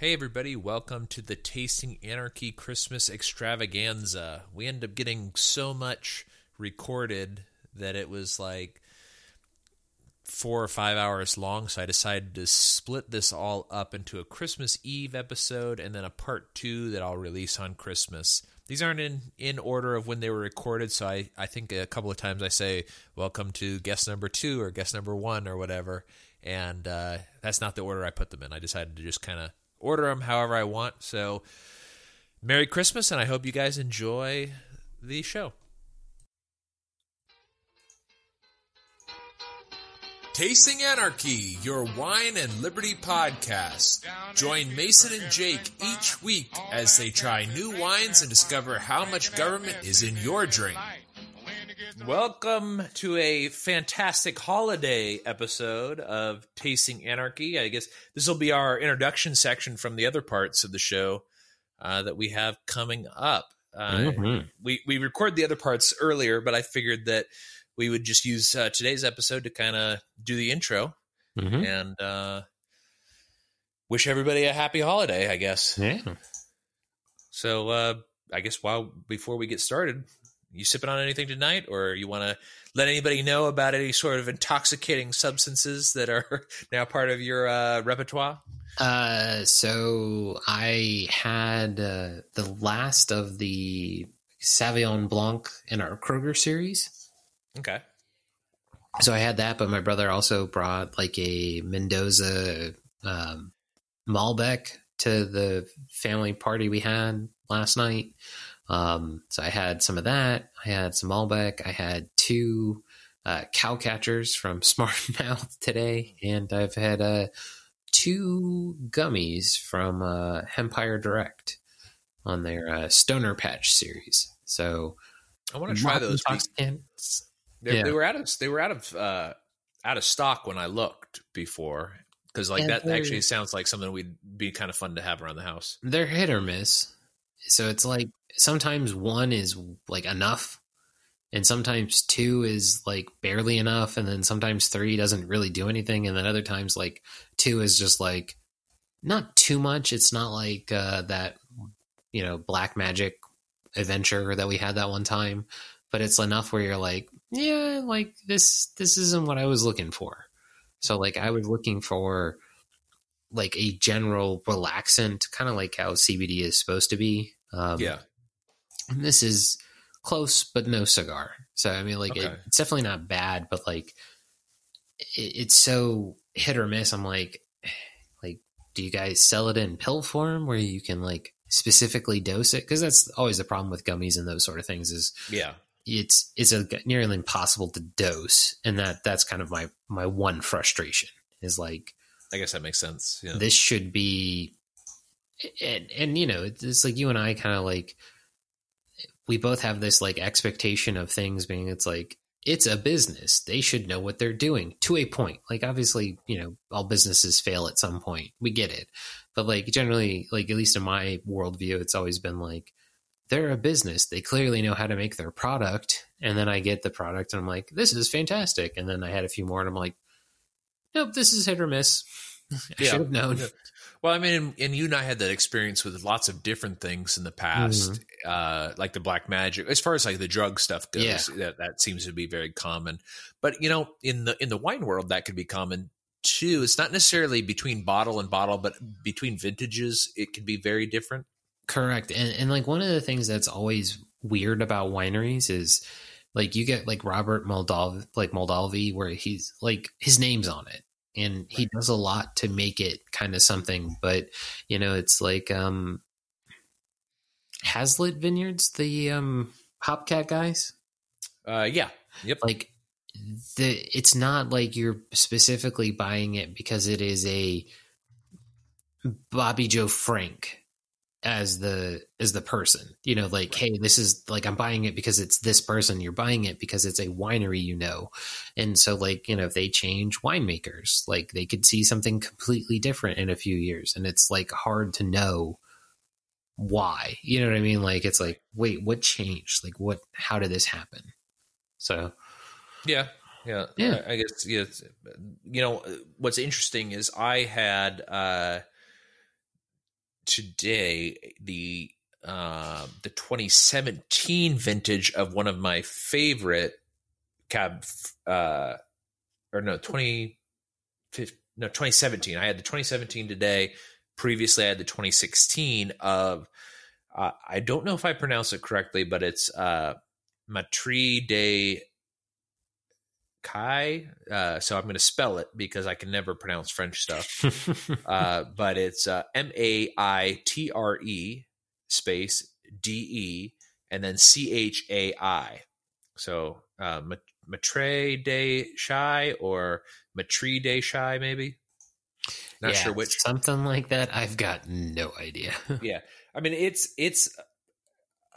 Hey, everybody, welcome to the Tasting Anarchy Christmas extravaganza. We ended up getting so much recorded that it was like four or five hours long, so I decided to split this all up into a Christmas Eve episode and then a part two that I'll release on Christmas. These aren't in, in order of when they were recorded, so I, I think a couple of times I say, Welcome to guest number two or guest number one or whatever, and uh, that's not the order I put them in. I decided to just kind of order them however I want. So, Merry Christmas, and I hope you guys enjoy the show. Tasting Anarchy, your wine and liberty podcast. Join Mason and Jake each week as they try new wines and discover how much government is in your drink. Welcome to a fantastic holiday episode of Tasting Anarchy. I guess this will be our introduction section from the other parts of the show uh, that we have coming up. Uh, mm-hmm. We we record the other parts earlier, but I figured that we would just use uh, today's episode to kind of do the intro mm-hmm. and uh, wish everybody a happy holiday. I guess. Yeah. So uh, I guess while before we get started, you sipping on anything tonight, or you want to let anybody know about any sort of intoxicating substances that are now part of your uh, repertoire? Uh, so I had uh, the last of the Sauvignon Blanc in our Kroger series. Okay. So I had that, but my brother also brought like a Mendoza um, Malbec to the family party we had last night. Um, so I had some of that. I had some Malbec. I had two uh, cow catchers from Smart Mouth today, and I've had uh, two gummies from uh, Empire Direct on their uh, Stoner Patch series. So I want to try those. They, yeah. they, were out of they were out of uh, out of stock when I looked before because like and that actually sounds like something we'd be kind of fun to have around the house. They're hit or miss. So it's like sometimes one is like enough and sometimes two is like barely enough and then sometimes three doesn't really do anything and then other times like two is just like not too much. It's not like uh, that you know black magic adventure that we had that one time but it's enough where you're like yeah like this this isn't what i was looking for. So like i was looking for like a general relaxant kind of like how cbd is supposed to be um, yeah and this is close, but no cigar. So I mean, like okay. it, it's definitely not bad, but like it, it's so hit or miss. I'm like, like, do you guys sell it in pill form where you can like specifically dose it? Because that's always the problem with gummies and those sort of things. Is yeah, it's it's a nearly impossible to dose, and that that's kind of my my one frustration is like. I guess that makes sense. Yeah. This should be, and, and you know, it's like you and I kind of like we both have this like expectation of things being it's like it's a business. They should know what they're doing to a point. Like obviously you know all businesses fail at some point. We get it. But like generally like at least in my worldview it's always been like they're a business. They clearly know how to make their product. And then i get the product and i'm like this is fantastic. And then i had a few more and i'm like nope this is hit or miss. I yeah. should have known. Well, I mean, and you and I had that experience with lots of different things in the past, mm-hmm. Uh, like the black magic. As far as like the drug stuff goes, yeah. that that seems to be very common. But you know, in the in the wine world, that could be common too. It's not necessarily between bottle and bottle, but between vintages, it can be very different. Correct, and and like one of the things that's always weird about wineries is like you get like Robert Moldov, like Mondavi, where he's like his name's on it and he does a lot to make it kind of something but you know it's like um Hazlitt Vineyards the um Hopcat guys? Uh yeah. Yep. Like the it's not like you're specifically buying it because it is a Bobby Joe Frank as the as the person. You know like hey this is like i'm buying it because it's this person. You're buying it because it's a winery you know. And so like you know if they change winemakers like they could see something completely different in a few years. And it's like hard to know why? You know what i mean? Like it's like wait what changed? Like what how did this happen? So yeah yeah. Yeah. I, I guess yeah you know what's interesting is i had uh today the uh, the 2017 vintage of one of my favorite cab uh, or no 20 no 2017 i had the 2017 today previously i had the 2016 of uh, i don't know if i pronounce it correctly but it's uh matri de kai uh, so i'm going to spell it because i can never pronounce french stuff uh, but it's uh, m-a-i-t-r-e space d-e and then c-h-a-i so uh, Matre de Shy or Matri de Shy, maybe. Not yeah, sure which. Something like that. I've got no idea. yeah, I mean it's it's.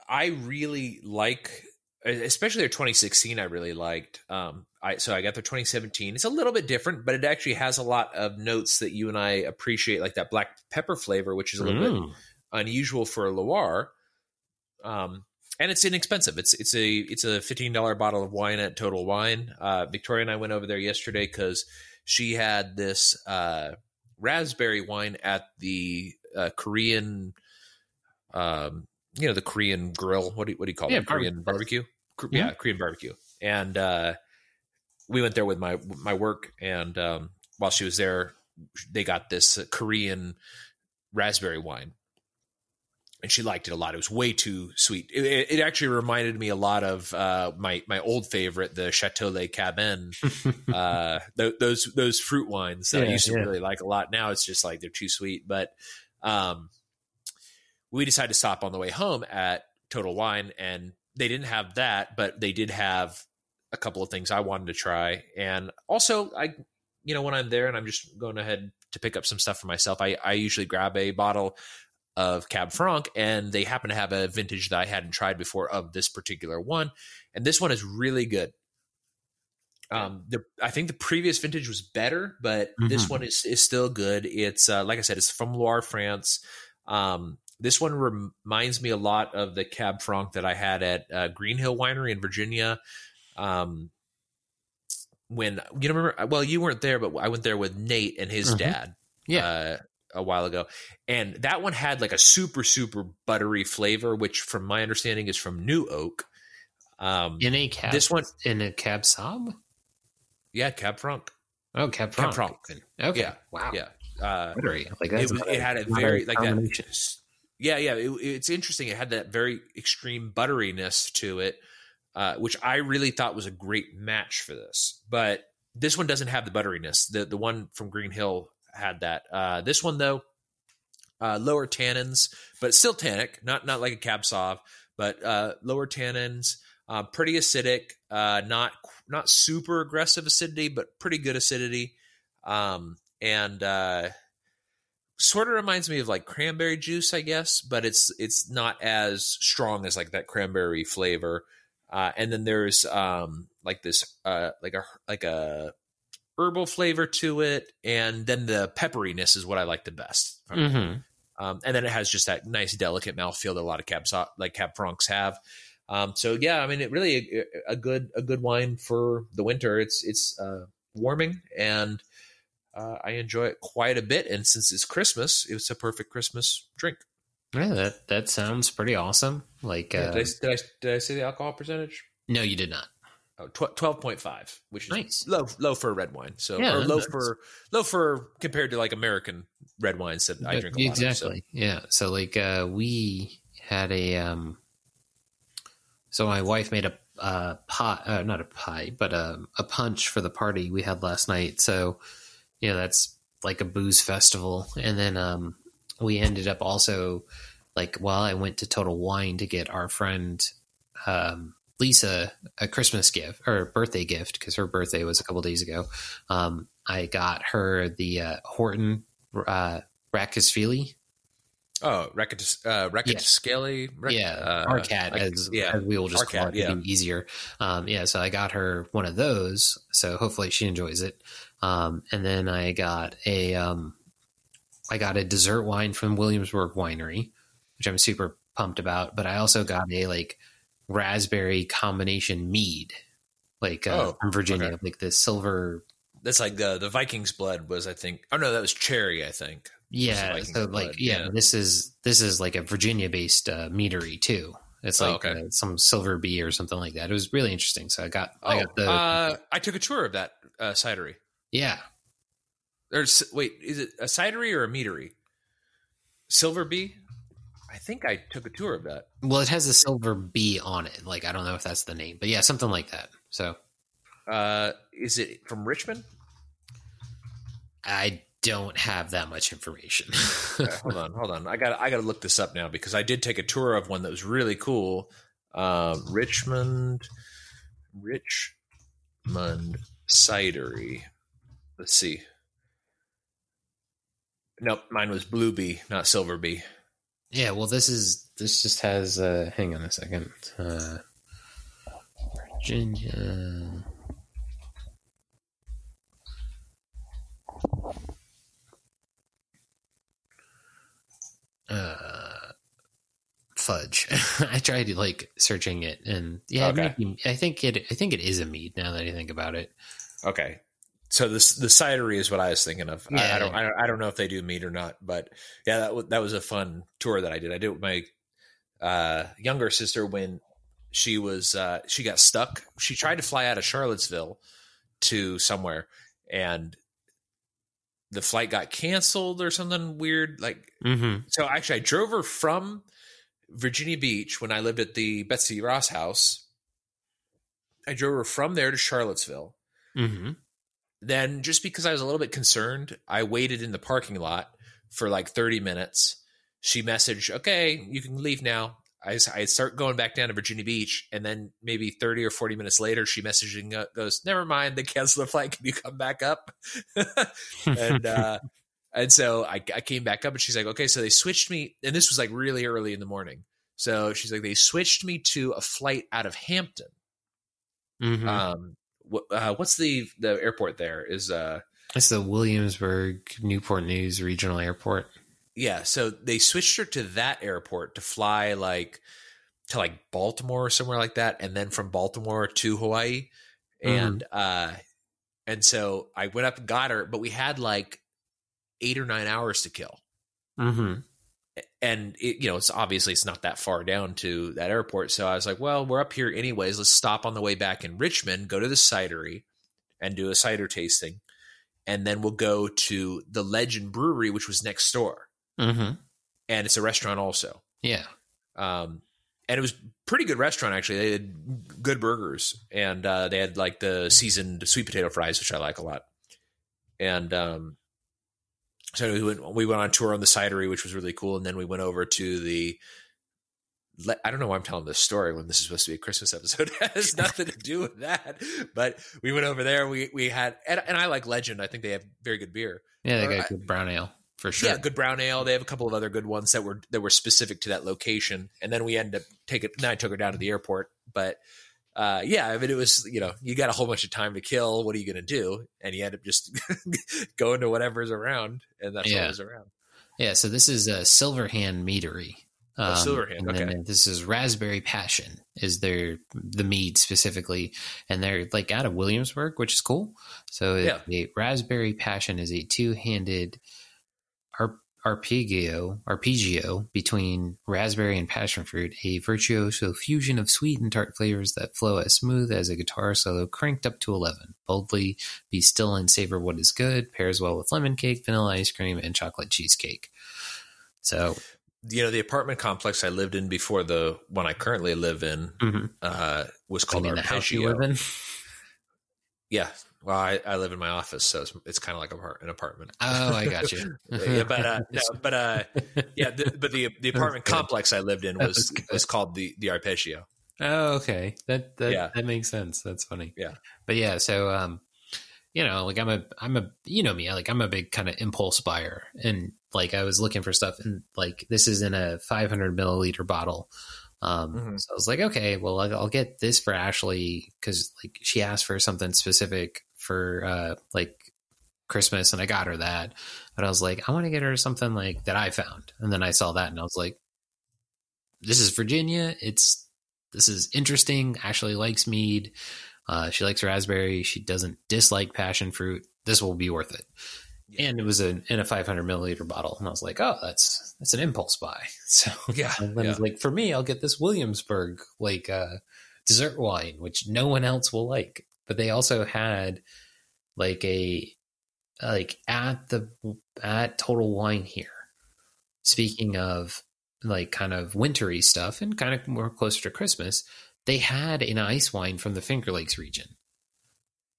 I really like, especially their 2016. I really liked. Um, I so I got their 2017. It's a little bit different, but it actually has a lot of notes that you and I appreciate, like that black pepper flavor, which is a little mm. bit unusual for a Loire. Um, and it's inexpensive. It's it's a it's a fifteen dollar bottle of wine at Total Wine. Uh, Victoria and I went over there yesterday because she had this uh, raspberry wine at the uh, Korean, um, you know, the Korean grill. What do you, what do you call yeah, it? Korean barbecue. Mm-hmm. Yeah, Korean barbecue. And uh, we went there with my my work, and um, while she was there, they got this Korean raspberry wine and she liked it a lot. It was way too sweet. It, it actually reminded me a lot of uh, my my old favorite, the Chateau Le Cabin. uh, th- those those fruit wines that yeah, I used to yeah. really like a lot. Now it's just like they're too sweet. But um, we decided to stop on the way home at Total Wine, and they didn't have that, but they did have a couple of things I wanted to try, and also I, you know, when I'm there and I'm just going ahead to pick up some stuff for myself, I I usually grab a bottle of Cab Franc, and they happen to have a vintage that I hadn't tried before of this particular one, and this one is really good. Um, the I think the previous vintage was better, but mm-hmm. this one is is still good. It's uh, like I said, it's from Loire, France. Um, this one reminds me a lot of the Cab Franc that I had at uh, Greenhill Winery in Virginia. Um, when you remember, well, you weren't there, but I went there with Nate and his mm-hmm. dad. Yeah, uh, a while ago, and that one had like a super super buttery flavor, which from my understanding is from New Oak. Um, in a cab, this one in a cab sauv. Yeah, cab franc. Oh, cab franc. Cab franc. Okay. Yeah. Wow. Yeah. Uh, buttery. Like it, it, had a very like that. Yeah, yeah. It, it's interesting. It had that very extreme butteriness to it, uh, which I really thought was a great match for this. But this one doesn't have the butteriness. The the one from Greenhill had that. Uh, this one though, uh, lower tannins, but still tannic, not not like a cab sauv, but uh, lower tannins, uh, pretty acidic, uh, not not super aggressive acidity, but pretty good acidity, um, and uh, sort of reminds me of like cranberry juice, I guess, but it's it's not as strong as like that cranberry flavor. Uh, and then there's um, like this uh, like a like a herbal flavor to it, and then the pepperiness is what I like the best. Mm-hmm. Um, and then it has just that nice, delicate mouthfeel that a lot of cab like cab francs have. Um, so yeah, I mean, it really a, a, good a good wine for the winter. It's it's uh, warming and uh, I enjoy it quite a bit. And since it's Christmas, it's a perfect Christmas drink. Yeah, that that sounds pretty awesome. Like, yeah, uh, did, I, did, I, did I say the alcohol percentage? No, you did not. Oh, twelve point five, which is nice. low low for red wine. So yeah, or low nice. for low for compared to like American red wines that I drink exactly. Of, so. Yeah. So like uh, we had a um, so my wife made a uh, pie, uh, not a pie, but a, um, a punch for the party we had last night. So you know that's like a booze festival, and then um, we ended up also like while I went to Total Wine to get our friend um, Lisa a Christmas gift or birthday gift because her birthday was a couple days ago. Um, I got her the uh, Horton uh, Rakasvili. Oh, Racket, uh, Scaly, yeah, uh, our cat, like, as, yeah, as we will just call it, yeah. easier. Um, yeah, so I got her one of those. So hopefully she enjoys it. Um, and then I got a, um, I got a dessert wine from Williamsburg Winery, which I'm super pumped about. But I also got a like raspberry combination mead, like uh, oh, from Virginia, okay. like the silver. That's like the the Vikings blood was, I think. Oh no, that was cherry, I think. Yeah, so like yeah, yeah. this is this is like a Virginia based uh, meadery too. It's Oh, like okay. uh, some silver bee or something like that. It was really interesting. So I got I Oh, got the uh, I took a tour of that uh, cidery. yeah Or wait, is it a cidery or a meadery? Silver Bee. I think I took a tour of that. Well, it has a silver B on it. Like I don't know if that's the name, but yeah, something like that. So Uh, is it from Richmond? I don't have that much information. Okay, hold on, hold on. I got I got to look this up now because I did take a tour of one that was really cool. Um, Richmond, Richmond cidery. Let's see. Nope, mine was Blue Bee, not Silver Bee. Yeah, well, this is this just has. uh Hang on a second. Uh, Virginia. Uh, fudge. I tried like searching it, and yeah, Okay. be- I think it. I think it is a mead. Now that I think about it. Okay, so this the cidery is what I was thinking of. I, Yeah. I don't I, don't- I don't know if they do meat or not, but yeah, that was, that was a fun tour that I did. I did it with my uh, younger sister when she was uh, she got stuck. She tried to fly out of Charlottesville to somewhere, and the flight got canceled or something weird. Like Mm-hmm. so, actually, I drove her from Virginia Beach when I lived at the Betsy Ross house. I drove her from there to Charlottesville Mm-hmm. Then just because I was a little bit concerned, I waited in the parking lot for like 30 minutes. She messaged, okay, you can leave now. I, I start going back down to Virginia Beach. And then maybe 30 or 40 minutes later, she messaging uh, goes, never mind, they canceled the flight. Can you come back up? and, uh, and so I, I came back up and she's like, okay, so they switched me. And this was like really early in the morning. So she's like, they switched me to a flight out of Hampton. mm-hmm. Um, uh, what's the, the airport there is, uh, it's the Williamsburg Newport News Regional Airport. Yeah, so they switched her to that airport to fly like to like Baltimore or somewhere like that, and then from Baltimore to Hawaii, and uh, and so I went up and got her, but we had like eight or nine hours to kill, Mm-hmm. And it, you know it's obviously it's not that far down to that airport, so I was like, well, we're up here anyways. Let's stop on the way back in Richmond, go to the cidery, and do a cider tasting, and then we'll go to the Legend Brewery, which was next door, Mm-hmm. and it's a restaurant also. Yeah. um, and it was pretty good restaurant actually. They had good burgers, and uh, they had like the seasoned sweet potato fries, which I like a lot. And um, so we went we went on tour on the cidery, which was really cool, and then we went over to the. I don't know why I'm telling this story when this is supposed to be a Christmas episode. it has nothing to do with that, but we went over there. We we had and, and I like Legend. I think they have very good beer. Yeah, they Or got I- good brown ale for sure. Yeah, good brown ale. They have a couple of other good ones that were that were specific to that location. And then we ended up taking. Then I took her down to the airport. But uh, yeah, I mean, it was you know you got a whole bunch of time to kill. What are you going to do? And you end up just going to whatever's around, and that's Yeah. what was around. Yeah, so this is a Silver Hand Meadery. Oh, Silver Hand, and okay. this is Raspberry Passion is their the mead specifically, and they're like out of Williamsburg, which is cool. So it- Yeah. the Raspberry Passion is a two handed arpeggio arpeggio between raspberry and passion fruit, a virtuoso fusion of sweet and tart flavors that flow as smooth as a guitar solo cranked up to eleven. Boldly be still and savor what is good. Pairs well with lemon cake, vanilla ice cream, and chocolate cheesecake. So You know, the apartment complex I lived in before the one I currently live in mhm. uh, was I called mean, the house you Arpeggio. live in. Yeah, well, I, I live in my office, so it's, it's kind of like an apartment. Oh, I got you. yeah, but uh, no, but uh, yeah, the, but the the apartment complex I lived in was was was called the the Arpeggio. Oh, okay. That that Yeah. that makes sense. That's funny. Yeah. But yeah, so um you know, like I'm a I'm a you know me, like I'm a big kind of impulse buyer and like I was looking for stuff and like this is in a 500 milliliter bottle. Um Mhm. so I was like, okay, well I'll, I'll get this for Ashley cuz like she asked for something specific for uh like Christmas and I got her that. But I was like, I want to get her something like that I found. And then I saw that and I was like this is Virginia. It's this is interesting. Ashley likes mead. Uh, she likes raspberry. She doesn't dislike passion fruit. This will be worth it. and it was a in a 500 milliliter bottle, and I was like, oh, that's that's an impulse buy. So Yeah, and then yeah. like for me, I'll get this Williamsburg like uh, dessert wine, which no one else will like. But they also had like a like at the at Total Wine here. Speaking of like kind of wintry stuff and kind of more closer to Christmas, they had an ice wine from the Finger Lakes region.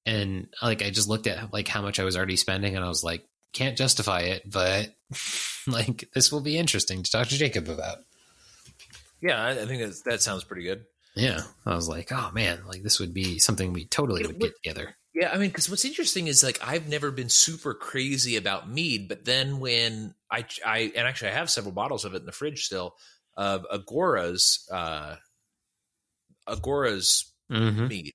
And like I just looked at like how much I was already spending and I was like, can't justify it, but like this will be interesting to talk to Jacob about. Yeah, I, think that that sounds pretty good. Yeah. I was like, oh man, like this would be something we totally would get together. Yeah, I mean, because what's interesting is like I've never been super crazy about mead, but then when I I and actually I have several bottles of it in the fridge still of Agora's uh Agora's Mm-hmm. mead.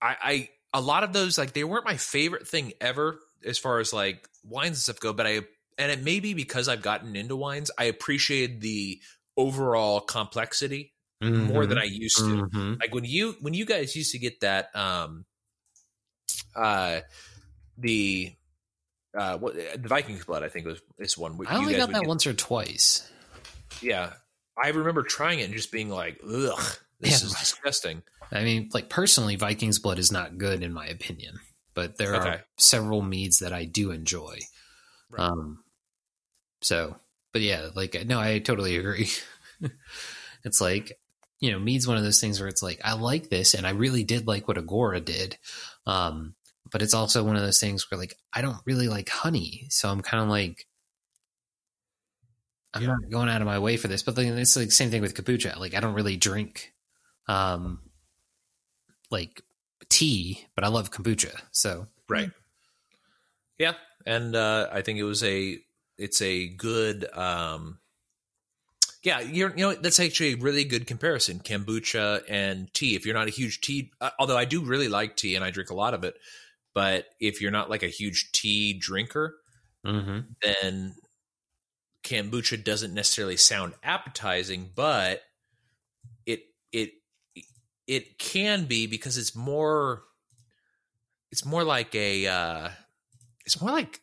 I I a lot of those like they weren't my favorite thing ever as far as like wines and stuff go, but I and it may be because I've gotten into wines, I appreciated the overall complexity more than I used to. hmm like when you when you guys used to get that um uh the uh what the Vikings blood I think was is one I only got that get- once or twice. yeah I remember trying it and just being like ugh this Yeah. is disgusting I mean, like personally, Vikings blood is not good in my opinion, but there Okay. are several meads that I do enjoy. Right. Um, so, but yeah, like no, I totally agree. it's like you know, mead's one of those things where it's like I like this, and I really did like what Agora did. Um, but it's also one of those things where like I don't really like honey, so I'm kind of like. I'm Yeah. not going out of my way for this, but then it's like same thing with kombucha. Like I don't really drink, um, like tea, but I love kombucha. So right yeah and uh I think it was a it's a good um yeah you're you know that's actually a really good comparison kombucha and tea if you're not a huge tea uh, although I do really like tea and I drink a lot of it but if you're not like a huge tea drinker mm-hmm. then kombucha doesn't necessarily sound appetizing, but it it it can be because it's more it's more like a uh it's more like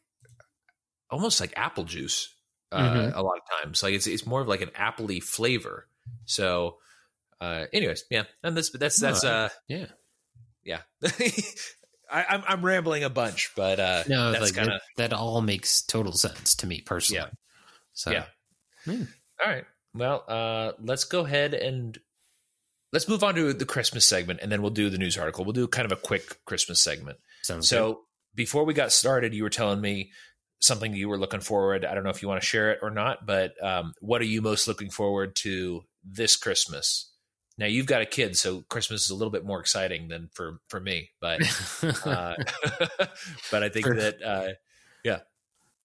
almost like apple juice uh, Mhm. a lot of times like it's it's more of like an appley flavor so uh anyways yeah and that's that's that's uh yeah. yeah I, I'm I'm rambling a bunch, but uh, No, that's like kind that, of that all makes total sense to me personally. Yeah. So Yeah. Hmm. All right. Well, uh, let's go ahead and let's move on to the Christmas segment, and then we'll do the news article. We'll do kind of a quick Christmas segment. sounds So before we got started, you were telling me something you were looking forward. I don't know if you want to share it or not, but um, what are you most looking forward to this Christmas? Now you've got a kid, so Christmas is a little bit more exciting than for for me. But uh, but I think For- that uh, yeah.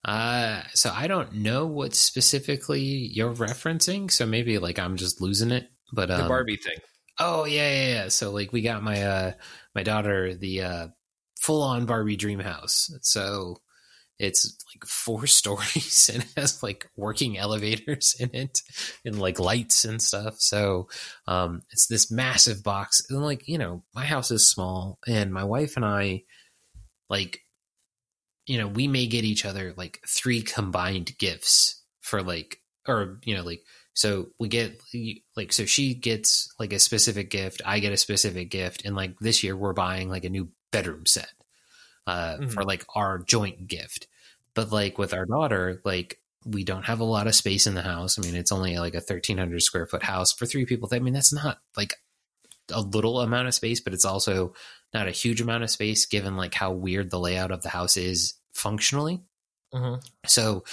Uh, so I don't know what specifically you're referencing. So maybe like I'm just losing it. But the um, Barbie thing. Oh yeah, yeah, yeah. So like we got my uh my daughter the uh full on Barbie dream house. So it's like four stories and has like working elevators in it and like lights and stuff. So um it's this massive box. And like, you know, my house is small and my wife and I like you know, we may get each other like three combined gifts for like or you know, like so we get like so she gets like a specific gift, I get a specific gift, and like this year we're buying like a new bedroom set uh, Mhm. for like our joint gift. But like with our daughter, like we don't have a lot of space in the house. I mean, it's only like a thirteen hundred square foot house for three people. I mean, that's not like a little amount of space, but it's also not a huge amount of space given like how weird the layout of the house is functionally. Mhm. So,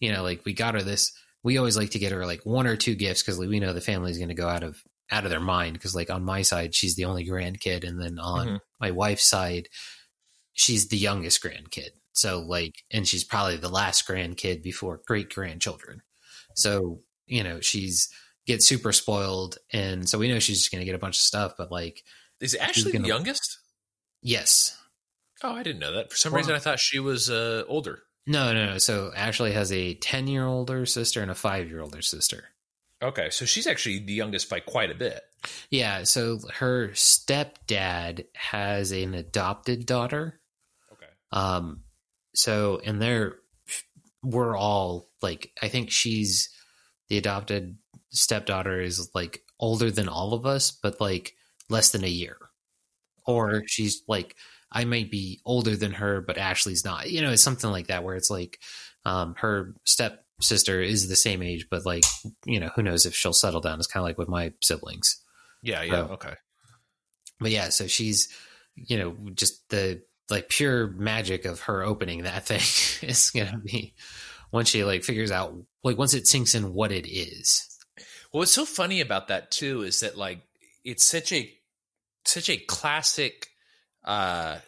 you know, like we got her this. We always like to get her like one or two gifts because we know the family's going to go out of out of their mind. Because like on my side, she's the only grandkid, and then on Mhm. my wife's side, she's the youngest grandkid. So like, and she's probably the last grandkid before great grandchildren. So you know, she's gets super spoiled, and so we know she's just going to get a bunch of stuff. But like, Is Ashley gonna- the youngest? yes, Oh, I didn't know that. For some Well- reason, I thought she was uh, older. no, no, no. So Ashley has a ten year older sister and a five year older sister. Okay, so she's actually the youngest by quite a bit. Yeah, so her stepdad has an adopted daughter. Um so and they're we're all like I think she's the adopted stepdaughter is like older than all of us, but like less than a year. Or she's like I might be older than her, but Ashley's not. You know, it's something like that where it's like um, her step sister is the same age, but like you know, who knows if she'll settle down? It's kind of like with my siblings. Yeah, yeah, So- okay. But yeah, so she's you know just the like pure magic of her opening that thing is gonna be once she like figures out like once it sinks in what it is. Well, what's so funny about that too is that like it's such a such a classic uh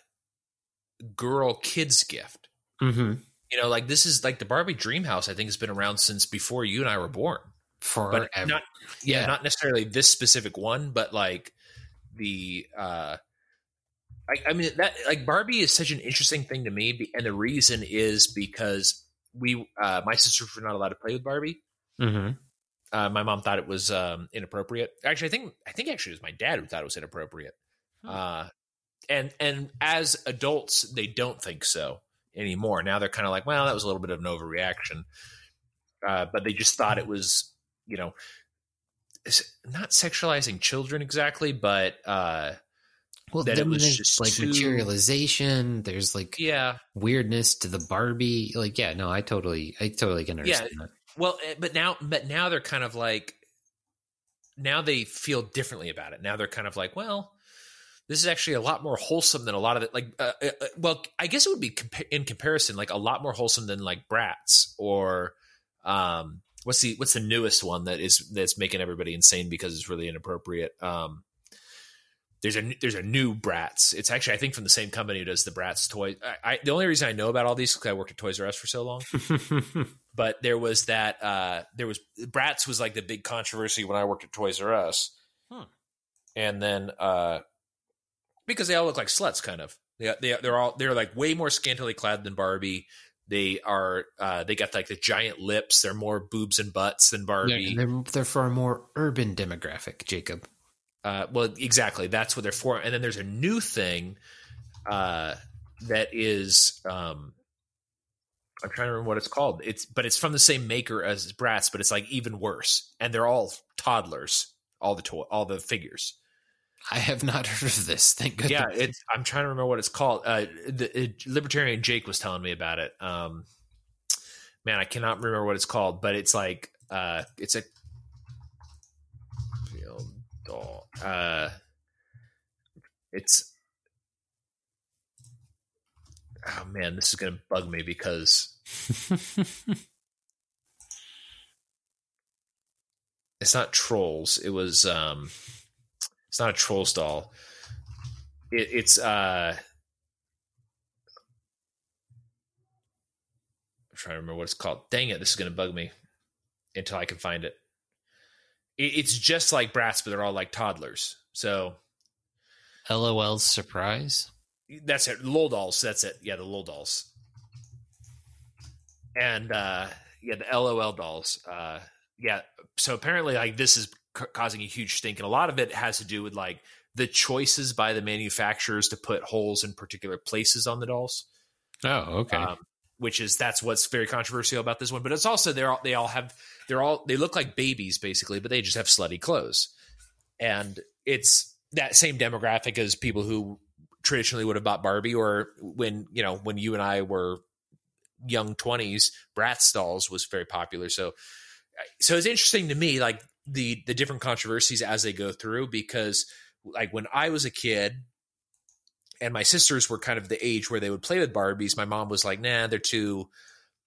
girl kids gift. Mm-hmm. You know, like this is like the Barbie Dream House. I think has been around since before you and I were born. Forever. But not yeah, yeah. not necessarily this specific one, but like the uh I, I mean that like Barbie is such an interesting thing to me, and the reason is because we uh my sisters were not allowed to play with Barbie. mm-hmm. Uh, my mom thought it was um, inappropriate. Actually, I think I think actually it was my dad who thought it was inappropriate. Hmm. Uh, and and as adults, they don't think so anymore. Now they're kind of like, well, that was a little bit of an overreaction. Uh, but they just thought it was, you know, not sexualizing children exactly, but uh, Well, that it was there's, just like too- materialization. There's like yeah, weirdness to the Barbie. Like, yeah, no, I totally, I totally can understand that. Well, eh, but now, but now they're kind of like, now they feel differently about it. Now they're kind of like, well, this is actually a lot more wholesome than a lot of it. Like, uh, uh, uh, well, I guess it would be compa- in comparison, like a lot more wholesome than like Bratz or, um, what's the what's the newest one that is that's making everybody insane because it's really inappropriate. Um, there's a there's a new Bratz. It's actually I think from the same company who does the Bratz toy. I, I the only reason I know about all these because I worked at Toys R Us for so long but there was that uh there was Bratz was like the big controversy when I worked at Toys R Us. Hmm. And then uh because they all look like sluts kind of. They they they're all they're like way more scantily clad than Barbie. They are uh they got like the giant lips. They're more boobs and butts than Barbie. They're, they're, they're for a more urban demographic, Jacob. Uh, well, exactly. That's what they're for. And then there's a new thing uh, that is, um, I'm trying to remember what it's called. It's but it's from the same maker as Bratz, but it's like even worse. And they're all toddlers. All the toy, all the figures. I have not heard of this. Thank goodness. Yeah, it's. I'm trying to remember what it's called. Uh, the it, libertarian Jake was telling me about it. Um, man, I cannot remember what it's called, but it's like uh, it's a field doll. Uh, it's oh man, this is gonna bug me because it's not trolls. It was um, it's not a trolls doll. It, it's uh, I'm trying to remember what it's called. Dang it, this is gonna bug me until I can find it. It it's just like Bratz, but they're all like toddlers. So LOL surprise. that's it. Lol dolls. That's it. Yeah, the lol dolls. And uh, yeah, the LOL dolls. Uh, yeah. So apparently, like this is ca- causing a huge stink, and a lot of it has to do with like the choices by the manufacturers to put holes in particular places on the dolls. Oh, okay. Um, which is that's what's very controversial about this one. But it's also they're all they all have they're all they look like babies basically, but they just have slutty clothes, and it's that same demographic as people who traditionally would have bought Barbie, or when you know when you and I were young twenties, Bratz dolls was very popular. So so it's interesting to me like the the different controversies as they go through because like when I was a kid and my sisters were kind of the age where they would play with Barbies, my mom was like, "Nah, they're too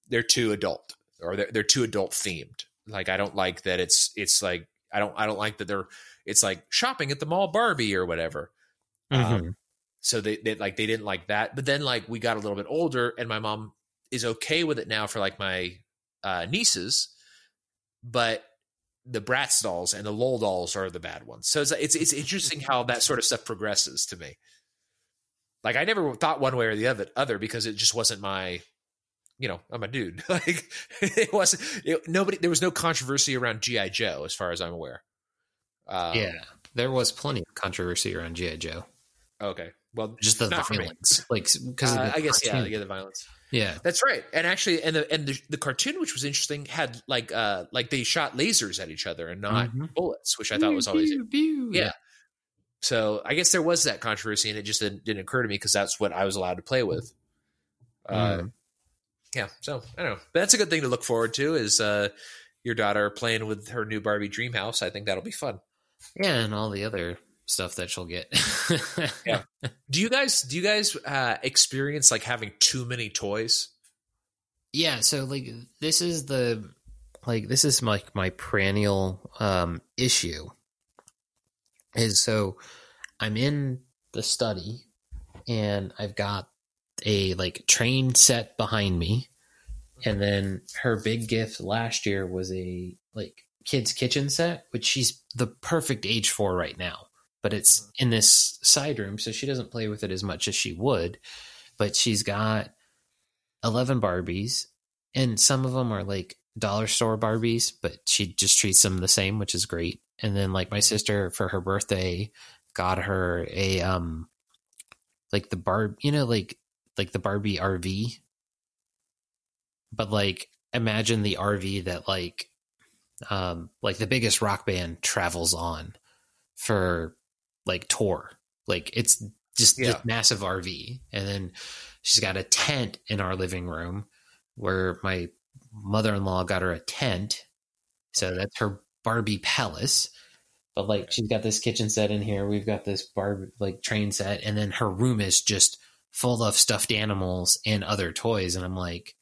they're too adult or they're they're too adult themed. Like I don't like that it's it's like I don't I don't like that they're it's like shopping at the mall Barbie or whatever." Um, Mhm. so they, they like they didn't like that. But then like we got a little bit older and my mom is okay with it now for like my uh nieces, but the Bratz dolls and the Lol dolls are the bad ones. So it's it's it's interesting how that sort of stuff progresses to me. Like I never thought one way or the other other because it just wasn't my you know, I'm a dude. like it wasn't it, nobody there was no controversy around GI Joe as far as I'm aware. Um, yeah, there was plenty of controversy around GI Joe. Okay. Well, Just the me. violence, like because uh, I guess yeah, yeah, the violence. Yeah. That's right. And actually, and the and the, the cartoon, which was interesting, had like uh like they shot lasers at each other and not Mhm. bullets, which I thought was always Pew, pew. yeah. So I guess there was that controversy, and it just didn't, didn't occur to me because that's what I was allowed to play with. Uh, Mm. yeah. So I don't know, but that's a good thing to look forward to. Is uh, your daughter playing with her new Barbie dream house? I think that'll be fun. Yeah, and all the other stuff that she'll get. Yeah. Do you guys do you guys uh, experience like having too many toys? Yeah, so like this is the like this is like my perennial um issue is so I'm in the study and I've got a like train set behind me. And then her big gift last year was a like kids kitchen set which she's the perfect age for right now. But it's mm-hmm. in this side room so she doesn't play with it as much as she would. But she's got 11 Barbies, and some of them are like dollar store Barbies, but she just treats them the same, which is great. And then like my sister for her birthday got her a um like the Barb, you know, like like the Barbie RV. But like imagine the RV that like um like the biggest rock band travels on for like tour. Like it's just Yeah. this massive RV. And then she's got a tent in our living room where my mother-in-law got her a tent. So that's her Barbie palace. But like she's got this kitchen set in here. We've got this Barbie like train set and then her room is just full of stuffed animals and other toys and I'm like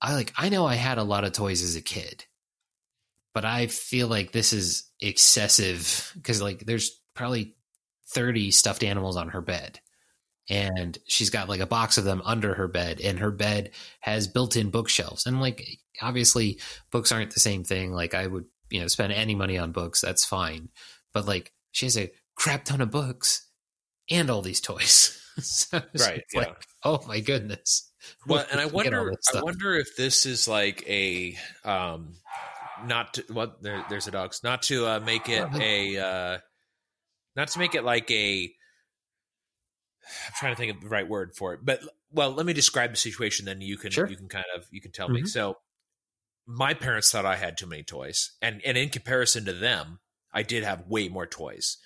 I like I know I had a lot of toys as a kid. But I feel like this is excessive cuz like there's probably 30 stuffed animals on her bed and she's got like a box of them under her bed and her bed has built-in bookshelves. And like obviously books aren't the same thing. Like i would you know spend any money on books that's fine. But like she has a crap ton of books and all these toys. So Right, just like oh my goodness. Well, and I did you get all wonder, I wonder if this is like a, um, not to, well, there, there's a dog's not to uh, make it a, uh, not to make it like a. I'm trying to think of the right word for it, but well, let me describe the situation. Then you can Sure. you can kind of you can tell me. Mhm. So, my parents thought I had too many toys, and and in comparison to them, I did have way more toys,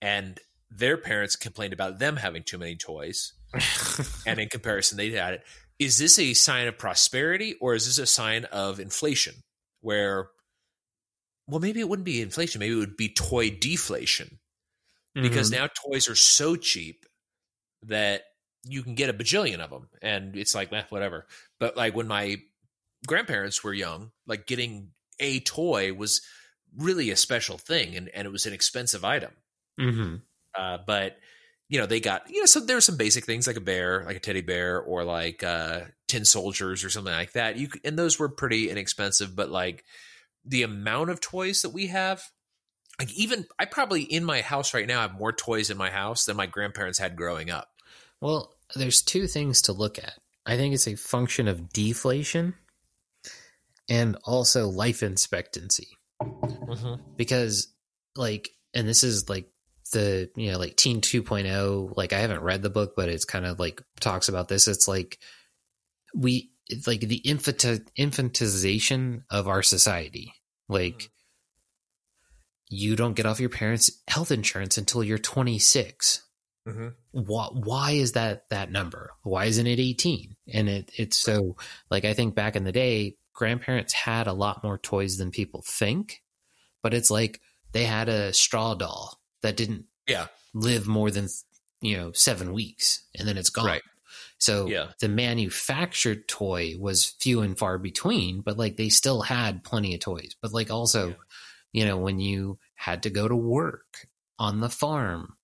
and their parents complained about them having too many toys and in comparison they had it is this a sign of prosperity or is this a sign of inflation where well maybe it wouldn't be inflation maybe it would be toy deflation because Mhm. now toys are so cheap that you can get a bajillion of them and it's like eh, whatever. But like when my grandparents were young like getting a toy was really a special thing and, and it was an expensive item. Mhm. uh, but you know they got you know so there were some basic things like a bear like a teddy bear or like uh tin soldiers or something like that. You and those were pretty inexpensive but like the amount of toys that we have like even i probably in my house right now have more toys in my house than my grandparents had growing up Well, there's two things to look at. I think it's a function of deflation and also life expectancy. Because, like, and this is like the, you know, like Teen 2.0, like, I haven't read the book, but it's kind of like talks about this. It's like we, it's like the infant, infantization of our society. Like, Mhm. you don't get off your parents' health insurance until you're 26 mm-hmm. why, why is that that number why isn't it 18 and it it's so like i think back in the day grandparents had a lot more toys than people think but it's like they had a straw doll that didn't Yeah. live more than you know 7 weeks and then it's gone Right. so Yeah. the manufactured toy was few and far between but like they still had plenty of toys but like also Yeah. you know when you had to go to work on the farm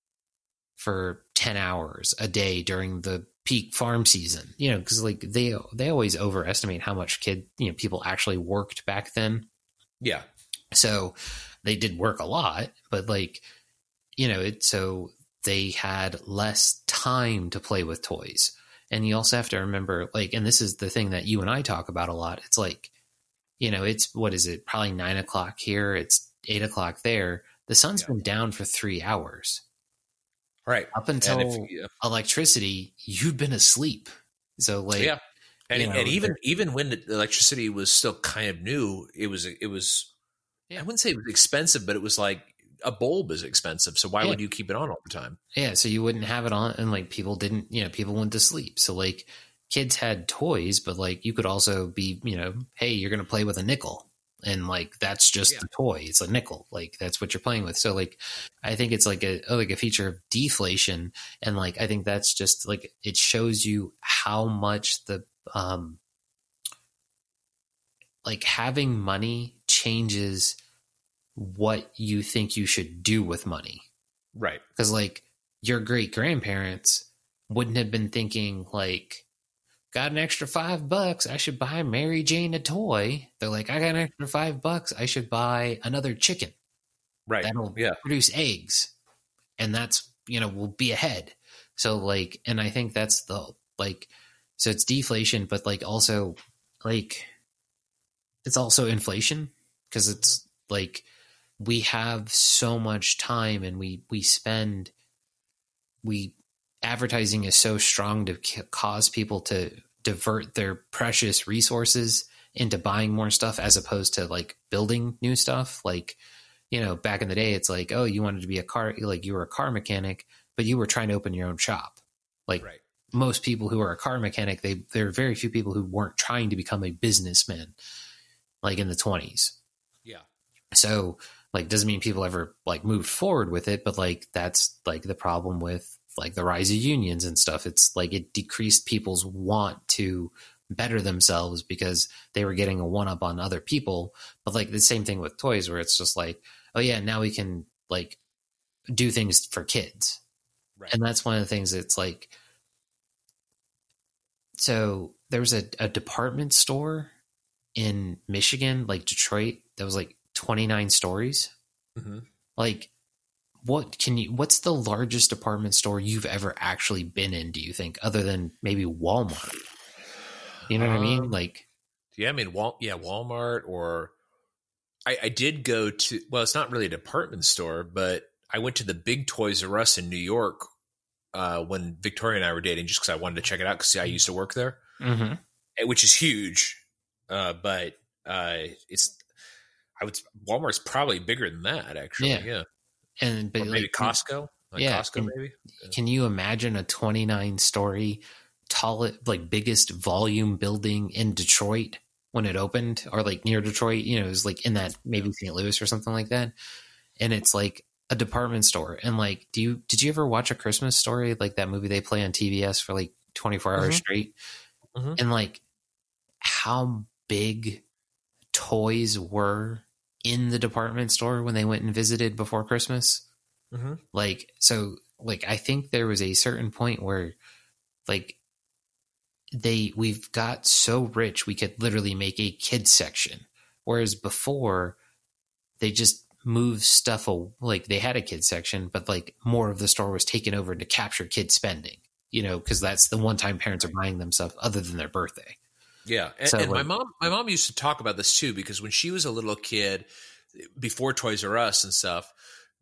for 10 hours a day during the peak farm season you know because like they they always overestimate how much kid you know people actually worked back then. Yeah. So they did work a lot but like you know it so they had less time to play with toys. And you also have to remember like and this is the thing that you and i talk about a lot. It's like you know it's what is it? Probably nine o'clock here. It's eight o'clock there. The sun's Yeah. been down for three hours right up until if, yeah, electricity you've been asleep So like, yeah, and, you know, and even even when the electricity was still kind of new, it was it was Yeah. I wouldn't say it was expensive, but it was like a bulb is expensive. So why Yeah. would you keep it on all the time? Yeah, so you wouldn't have it on, and like people didn't, you know, people went to sleep. So like kids had toys, but like you could also be, you know, hey, you're gonna play with a nickel, and like that's just Yeah. the toy. It's a nickel, like that's what you're playing with. So like, I think it's like a like a feature of deflation, and like I think that's just like it shows you how much the um like having money changes what you think you should do with money Right. because like your great grandparents wouldn't have been thinking like got an extra five bucks i should buy mary jane a toy. They're like i got an extra five bucks i should buy another chicken. Right. that'll Yeah. produce eggs. And that's you know we'll be ahead. So like and i think that's the like so it's deflation but like also like it's also inflation because it's mm-hmm. like we have so much time and we we spend we advertising is so strong to cause people to divert their precious resources into buying more stuff as opposed to like building new stuff like you know back in the day it's like oh you wanted to be a car like you were a car mechanic but you were trying to open your own shop like Right. most people who are a car mechanic they there are very few people who weren't trying to become a businessman like in the 20s Yeah. so like doesn't mean people ever like moved forward with it but like that's like the problem with like the rise of unions and stuff it's like it decreased people's want to better themselves because they were getting a one up on other people but like the same thing with toys where it's just like oh yeah now we can like do things for kids Right. and that's one of the things that's like so there was a, a department store in michigan like detroit that was like 29 stories Mhm. like what can you what's the largest department store you've ever actually been in do you think other than maybe walmart you know what i mean Um, like Yeah, I mean, Wal- yeah, Walmart or I, I did go to. Well, it's not really a department store, but I went to the big Toys R Us in New York uh, when Victoria and I were dating, just because I wanted to check it out because I used to work there, mm-hmm. eh, which is huge. Uh, but uh, it's I would Walmart's probably bigger than that actually. Yeah. Yeah, and but or maybe like, Costco. Like Yeah, Costco maybe. Can you imagine a 29 story, tall, like biggest volume building in Detroit when it opened, or like near Detroit? You know, it was like in that maybe St. Louis or something like that. And it's like a department store. And like, do you did you ever watch a Christmas story like that movie they play on TBS for like 24 hours Mhm. straight? Mhm. And like, how big toys were in the department store when they went and visited before Christmas? Mm-hmm. like so like i think there was a certain point where like they we've got so rich we could literally make a kids section whereas before they just moved stuff like they had a kids section but like more of the store was taken over to capture kids spending you know because that's the one time parents are buying them stuff other than their birthday Yeah, and, So, and my mom, my mom used to talk about this too because when she was a little kid, before Toys R Us and stuff,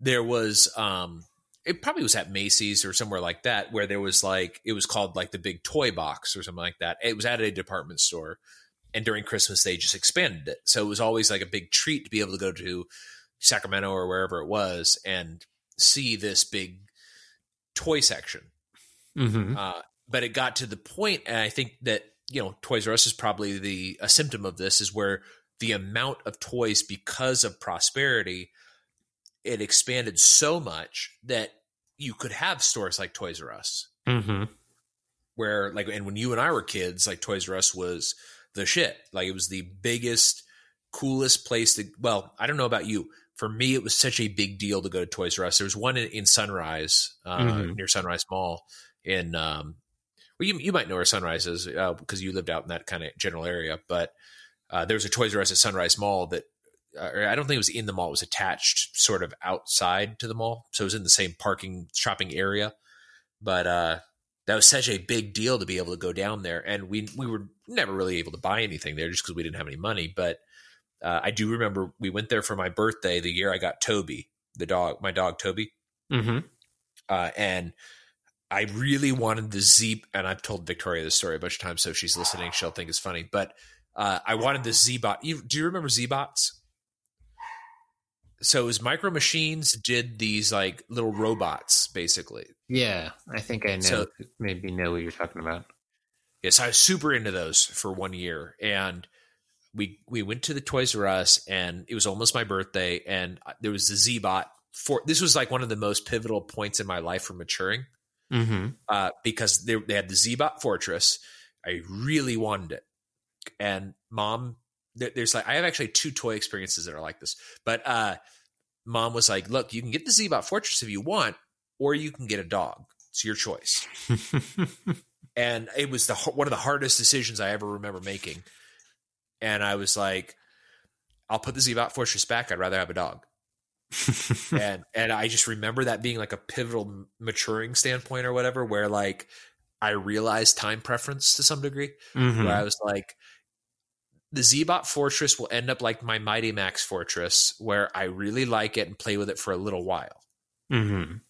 there was um, it probably was at Macy's or somewhere like that where there was like it was called like the big toy box or something like that. It was at a department store, and during Christmas they just expanded it, so it was always like a big treat to be able to go to Sacramento or wherever it was and see this big toy section. mm-hmm. Uh, but it got to the point, and I think that you know Toys R Us is probably the a symptom of this is where the amount of toys because of prosperity it expanded so much that you could have stores like Toys R Us Mm-hmm. where like and when you and I were kids like Toys R Us was the shit like it was the biggest coolest place to well I don't know about you for me it was such a big deal to go to Toys R Us there was one in, in Sunrise uh, Mhm. near Sunrise Mall in um well you, you might know where Sunrise is uh, because you lived out in that kind of general area but uh, there was a Toys R Us at Sunrise Mall that uh, I don't think it was in the mall it was attached sort of outside to the mall so it was in the same parking shopping area but uh that was such a big deal to be able to go down there and we we were never really able to buy anything there just because we didn't have any money but uh, i do remember we went there for my birthday the year i got toby the dog my dog toby Mm-hmm. uh, and I really wanted the Z, and I've told Victoria this story a bunch of times, so if she's listening, she'll think it's funny. But uh, I wanted the Z-Bot. You, do you remember Z-Bots? So it was Micro Machines did these like little robots, basically. Yeah, I think I know. So- maybe know what you're talking about. Yes, I was super into those for one year, and we we went to the Toys R Us, and it was almost my birthday, and there was the Z-Bot. For this was like one of the most pivotal points in my life for maturing. Mm-hmm. uh, because they, they had the Zbot Fortress. I really wanted it, and mom, there, there's like I have actually two toy experiences that are like this. But uh, mom was like, "Look, you can get the Zbot Fortress if you want, or you can get a dog. It's your choice." and it was the one of the hardest decisions I ever remember making. And I was like, "I'll put the Zbot Fortress back. I'd rather have a dog." and and I just remember that being like a pivotal maturing standpoint or whatever, where like I realized time preference to some degree, Mhm. where I was like, the Zbot Fortress will end up like my Mighty Max Fortress, where I really like it and play with it for a little while, Mhm.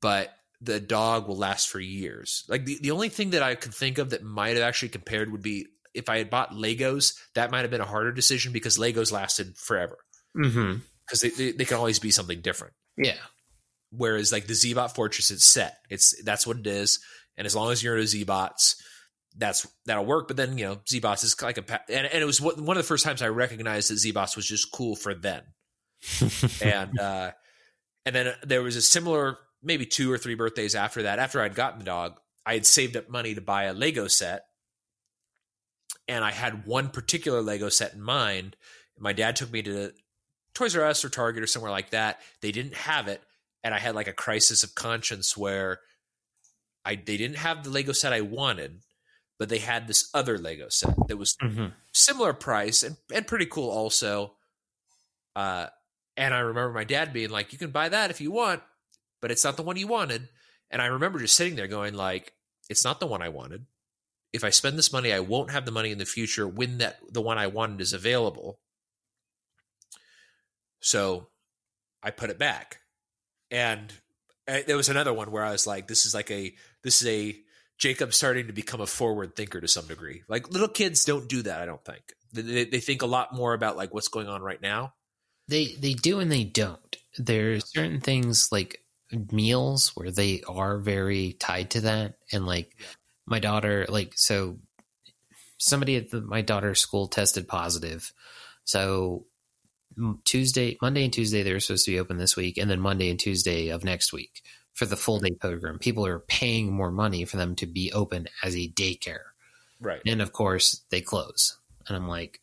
but the dog will last for years. Like the, the only thing that I could think of that might have actually compared would be if I had bought Legos, that might have been a harder decision because Legos lasted forever Mhm. Because they, they, they can always be something different. Yeah. whereas like the Zbot Fortress, it's set. It's that's what it is, and as long as you're into Zbots, that's that'll work. But then you know Zbots is like a and, and it was one one of the first times I recognized that Zbots was just cool for then, and uh, and then there was a similar maybe two or three birthdays after that. After I'd gotten the dog, I had saved up money to buy a Lego set, and I had one particular Lego set in mind. My dad took me to Toys R Us or Target or somewhere like that. They didn't have it, and I had like a crisis of conscience where I they didn't have the Lego set I wanted, but they had this other Lego set that was Mhm. similar price and, and pretty cool also. Uh, and I remember my dad being like, "You can buy that if you want, but it's not the one you wanted." And I remember just sitting there going like, "It's not the one I wanted. If I spend this money, I won't have the money in the future when that the one I wanted is available." So I put it back. And uh, there was another one where I was like, this is like a, this is a Jacob starting to become a forward thinker to some degree. Like little kids don't do that, I don't think. They, they, think a lot more about like what's going on right now. They they do and they don't. There are certain things like meals where they are very tied to that, and like Yeah. my daughter, like so, somebody at the, my daughter's school tested positive, so Tuesday, Monday, and Tuesday they were supposed to be open this week, and then Monday and Tuesday of next week for the full day program. People are paying more money for them to be open as a daycare, Right. and of course they close, and I'm like.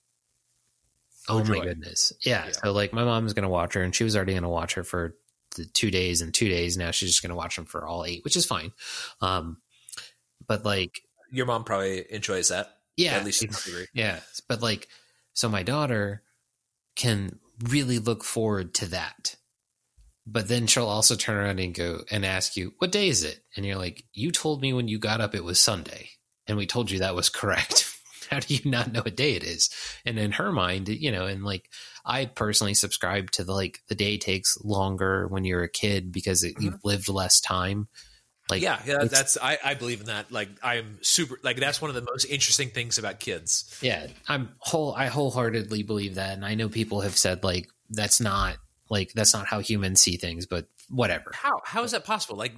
Oh, Oh my goodness. Yeah, Yeah. So like my mom's going to watch her and she was already going to watch her for the two days and two days. Now she's just going to watch them for all eight, which is fine. Um, but like, Your mom probably enjoys that. yeah, At least yeah. But like, so my daughter can really look forward to that. But then she'll also turn around and go and ask you, what day is it? And you're like, you told me when you got up it was Sunday. And we told you that was correct. How do you not know what day it is? And in her mind, you know, and like I personally subscribe to the like the day takes longer when you're a kid because it, you've mm-hmm. lived less time. Like yeah, yeah, that's I, I believe in that. Like I'm super like that's one of the most interesting things about kids. Yeah, I'm whole. I wholeheartedly believe that, and I know people have said like that's not like that's not how humans see things, but whatever. How how is that possible? Like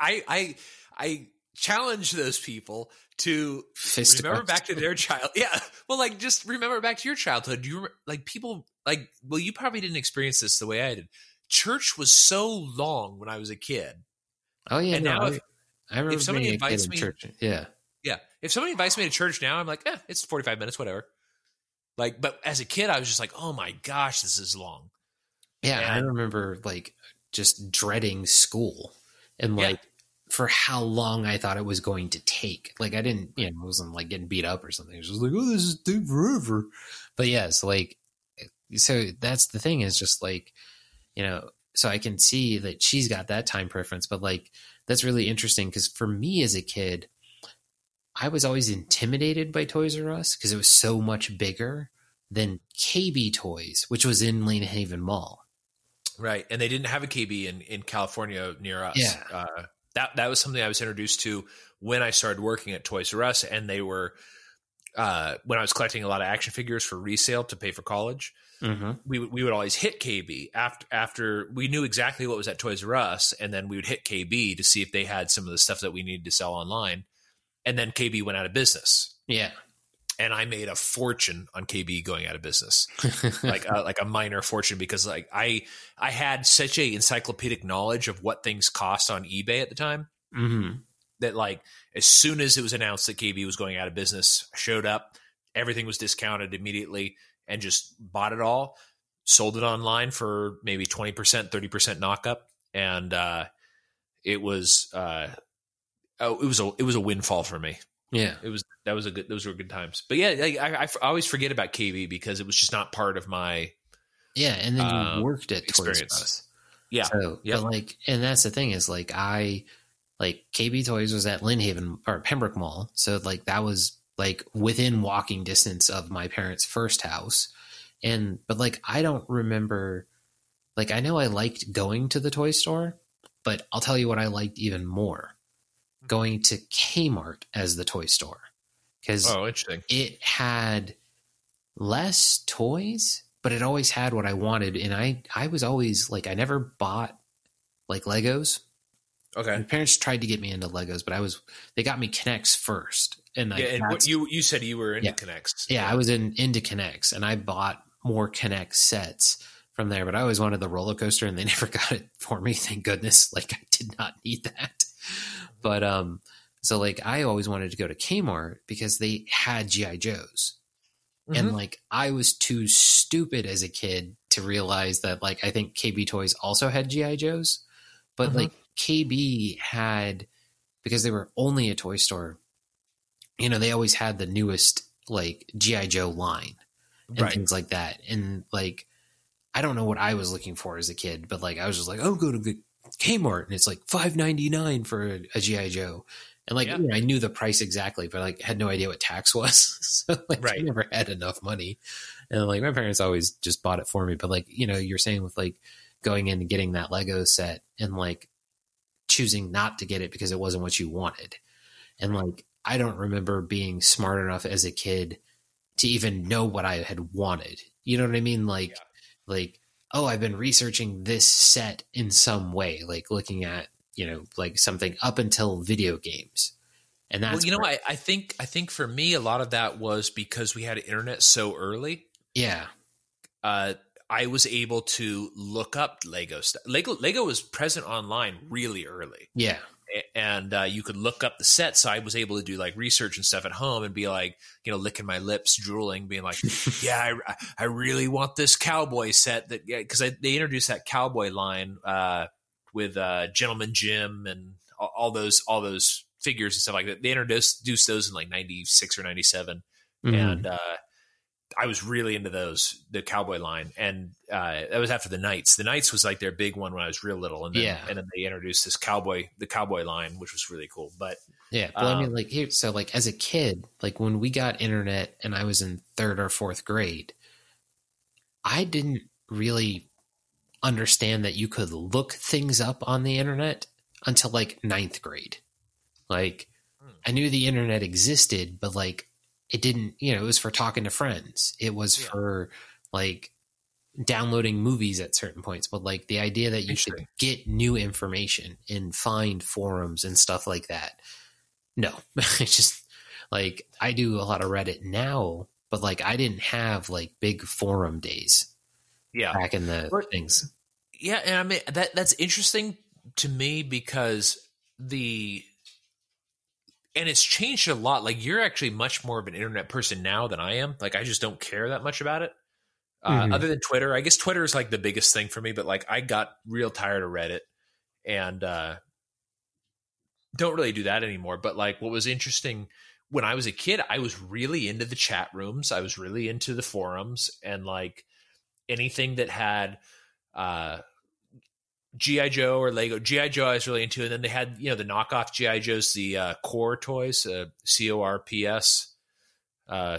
I I I challenge those people to Fist remember back to their child. Yeah, well, like just remember back to your childhood. You like people like? Well, you probably didn't experience this the way I did. Church was so long when I was a kid. Oh yeah, And no, now I, if- I remember if somebody being a kid invites in me- church. Yeah, Yeah, if somebody invites me to church now, I'm like, eh, it's 45 minutes, whatever. Like, but as a kid, I was just like, oh my gosh, this is long. yeah. I remember like just dreading school and Yeah. like for how long I thought it was going to take. Like I didn't, you know, I wasn't like getting beat up or something. It was just like, oh, this is take forever. But yes, like so that's the thing is just like, you know, so I can see that she's got that time preference, but like that's really interesting because for me as a kid, I was always intimidated by Toys R Us because it was so much bigger than KB Toys, which was in Lynn Haven Mall. Right. And they didn't have a KB in, in California near us. Yeah. Uh, that that was something I was introduced to when I started working at Toys R Us, and they were uh, when I was collecting a lot of action figures for resale to pay for college. Mm-hmm. We would we would always hit KB after after we knew exactly what was at Toys R Us, and then we would hit KB to see if they had some of the stuff that we needed to sell online, and then KB went out of business, Yeah. and I made a fortune on KB going out of business. like a, like a minor fortune because like I I had such a encyclopedic knowledge of what things cost on eBay at the time hmm that like as soon as it was announced that KB was going out of business, I showed up, everything was discounted immediately, and just bought it all, sold it online for maybe twenty percent, thirty percent knockup, and uh, it was uh, oh, it was a it was a windfall for me. Yeah. It was that was a good those were good times. But yeah, like, I, I f- I always forget about KB because it was just not part of my Yeah. And then you Um, worked at Toys R experience. Us. yeah So, but like, and that's the thing is like, I, like, KB Toys was at Lynn Haven or Pembroke Mall. So, like, that was like within walking distance of my parents' first house. And, but like, I don't remember, like, I know I liked going to the toy store, but I'll tell you what I liked even more mm-hmm. going to Kmart as the toy store. Because oh interesting it had less toys, but it always had what I wanted. And I, I was always like, I never bought like Legos. My okay parents tried to get me into Legos, but I was, they got me K'Nex first. And like, yeah and what you you said you were into Yeah. K'Nex yeah, I was in into K'Nex and I bought more K'Nex sets from there, but I always wanted the roller coaster and they never got it for me. Thank goodness. Like I did not need that. But, um, so like I always wanted to go to Kmart because they had GI Joes. and Mhm. like I was too stupid as a kid to realize that like I think KB Toys also had GI Joes, but Mhm. like KB had because they were only a toy store. You know, they always had the newest like GI Joe line and right things like that, and like I don't know what I was looking for as a kid, but like I was just like, oh, go to the Kmart and it's like five ninety nine for a, a GI Joe. And like Yeah. you know, I knew the price exactly, but like had no idea what tax was. so like I never had enough money. And like my parents always just bought it for me. But like, you know, you're saying with like going in and getting that Lego set and like choosing not to get it because it wasn't what you wanted. And like I don't remember being smart enough as a kid to even know what I had wanted. You know what I mean? Like Yeah. like, oh, I've been researching this set in some way, like looking at, you know, like something up until video games. And that's well, you know, I, I think I think for me, a lot of that was because we had internet so early. yeah. Uh, I was able to look up Lego stuff. Lego Lego was present online really early, Yeah. And uh, you could look up the sets. So I was able to do like research and stuff at home and be like, you know, licking my lips, drooling, being like, yeah, I, I really want this cowboy set that because they introduced that cowboy line uh, with uh, Gentleman Jim and all, all those all those figures and stuff like that. They introduced, those in like ninety six or ninety seven, Mhm. and uh, I was really into those the cowboy line, and uh, that was after the Knights. The Knights was like their big one when I was real little, and then Yeah. and then they introduced this cowboy the cowboy line, which was really cool. But Yeah. Well, I mean, Um, like here, so like as a kid, like when we got internet and I was in third or fourth grade, I didn't really understand that you could look things up on the internet until like ninth grade. Like, Hmm. I knew the internet existed, but like it didn't, you know, it was for talking to friends. It was Yeah. for like downloading movies at certain points, but like the idea that you should get new information and find forums and stuff like that. No, it's just like I do a lot of Reddit now, but like I didn't have like big forum days yeah, back in the But- things. Yeah, and I mean that that's interesting to me because the and it's changed a lot. Like you're actually much more of an internet person now than I am. Like I just don't care that much about it. Uh, Mhm. Other than Twitter, I guess Twitter is like the biggest thing for me. But like I got real tired of Reddit and uh, don't really do that anymore. But like what was interesting when I was a kid, I was really into the chat rooms. I was really into the forums and like anything that had uh GI Joe or Lego. GI Joe I was really into, and then they had you know the knockoff GI Joes, the uh, Corps toys, uh, C O R P S, uh,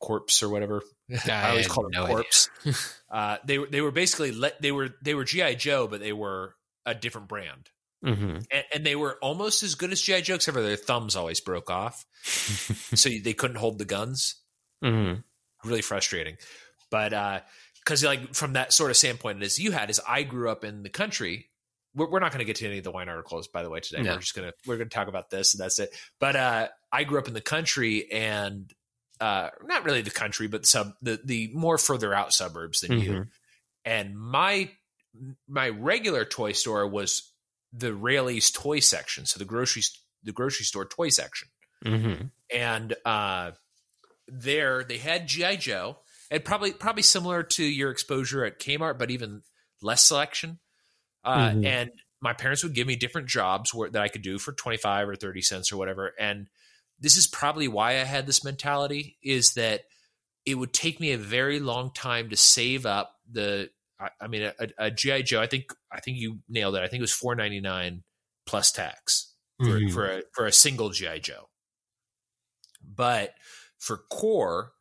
Corpse or whatever. I always had call them no. Corpse. uh, they were they were basically le- they were they were GI Joe, but they were a different brand. Mm-hmm. and, and they were almost as good as GI Joe, except for their thumbs always broke off, so they couldn't hold the guns. Mm-hmm. Really frustrating, but because like from that sort of standpoint as you had, is I grew up in the country. We're, we're not going to get to any of the wine articles, by the way, today. No. We're just gonna we're gonna talk about this, and that's it. But uh, I grew up in the country, and uh, not really the country, but sub the the more further out suburbs than you. Mhm. And my my regular toy store was the Raley's toy section, so the grocery the grocery store toy section Mm-hmm. and uh, there they had GI Joe, and probably probably similar to your exposure at Kmart, but even less selection. Uh, Mhm. And my parents would give me different jobs where, that I could do for twenty five or thirty cents or whatever. And this is probably why I had this mentality: is that it would take me a very long time to save up the. I, I mean, a, a GI Joe. I think I think you nailed it. I think it was four ninety nine plus tax for, Mhm. for a for a single GI Joe. But for Corps,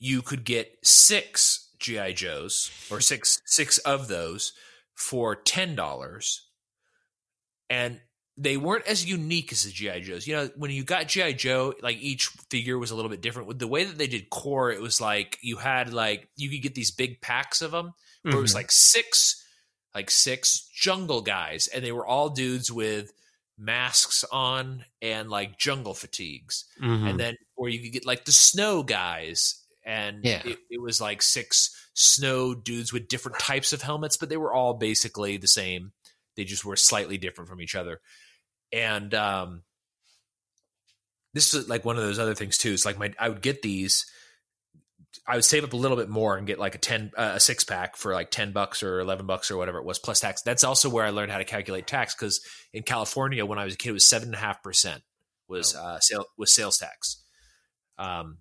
you could get six GI Joes or six six of those for ten dollars, and they weren't as unique as the GI Joes. You know, when you got GI Joe, like each figure was a little bit different. With the way that they did Corps, it was like you had like you could get these big packs of them where it was Mhm. like six like six jungle guys and they were all dudes with masks on and like jungle fatigues Mhm. and then or you could get like the snow guys and Yeah. it, it was like six snow dudes with different types of helmets but they were all basically the same they just were slightly different from each other and um this is like one of those other things too it's like my i would get these I would save up a little bit more and get like a ten uh, a six pack for like ten bucks or eleven bucks or whatever it was plus tax. That's also where I learned how to calculate tax because in California when I was a kid it was seven and a half percent was uh, sale was sales tax, um,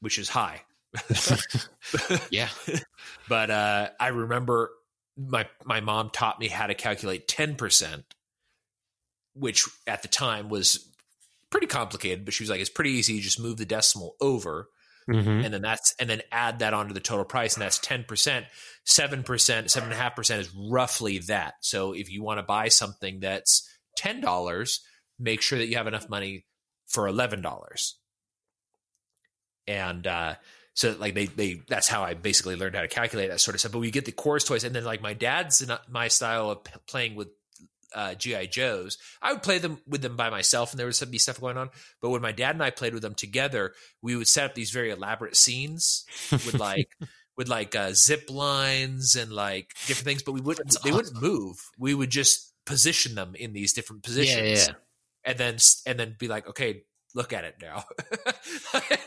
which is high. yeah. but uh, I remember my my mom taught me how to calculate ten percent, which at the time was pretty complicated. But she was like, "It's pretty easy. You just move the decimal over." Mm-hmm. and then that's and then add that onto the total price and that's 10% 7% 7.5% is roughly that so if you want to buy something that's $10 make sure that you have enough money for $11 and uh so like they they that's how I basically learned how to calculate that sort of stuff. But we get the chorus toys, and then like my dad's my style of playing with uh, GI Joes, I would play them with them by myself, and there would be stuff going on. But when my dad and I played with them together, we would set up these very elaborate scenes with like with like uh, zip lines and like different things. But we wouldn't That's they wouldn't move. We would just position them in these different positions, Yeah, yeah. and then and then be like, okay. Look at it now, like,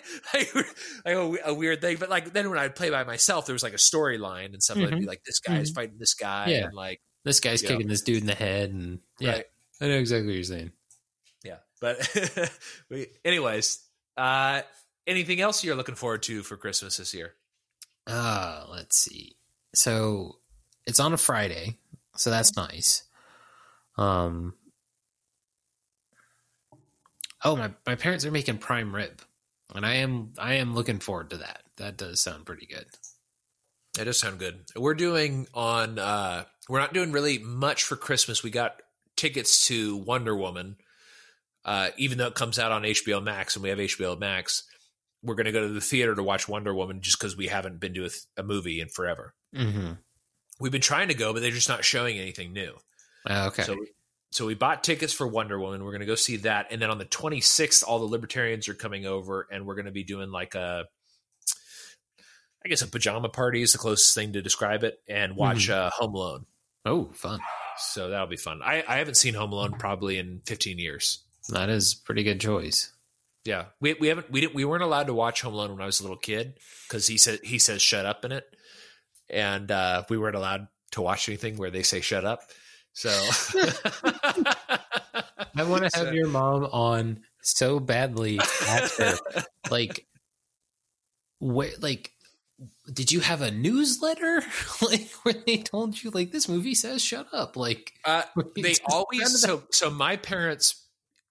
like a, a weird thing. But like then when I'd play by myself, there was like a storyline and stuff. I'd be Mhm. like, this guy's Mhm. fighting this guy, Yeah. and like This guy's kicking this dude in the head, and yeah, Right. I know exactly what you're saying. Yeah. But we- anyways, uh anything else you're looking forward to for Christmas this year? Uh, let's see. So it's on a Friday, so that's nice. Um. Oh, my my parents are making prime rib, and I am I am looking forward to that. That does sound pretty good. That does sound good. We're doing on uh we're not doing really much for Christmas. We got tickets to Wonder Woman. Uh even though it comes out on HBO Max and we have HBO Max, we're going to go to the theater to watch Wonder Woman just cuz we haven't been to a, th- a movie in forever. Mm-hmm. We've been trying to go but they're just not showing anything new. Okay. So, so we bought tickets for Wonder Woman. We're going to go see that, and then on the 26th, all the Libertarians are coming over, and we're going to be doing like a, I guess a pajama party is the closest thing to describe it, and watch uh, Home Alone. oh, fun. So that'll be fun. I, I haven't seen Home Alone probably in 15 years. That is pretty good choice. Yeah, we we haven't we didn't we weren't allowed to watch Home Alone when I was a little kid because he said he says shut up in it, and uh, we weren't allowed to watch anything where they say shut up. So I want to have So- your mom on so badly after, like, wait, like, did you have a newsletter like where they told you like this movie says shut up? Like, Uh, they always so so my parents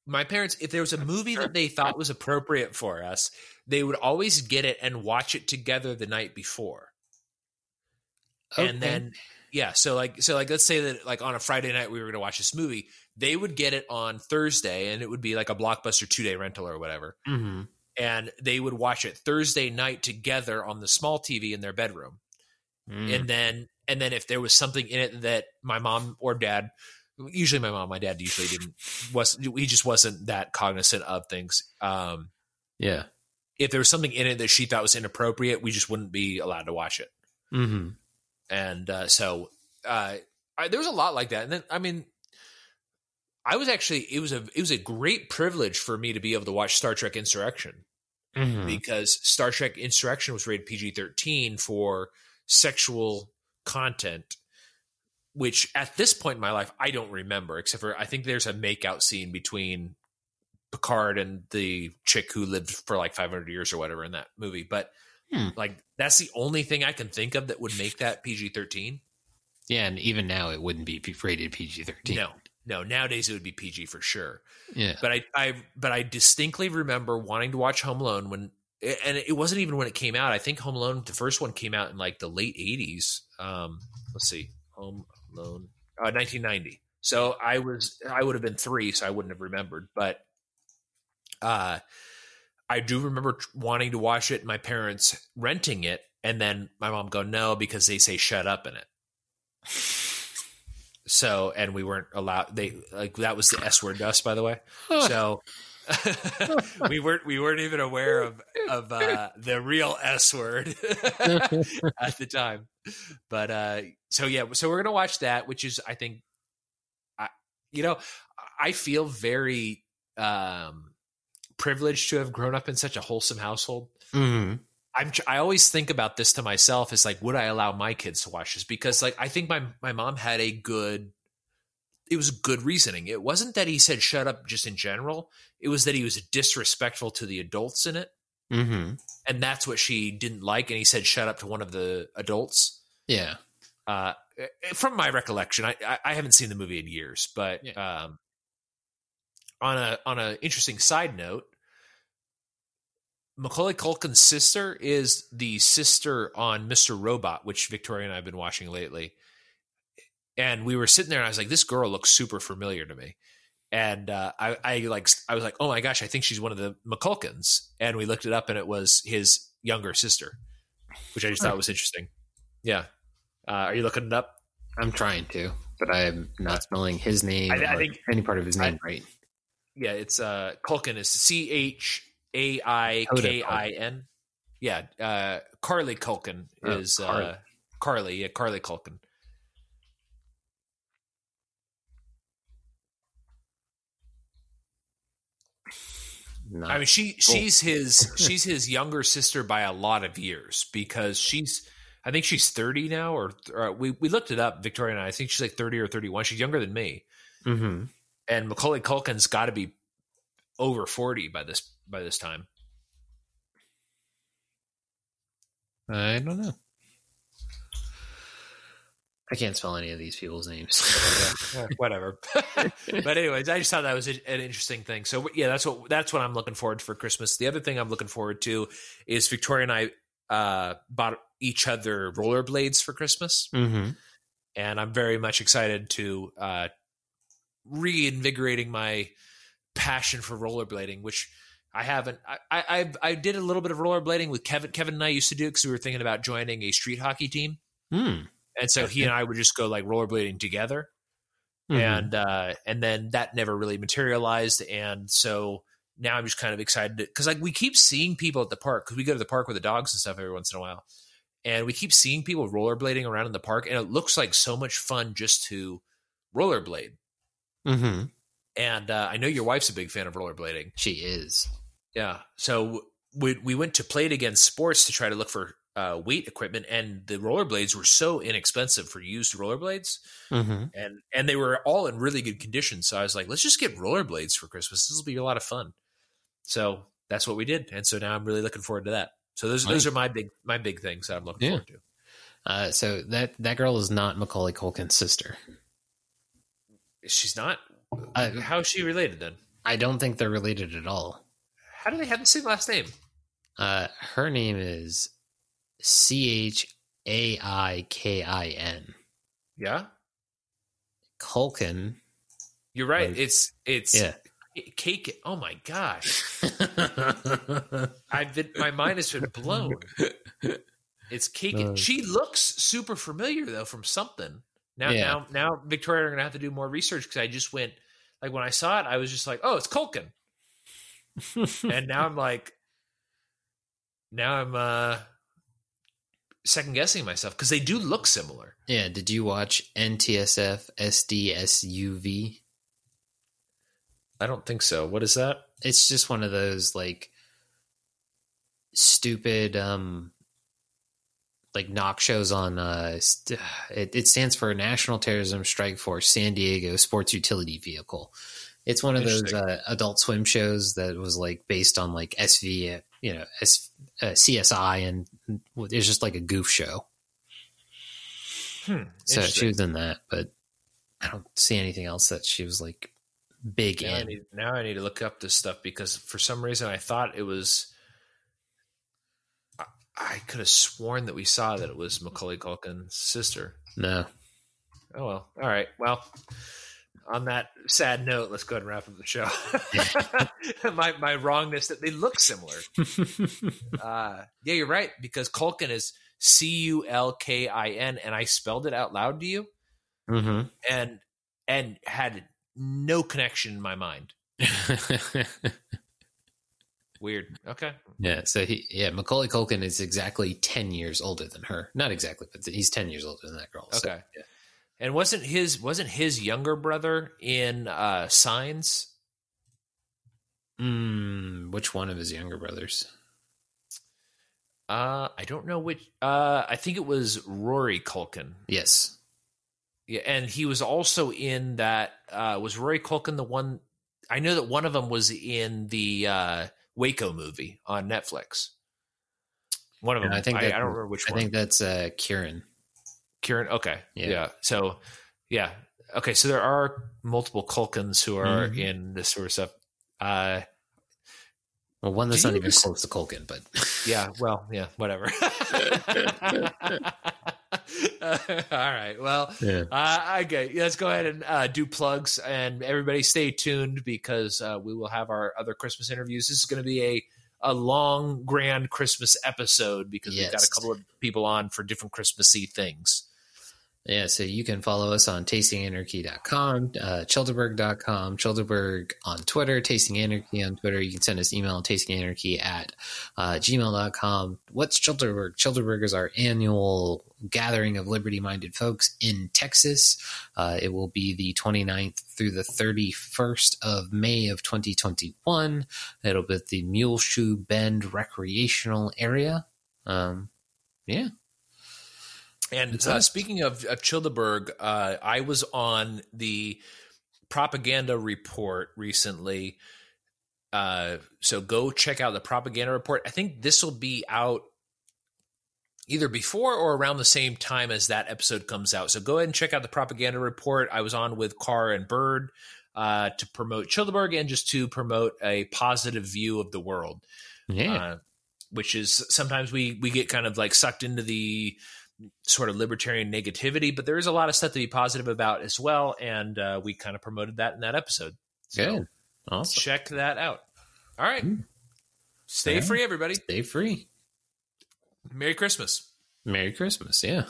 my parents if there was a movie that they thought was appropriate for us they would always get it and watch it together the night before Okay. and then yeah so like so like let's say that like on a friday night we were going to watch this movie they would get it on Thursday, and it would be like a blockbuster two day rental or whatever. Mm-hmm. And they would watch it Thursday night together on the small TV in their bedroom. Mm. And then, and then if there was something in it that my mom or dad, usually my mom, my dad usually didn't was he just wasn't that cognizant of things. Um, yeah. if there was something in it that she thought was inappropriate, we just wouldn't be allowed to watch it. Mm-hmm. And uh, so uh, I, there was a lot like that. And then, I mean, I was actually it was a it was a great privilege for me to be able to watch Star Trek Insurrection Mm-hmm. because Star Trek Insurrection was rated PG thirteen for sexual content, which at this point in my life I don't remember, except for I think there's a makeout scene between Picard and the chick who lived for like 500 years or whatever in that movie, but. Hmm. Like that's the only thing I can think of that would make that PG thirteen. Yeah, and even now it wouldn't be rated PG thirteen. No, no. Nowadays it would be PG for sure. Yeah. But I, I, but I distinctly remember wanting to watch Home Alone when, and it wasn't even when it came out. I think Home Alone, the first one, came out in like the late '80s. Um, let's see, Home Alone, uh, 1990. So I was, I would have been three, so I wouldn't have remembered. But, uh, I do remember wanting to watch it. My parents renting it, and then my mom go no because they say shut up in it. So, and we weren't allowed. They like that was the S word to us, by the way. So we weren't we weren't even aware of of uh, the real S word at the time. But uh, so yeah, so we're gonna watch that, which is I think, I you know, I feel very um, privileged to have grown up in such a wholesome household. Mm-hmm. I'm I always think about this to myself is like would I allow my kids to watch this because like I think my my mom had a good it was good reasoning. It wasn't that he said shut up just in general. It was that he was disrespectful to the adults in it Mm-hmm. and that's what she didn't like and he said shut up to one of the adults. Yeah. Uh from my recollection, I I, I haven't seen the movie in years, but um on a on a interesting side note, Macaulay Culkin's sister is the sister on Mr. Robot, which Victoria and I have been watching lately. And we were sitting there, and I was like, "This girl looks super familiar to me." And uh, I, I like, I was like, "Oh my gosh, I think she's one of the McCulkins." And we looked it up, and it was his younger sister, which I just thought was interesting. Yeah, uh, are you looking it up? I'm trying to, but I'm not spelling his name I- I or think- any part of his I- name right. Yeah, it's uh, Culkin is C H A I K I N. Yeah, uh, Carly Culkin Oh, is Carly. uh, Carly. Yeah, Carly Culkin. Not, I mean, she she's his she's his younger sister by a lot of years because she's I think she's thirty now, or, or we we looked it up. Victoria and I, I think she's like thirty or thirty one. She's younger than me, mm-hmm. and Macaulay Culkin's got to be over forty by this by this time. I don't know. I can't spell any of these people's names. Yeah, whatever. but anyways, I just thought that was a- an interesting thing. So yeah, that's what that's what I'm looking forward to for Christmas. The other thing I'm looking forward to is Victoria and I uh, bought each other rollerblades for Christmas, mm-hmm. and I'm very much excited to uh, reinvigorating my passion for rollerblading, which I haven't. I, I I've- did a little bit of rollerblading with Kevin. Kevin and I used to do it because we were thinking about joining a street hockey team, Mm. and so he and I would just go like rollerblading together Mhm. and uh and then that never really materialized and so now i'm just kind of excited because like we keep seeing people at the park because we go to the park with the dogs and stuff every once in a while and we keep seeing people rollerblading around in the park and it looks like so much fun just to rollerblade Mhm. and uh, i know your wife's a big fan of rollerblading she is. Yeah so we, we went to Play It Again Sports to try to look for uh, weight equipment and the rollerblades were so inexpensive for used rollerblades Mm-hmm. and and they were all in really good condition. So I was like, let's just get rollerblades for Christmas. This will be a lot of fun. So that's what we did, and so now I'm really looking forward to that. So those those are my big my big things that I'm looking Yeah. forward to. Uh, so that that girl is not Macaulay Culkin's sister. She's not. Uh, How is she related then? I don't think they're related at all. How do they have the same last name? Uh, her name is C H A I K I N. Yeah, Culkin You're right. Like- it's it's Yeah. cake. Oh my gosh! I've been my mind has been blown. It's cake. Uh. she looks super familiar though from something. Now, Yeah. now, now, Victoria, are gonna have to do more research because I just went like when I saw it, I was just like, oh, it's Culkin, and now I'm like, now I'm uh second guessing myself because they do look similar. yeah. Did you watch NTSF SDSUV? I don't think so. What is that? It's just one of those like stupid um like knock shows on uh st- it, it stands for National Terrorism Strike Force San Diego Sports Utility Vehicle. It's one of those uh, adult swim shows that was like based on like SV, you know, S, uh, CSI, and it's just like a goof show. Hmm, So she was in that, but I don't see anything else that she was like big Now I, in. need, now I need to look up this stuff because for some reason I thought it was. I, I could have sworn that we saw that it was Macaulay Culkin's sister. No, Oh well, all right. Well, on that sad note, let's go ahead and wrap up the show. my my wrongness that they look similar. Uh, yeah, you're right because Culkin is C U L K I N, and I spelled it out loud to you, hmm and and had no connection in my mind. Weird. Okay. yeah. So he, yeah, Macaulay Culkin is exactly ten years older than her. Not exactly, but he's ten years older than that girl. So, Okay. And wasn't his wasn't his younger brother in uh Signs? Mm, which one of his younger brothers? Uh I don't know which uh I think it was Rory Culkin. Yes. Yeah, and he was also in that uh was Rory Culkin the one I know that one of them was in the uh Waco movie on Netflix. One of them. Yeah, I think I, that- I don't remember which one. I one. think that's uh, Kieran. Kieran. Okay. Yeah. Yeah. So, yeah. Okay. So there are multiple Culkins who are Mhm. in this sort of stuff. Uh, Well, one that's not even close to Culkin, but yeah. Well, yeah. Whatever. all right. Well, yeah. uh, okay. Let's go ahead and uh, do plugs, and everybody stay tuned because uh, we will have our other Christmas interviews. This is going to be a a long, grand Christmas episode because we've got a couple of people on for different Christmassy things. Yeah, so you can follow us on tastinganarchy.com, uh, childerberg.com, Childerberg on Twitter, Tasting Anarchy on Twitter. You can send us email tastinganarchy at uh, gmail.com. What's Childerberg? Childerberg is our annual gathering of liberty minded folks in Texas. Uh, it will be the 29th through the 31st of May of 2021. It'll be at the Muleshoe Bend Recreational Area. Um, yeah. And uh, speaking of, of Childeberg, uh, I was on the propaganda report recently. Uh, so go check out the propaganda report. I think this will be out either before or around the same time as that episode comes out. So go ahead and check out the propaganda report. I was on with Carr and Bird uh, to promote Childeberg and just to promote a positive view of the world Yeah. uh, which is sometimes we we get kind of like sucked into the sort of libertarian negativity, but there is a lot of stuff to be positive about as well, and uh, we kind of promoted that in that episode. So Good. Awesome. check that out. All right, Mm. stay Yeah. free, everybody. Stay free. Merry Christmas. Merry Christmas. Yeah.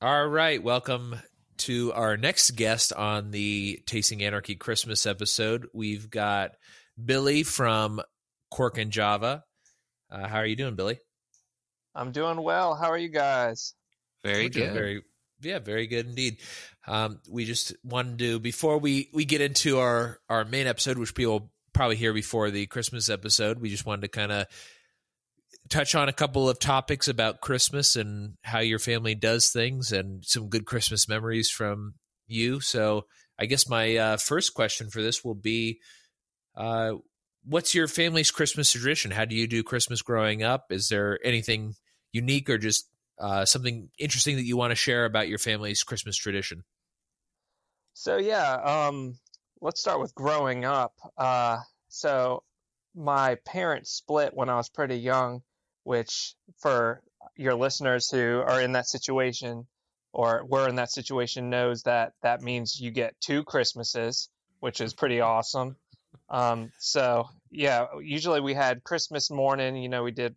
All right, welcome to our next guest on the Tasting Anarchy Christmas episode. We've got Billy from Cork and Java. Uh, how are you doing, Billy? I'm doing well. How are you guys? Very We're good. Very, yeah, very good indeed. Um, we just wanted to before we we get into our our main episode, which people will probably hear before the Christmas episode. We just wanted to kind of touch on a couple of topics about Christmas and how your family does things, and some good Christmas memories from you. So, I guess my uh, first question for this will be. Uh, What's your family's Christmas tradition? How do you do Christmas growing up? Is there anything unique or just uh, something interesting that you want to share about your family's Christmas tradition? So yeah, um, let's start with growing up. Uh, so my parents split when I was pretty young, which for your listeners who are in that situation, or we're in that situation knows that that means you get two Christmases, which is pretty awesome. Um, so yeah, usually we had Christmas morning. You know, we did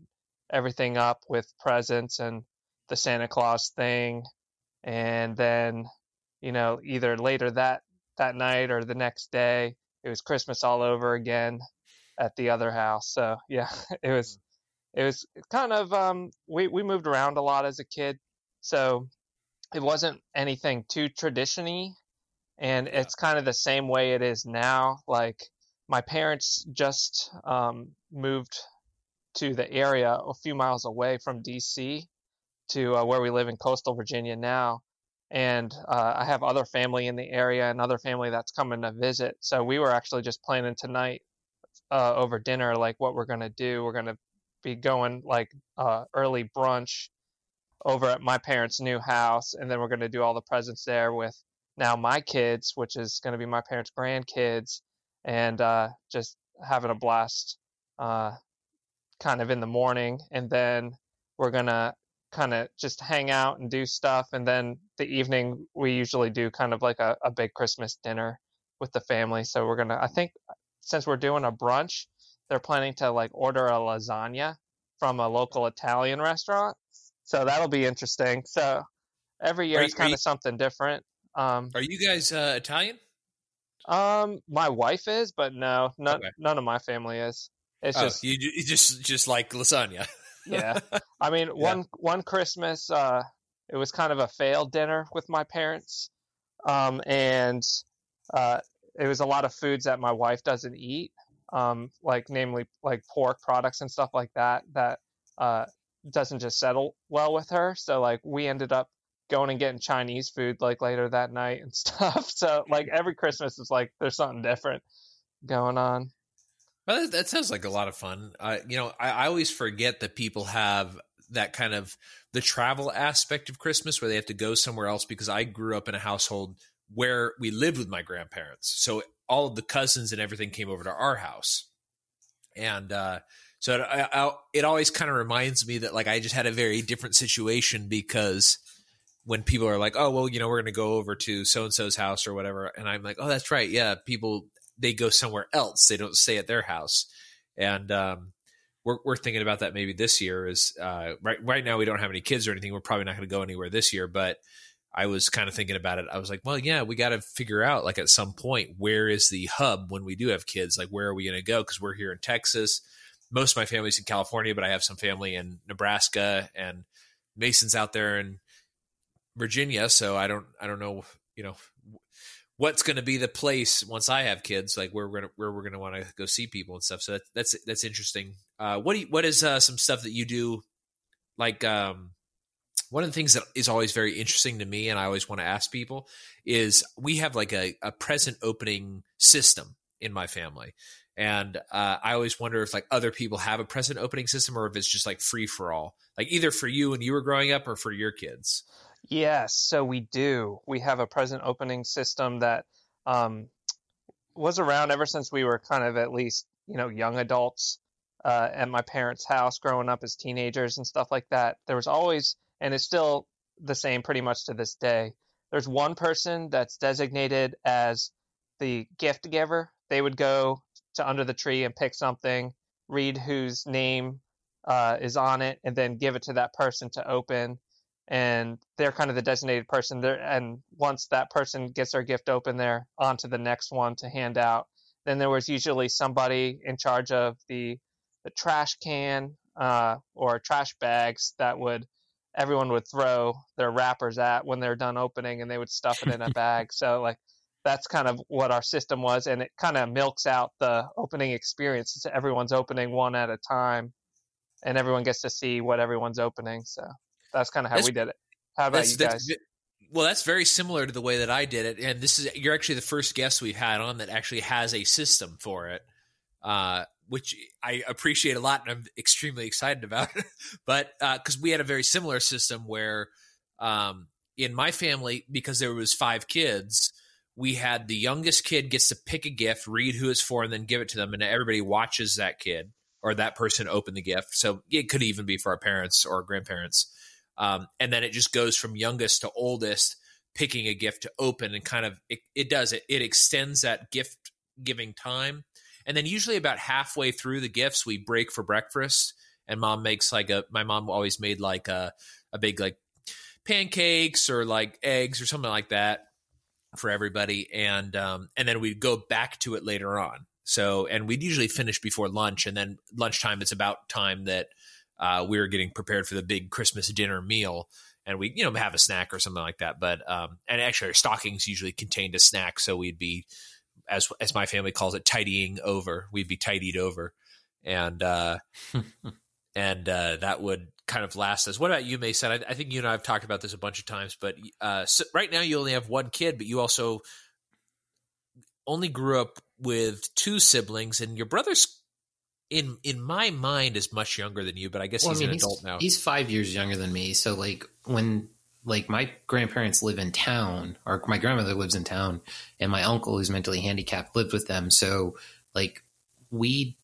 everything up with presents and the Santa Claus thing, and then you know either later that that night or the next day it was Christmas all over again at the other house. So yeah, it was it was kind of um, we we moved around a lot as a kid, so it wasn't anything too traditiony, and yeah. it's kind of the same way it is now. Like my parents just um, moved to the area a few miles away from DC to uh, where we live in coastal Virginia now. And uh, I have other family in the area and other family that's coming to visit. So we were actually just planning tonight uh, over dinner, like what we're going to do. We're going to be going like uh, early brunch over at my parents' new house. And then we're going to do all the presents there with now my kids, which is going to be my parents' grandkids, and uh, just having a blast uh, kind of in the morning. And then we're going to kind of just hang out and do stuff. And then the evening, we usually do kind of like a, a big Christmas dinner with the family. So we're going to, I think, since we're doing a brunch, they're planning to like order a lasagna from a local Italian restaurant. So that'll be interesting. So every year it's kind of something different. Um, are you guys uh, Italian? Um, my wife is, but no, none, okay. none of my family is. It's oh, just you, you just just like lasagna. yeah, I mean yeah. one one Christmas, uh, it was kind of a failed dinner with my parents, um, and uh, it was a lot of foods that my wife doesn't eat, um, like namely like pork products and stuff like that that uh, doesn't just settle well with her. So like we ended up going and getting Chinese food like later that night and stuff. So like every Christmas is like there's something different going on. Well, that, sounds like a lot of fun. You know, I, I always forget that people have that kind of the travel aspect of Christmas where they have to go somewhere else because I grew up in a household where we lived with my grandparents. So all of the cousins and everything came over to our house. And uh, so it, I, it always kind of reminds me that like I just had a very different situation because when people are like, oh, well, you know, we're going to go over to so and so's house or whatever. And I'm like, oh, that's right. Yeah. People, they go somewhere else. They don't stay at their house. And, um, we're, we're thinking about that maybe this year is, uh, right, right now we don't have any kids or anything. We're probably not going to go anywhere this year, but I was kind of thinking about it. I was like, well, yeah, we got to figure out like at some point where is the hub when we do have kids? Like, where are we going to go? Because we're here in Texas. Most of my family's in California, but I have some family in Nebraska and Mason's out there in Virginia. So I don't, I don't know, you know, what's going to be the place once I have kids, like where we're gonna, where we're going to want to go see people and stuff. So that, that's that's interesting. Uh, what do you, what is uh, some stuff that you do? Like, um, one of the things that is always very interesting to me and i always want to ask people is we have like a, a present opening system in my family and uh, i always wonder if like other people have a present opening system or if it's just like free for all like either for you when you were growing up or for your kids yes so we do we have a present opening system that um, was around ever since we were kind of at least you know young adults uh, at my parents' house growing up as teenagers and stuff like that. There was always and it's still the same pretty much to this day. There's one person that's designated as the gift giver. They would go to under the tree and pick something, read whose name uh, is on it, and then give it to that person to open. And they're kind of the designated person there. And once that person gets their gift open, they're on to the next one to hand out. Then there was usually somebody in charge of the the trash can uh, or trash bags that would everyone would throw their wrappers at when they're done opening and they would stuff it in a bag. So like that's kind of what our system was and it kind of milks out the opening experience. It's everyone's opening one at a time and everyone gets to see what everyone's opening. So that's kind of how that's, we did it. How about you guys? well, that's very similar to the way that I did it, and this is you're actually the first guest we've had on that actually has a system for it. Uh, which I appreciate a lot and I'm extremely excited about. but because uh, we had a very similar system where um, in my family, because there was five kids, we had the youngest kid gets to pick a gift, read who it's for, and then give it to them, and everybody watches that kid or that person open the gift. So it could even be for our parents or grandparents. Um, and then it just goes from youngest to oldest, picking a gift to open, and kind of it, it does it. It extends that gift giving time, and then usually about halfway through the gifts, we break for breakfast, and mom makes like a. My mom always made like a a big like pancakes or like eggs or something like that for everybody, and um, and then we'd go back to it later on. So, and we'd usually finish before lunch, and then lunchtime. It's about time that uh, we were getting prepared for the big Christmas dinner meal, and we you know have a snack or something like that. But um, and actually, our stockings usually contained a snack, so we'd be as as my family calls it, tidying over. We'd be tidied over, and uh, and uh, that would kind of last us. What about you, Mason? I, I, think you and I have talked about this a bunch of times, but uh, so right now you only have one kid, but you also only grew up with two siblings, and your brother's in in my mind is much younger than you, but I guess well, he's I mean, an adult now. He's five years younger than me, so like when like my grandparents live in town, or my grandmother lives in town, and my uncle who's mentally handicapped lived with them. So like we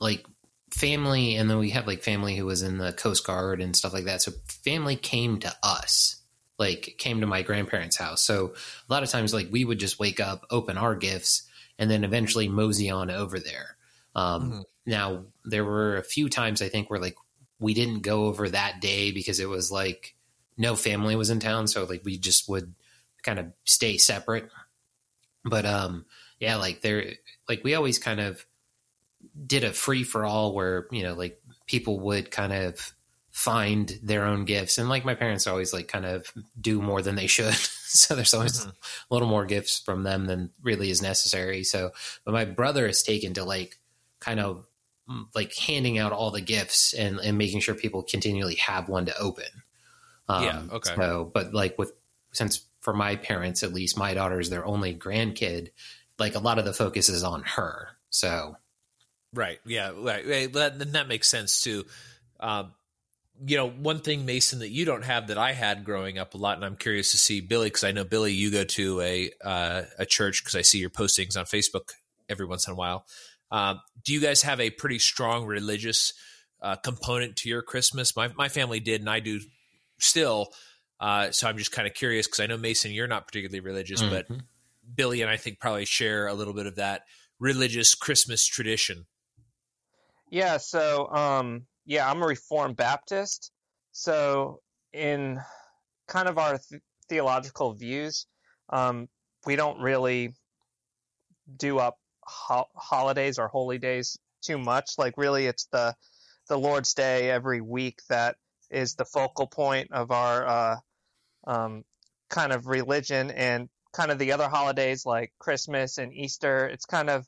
like family, and then we have like family who was in the Coast Guard and stuff like that. So family came to us, like came to my grandparents' house. So a lot of times, like we would just wake up, open our gifts, and then eventually mosey on over there. Um, mm-hmm. Now there were a few times I think where like we didn't go over that day because it was like no family was in town, so like we just would kind of stay separate. But um, yeah, like there, like we always kind of did a free for all where you know like people would kind of find their own gifts and like my parents always like kind of do more than they should so there's always mm-hmm. a little more gifts from them than really is necessary so but my brother has taken to like kind of mm, like handing out all the gifts and, and making sure people continually have one to open um, yeah okay so but like with since for my parents at least my daughter is their only grandkid like a lot of the focus is on her so Right. Yeah. Right. right. That, that makes sense too. Um, you know, one thing, Mason, that you don't have that I had growing up a lot, and I'm curious to see Billy because I know Billy, you go to a uh, a church because I see your postings on Facebook every once in a while. Um, do you guys have a pretty strong religious uh, component to your Christmas? My my family did, and I do still. Uh, so I'm just kind of curious because I know Mason, you're not particularly religious, mm-hmm. but Billy and I think probably share a little bit of that religious Christmas tradition. Yeah, so um, yeah, I'm a Reformed Baptist. So in kind of our th- theological views, um, we don't really do up ho- holidays or holy days too much. Like really, it's the the Lord's Day every week that is the focal point of our uh, um, kind of religion, and kind of the other holidays like Christmas and Easter. It's kind of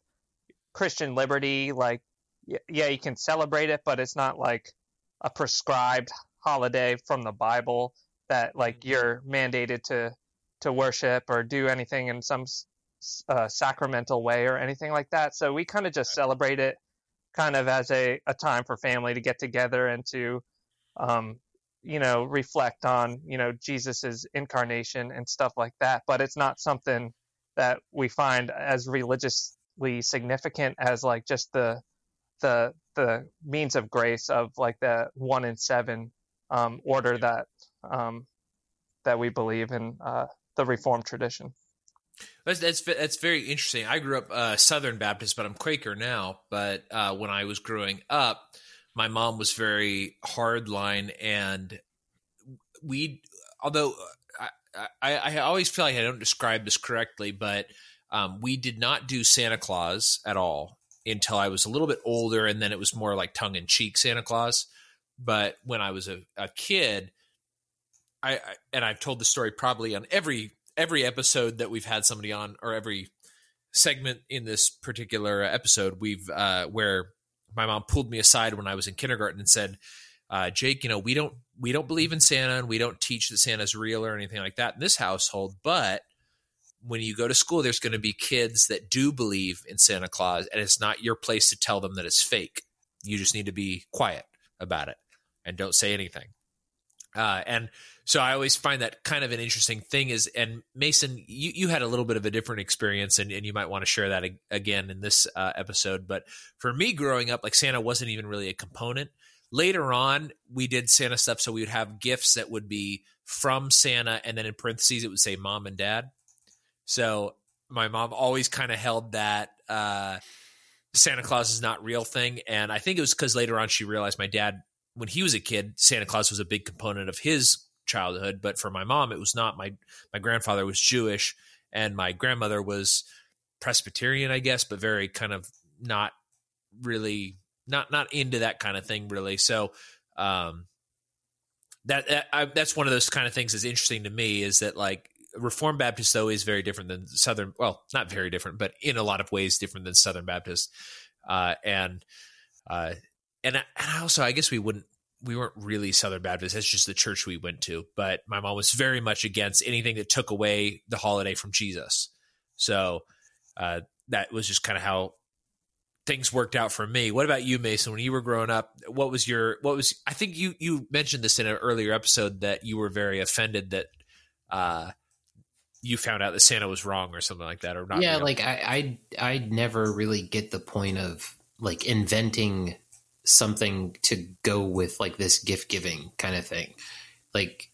Christian liberty, like yeah, you can celebrate it, but it's not like a prescribed holiday from the Bible that like mm-hmm. you're mandated to to worship or do anything in some uh, sacramental way or anything like that. So we kind of just celebrate it kind of as a, a time for family to get together and to um, you know reflect on you know jesus's incarnation and stuff like that but it's not something that we find as religiously significant as like just the the the means of grace of like the one in seven um, order that um, that we believe in uh, the Reformed tradition. That's, that's that's very interesting. I grew up uh, Southern Baptist, but I'm Quaker now. But uh, when I was growing up, my mom was very hardline, and we, although I, I, I, always feel like I don't describe this correctly, but um, we did not do Santa Claus at all until I was a little bit older, and then it was more like tongue in cheek Santa Claus. But when I was a, a kid, I, I and I've told the story probably on every every episode that we've had somebody on, or every segment in this particular episode, we've uh, where my mom pulled me aside when I was in kindergarten and said, uh, "Jake, you know we don't we don't believe in Santa, and we don't teach that Santa's real or anything like that in this household, but." when you go to school, there's going to be kids that do believe in Santa Claus, and it's not your place to tell them that it's fake. You just need to be quiet about it and don't say anything. Uh, and so I always find that kind of an interesting thing is, and Mason, you, you had a little bit of a different experience and, and you might want to share that again in this uh, episode. But for me growing up, like Santa wasn't even really a component. later on, we did Santa stuff, so we would have gifts that would be from Santa, and then in parentheses it would say mom and dad. So my mom always kind of held that uh, Santa Claus is not real thing, and I think it was because later on she realized my dad, when he was a kid, Santa Claus was a big component of his childhood, but for my mom, it was not. My my grandfather was Jewish, and my grandmother was Presbyterian, I guess, but very kind of not really not not into that kind of thing really. So um, that, that I, that's one of those kind of things that's interesting to me is that like Reformed Baptist though is very different than Southern. Well, not very different, but in a lot of ways different than Southern Baptist. Uh, and uh, and and also I guess we wouldn't we weren't really Southern Baptist. That's just the church we went to. But my mom was very much against anything that took away the holiday from Jesus. So uh, that was just kind of how things worked out for me. What about you, Mason? When you were growing up, what was your what was? I think you you mentioned this in an earlier episode that you were very offended that uh, you found out that Santa was wrong or something like that, or not. Yeah, real. like I I I never really get the point of like inventing something to go with like this gift giving kind of thing. Like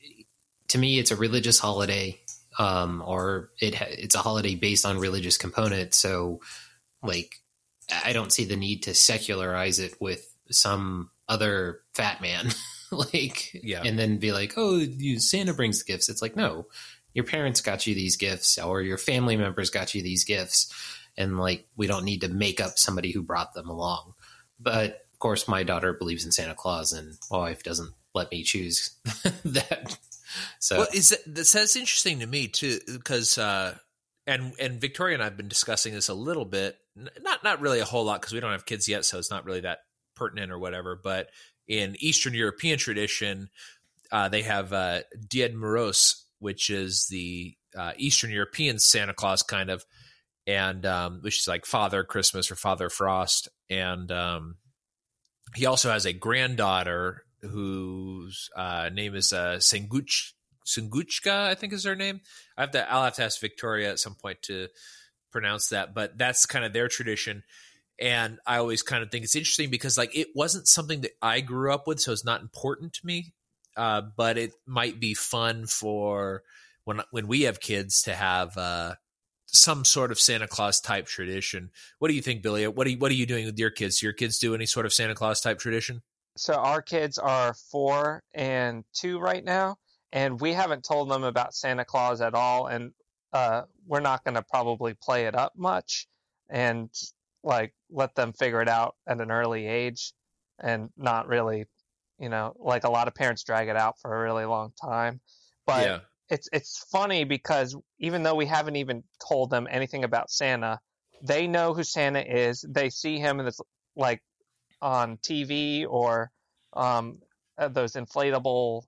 to me, it's a religious holiday, um, or it ha- it's a holiday based on religious component. So, like, I don't see the need to secularize it with some other fat man, like, yeah, and then be like, oh, you, Santa brings the gifts. It's like, no, your parents got you these gifts, or your family members got you these gifts, and like, we don't need to make up somebody who brought them along. But course, my daughter believes in Santa Claus, and my wife doesn't let me choose that. So, well, is that, that's interesting to me too, because uh, and and Victoria and I've been discussing this a little bit, not not really a whole lot because we don't have kids yet, so it's not really that pertinent or whatever. But in Eastern European tradition, uh, they have uh, Ded Moroz, which is the uh, Eastern European Santa Claus kind of, and um, which is like Father Christmas or Father Frost, and um, he also has a granddaughter whose uh, name is uh, Senguch, Senguchka, I think is her name. I have to, I'll have to ask Victoria at some point to pronounce that, but that's kind of their tradition. And I always kind of think it's interesting because like it wasn't something that I grew up with, so it's not important to me. Uh, but it might be fun for when when we have kids to have uh, some sort of Santa Claus type tradition. What do you think, Billy? What are you, what are you doing with your kids? Do your kids do any sort of Santa Claus type tradition? So our kids are four and two right now, and we haven't told them about Santa Claus at all, and uh, we're not going to probably play it up much, and like let them figure it out at an early age, and not really, you know, like a lot of parents drag it out for a really long time. But yeah it's it's funny because even though we haven't even told them anything about Santa, they know who Santa is. They see him and it's like on TV or um, uh, those inflatable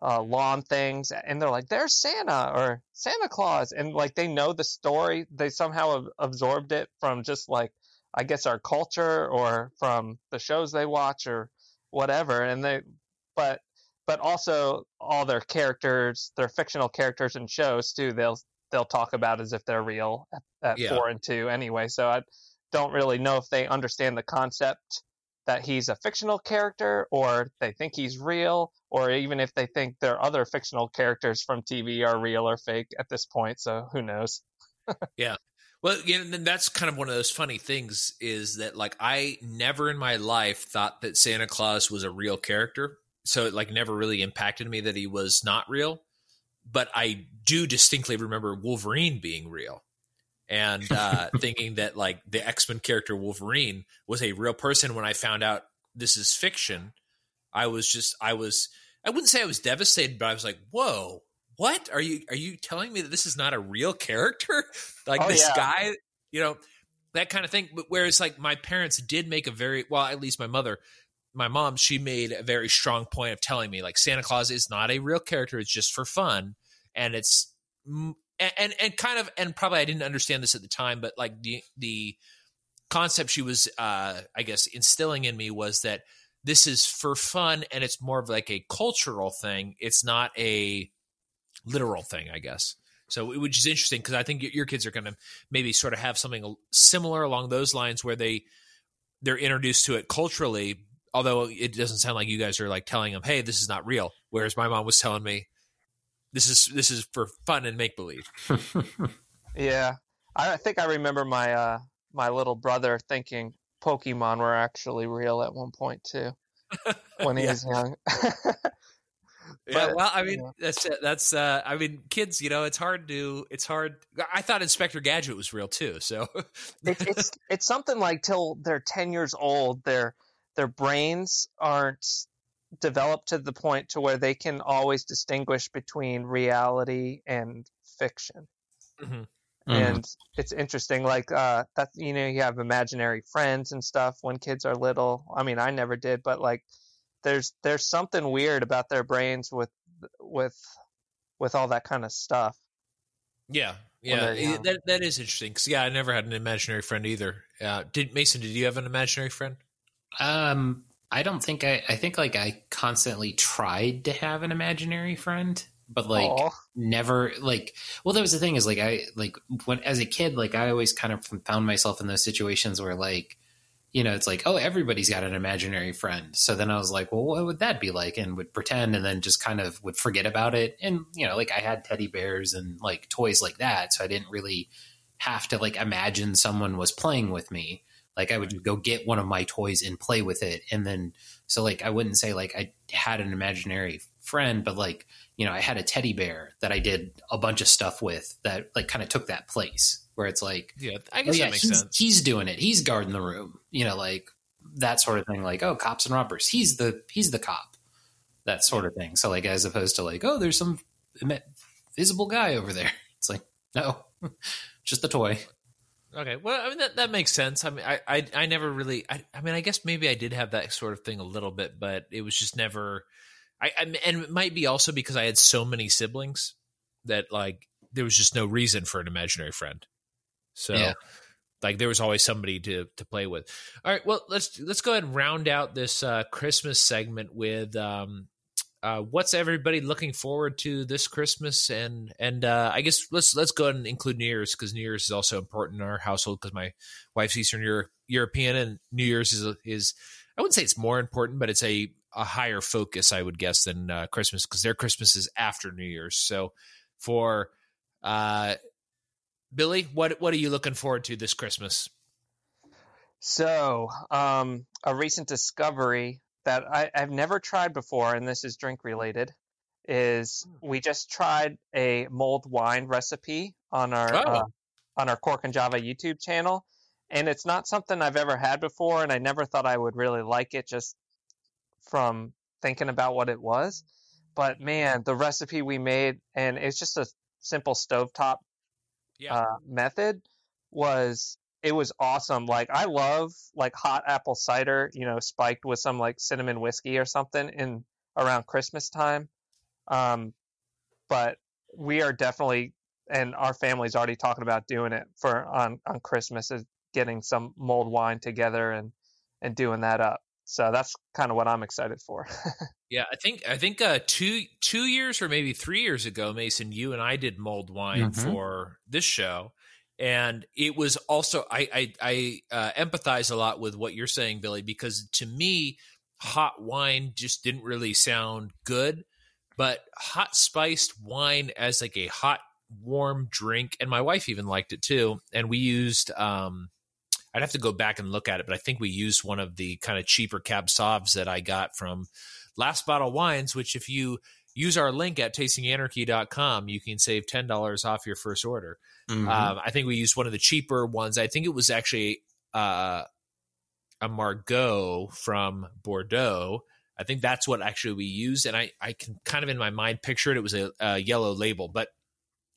uh, lawn things, and they're like, "There's Santa" or "Santa Claus," and like they know the story. They somehow absorbed it from just like I guess our culture or from the shows they watch or whatever. And they, but but also all their characters, their fictional characters and shows too. They'll they'll talk about as if they're real at, at yeah. four and two anyway. So I don't really know if they understand the concept that he's a fictional character or they think he's real or even if they think their other fictional characters from TV are real or fake at this point. So who knows? yeah. Well, you know, that's kind of one of those funny things is that like I never in my life thought that Santa Claus was a real character so it like never really impacted me that he was not real but i do distinctly remember wolverine being real and uh, thinking that like the x-men character wolverine was a real person. When i found out this is fiction i was just i was i wouldn't say i was devastated but i was like whoa what? Are you are you telling me that this is not a real character? Like oh, this yeah. guy you know that kind of thing. But whereas like my parents did make a very well at least my mother my mom, she made a very strong point of telling me like Santa Claus is not a real character; it's just for fun, and it's and and, and kind of and probably I didn't understand this at the time, but like the the concept she was, uh, I guess, instilling in me was that this is for fun and it's more of like a cultural thing. It's not a literal thing, I guess. So, which is interesting because I think your kids are going to maybe sort of have something similar along those lines where they they're introduced to it culturally, although it doesn't sound like you guys are like telling them, "Hey, this is not real." Whereas my mom was telling me, "This is this is for fun and make believe." Yeah, I think I remember my uh, my little brother thinking Pokemon were actually real at one point too, when he Yeah. was young. Yeah, well, I mean, you that's that's. Uh, I mean, kids, you know, it's hard to. It's hard. I thought Inspector Gadget was real too. So, it, it's it's something like till they're ten years old, their their brains aren't developed to the point to where they can always distinguish between reality and fiction. Mhm. And it's interesting, like uh, that you know you have imaginary friends and stuff when kids are little. I mean, I never did, but like there's there's something weird about their brains with with with all that kind of stuff. yeah, yeah, they're that that is interesting. Because yeah, I never had an imaginary friend either. Uh, did Mason? Did you have an imaginary friend? Um, I don't think I. I think like I constantly tried to have an imaginary friend, but like Aw. never like. Well, that was the thing is like I like when as a kid like I always kind of found myself in those situations where like you know it's like oh everybody's got an imaginary friend. So then I was like, well, what would that be like? And would pretend and then just kind of would forget about it. And you know like I had teddy bears and like toys like that, so I didn't really have to like imagine someone was playing with me like I would go get one of my toys and play with it, and then so like I wouldn't say like I had an imaginary friend, but like you know I had a teddy bear that I did a bunch of stuff with that like kind of took that place where it's like Yeah, I oh guess yeah that makes he's, sense. he's doing it, he's guarding the room, you know like that sort of thing. Like oh cops and robbers, he's the he's the cop, that sort of thing. So like as opposed to like oh there's some visible guy over there, it's like no, just the toy. Okay, well, I mean that, that makes sense. I mean, I, I, I never really. I, I mean, I guess maybe I did have that sort of thing a little bit, but it was just never. I, I and it might be also because I had so many siblings that like there was just no reason for an imaginary friend. So, Yeah. like, there was always somebody to to play with. All right, well, let's let's go ahead and round out this uh, Christmas segment with um, uh, what's everybody looking forward to this Christmas and and uh, I guess let's let's go and include New Year's because New Year's is also important in our household because my wife's Eastern Euro- European and New Year's is is I wouldn't say it's more important but it's a a higher focus I would guess than uh, Christmas because their Christmas is after New Year's. So for uh, Billy, what what are you looking forward to this Christmas? So, um, a recent discovery that I, I've never tried before, and this is drink related, is we just tried a mulled wine recipe on our Oh. uh, on our Cork and Java YouTube channel, and it's not something I've ever had before, and I never thought I would really like it just from thinking about what it was. But man, the recipe we made, and it's just a simple stovetop Yeah. uh, method was it was awesome. Like I love like hot apple cider, you know, spiked with some like cinnamon whiskey or something in around Christmas time. Um, but we are definitely and our family's already talking about doing it for on on Christmas is getting some mulled wine together and and doing that up. So that's kind of what I'm excited for. Yeah, I think I think uh, two two years or maybe three years ago, Mason, you and I did mulled wine Mhm. for this show, and it was also I I, I uh, empathize a lot with what you're saying, Billy, because to me, hot wine just didn't really sound good, but hot spiced wine as like a hot warm drink, and my wife even liked it too, and we used. um I'd have to go back and look at it, but I think we used one of the kind of cheaper cab sauves that I got from Last Bottle Wines, which if you use our link at tastinganarchy.com, you can save $10 off your first order. Mhm. Um, I think we used one of the cheaper ones. I think it was actually uh, a Margaux from Bordeaux. I think that's what actually we used. And I, I can kind of in my mind picture it. It was a, a yellow label. But,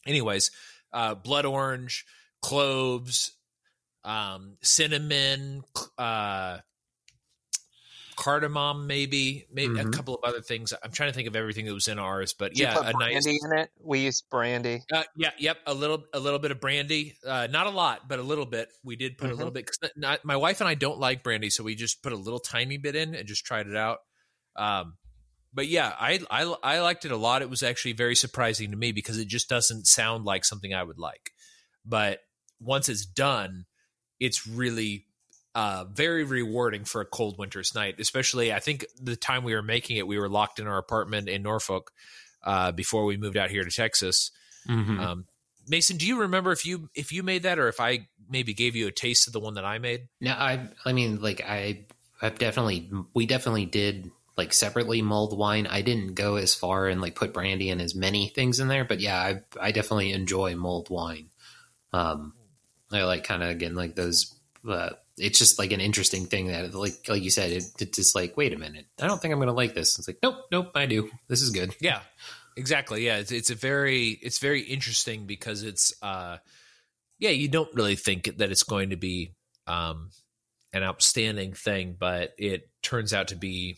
anyways, uh, blood orange, cloves, um, cinnamon, uh, cardamom, maybe, maybe a Mhm. couple of other things. I'm trying to think of everything that was in ours, but Did yeah, a nice. brandy in it. We used brandy. Uh, yeah, yep, a little, a little bit of brandy. Uh, not a lot, but a little bit. We did put a Mhm. little bit. Cause not, my wife and I don't like brandy, so we just put a little tiny bit in and just tried it out. Um, but yeah, I, I I liked it a lot. It was actually very surprising to me because it just doesn't sound like something I would like. But once it's done, it's really uh, very rewarding for a cold winter's night. Especially, I think the time we were making it, we were locked in our apartment in Norfolk uh, before we moved out here to Texas. Mhm. Um, Mason, do you remember if you if you made that or if I maybe gave you a taste of the one that I made? No, I I mean like I I've definitely we definitely did like separately mulled wine. I didn't go as far and like put brandy and as many things in there, but yeah, I I definitely enjoy mulled wine. Um I like kind of again like those uh, it's just like an interesting thing that like like you said it, it's just like wait a minute. I don't think I'm to like this. It's like nope, nope, I do. This is good. Yeah, exactly. Yeah, it's, it's a very it's very interesting because it's uh, yeah, you don't really think that it's going to be um, an outstanding thing, but it turns out to be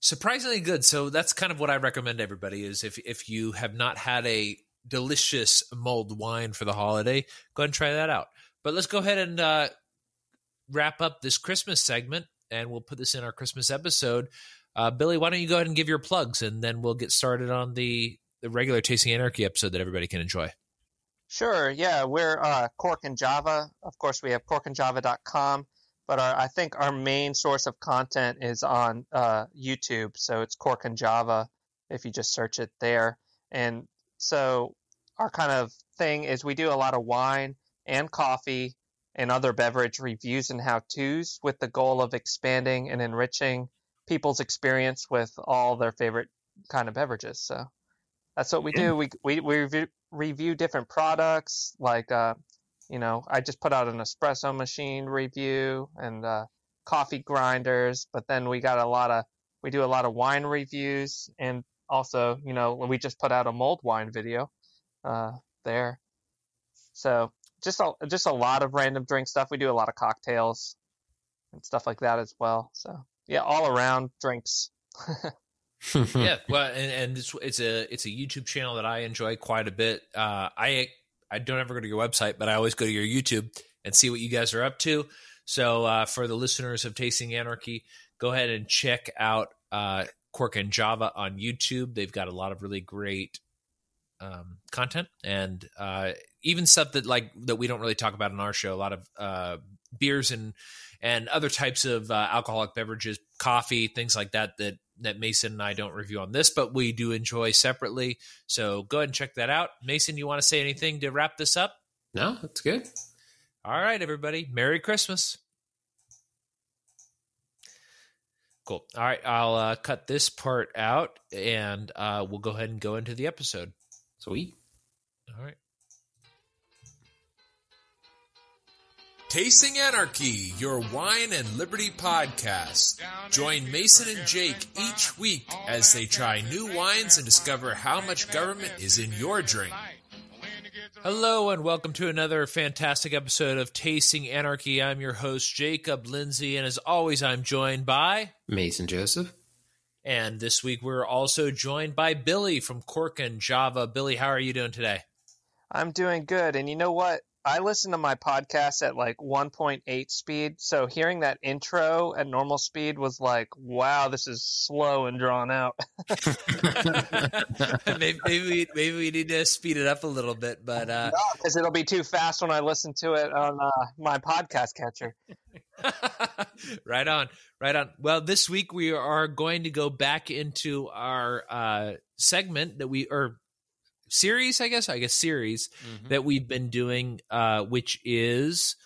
surprisingly good. So that's kind of what I recommend everybody is if if you have not had a delicious mulled wine for the holiday, go ahead and try that out. But let's go ahead and uh, wrap up this Christmas segment, and we'll put this in our Christmas episode. Uh, Billy, why don't you go ahead and give your plugs, and then we'll get started on the the regular Tasting Anarchy episode that everybody can enjoy. Sure. Yeah, we're uh, Cork and Java. Of course, we have corkandjava.com, but our, I think our main source of content is on uh, YouTube. So it's Cork and Java if you just search it there. And so our kind of thing is we do a lot of wine and coffee and other beverage reviews and how to's with the goal of expanding and enriching people's experience with all their favorite kind of beverages. So that's what we do. We we, we review, review different products. Like, uh, you know, I just put out an espresso machine review and uh, coffee grinders. But then we got a lot of we do a lot of wine reviews and also, you know, we just put out a mulled wine video uh, there. So just a just a lot of random drink stuff. We do a lot of cocktails and stuff like that as well. So yeah, all around drinks. yeah, well, and, and it's, it's a it's a YouTube channel that I enjoy quite a bit. Uh, I I don't ever go to your website, but I always go to your YouTube and see what you guys are up to. So uh, for the listeners of Tasting Anarchy, go ahead and check out uh, Cork and Java on YouTube. They've got a lot of really great um, content and uh, even stuff that like that we don't really talk about in our show. A lot of uh, beers and and other types of uh, alcoholic beverages, coffee, things like that that that Mason and I don't review on this, but we do enjoy separately. So go ahead and check that out. Mason, you want to say anything to wrap this up? no, that's good. All right, everybody. Merry Christmas. Cool. All right, I'll uh, cut this part out and uh, we'll go ahead and go into the episode. Sweet. All right. Tasting Anarchy, your wine and liberty podcast. Join Mason and Jake each week as they try new wines and discover how much government is in your drink. Hello and welcome to another fantastic episode of Tasting Anarchy. I'm your host Jacob Lindsay, and as always, I'm joined by. Mason Joseph. And this week we're also joined by Billy from Cork and Java. Billy, how are you doing today? I'm doing good. And you know what? I listen to my podcast at like 1.8 speed. So hearing that intro at normal speed was like, wow, this is slow and drawn out. maybe, maybe, we, maybe we need to speed it up a little bit, but uh, Because it'll be too fast when I listen to it on uh, my podcast catcher. right on, right on. Well, this week we are going to go back into our uh, segment that we or series, I guess, I guess series that we've been doing, uh, which is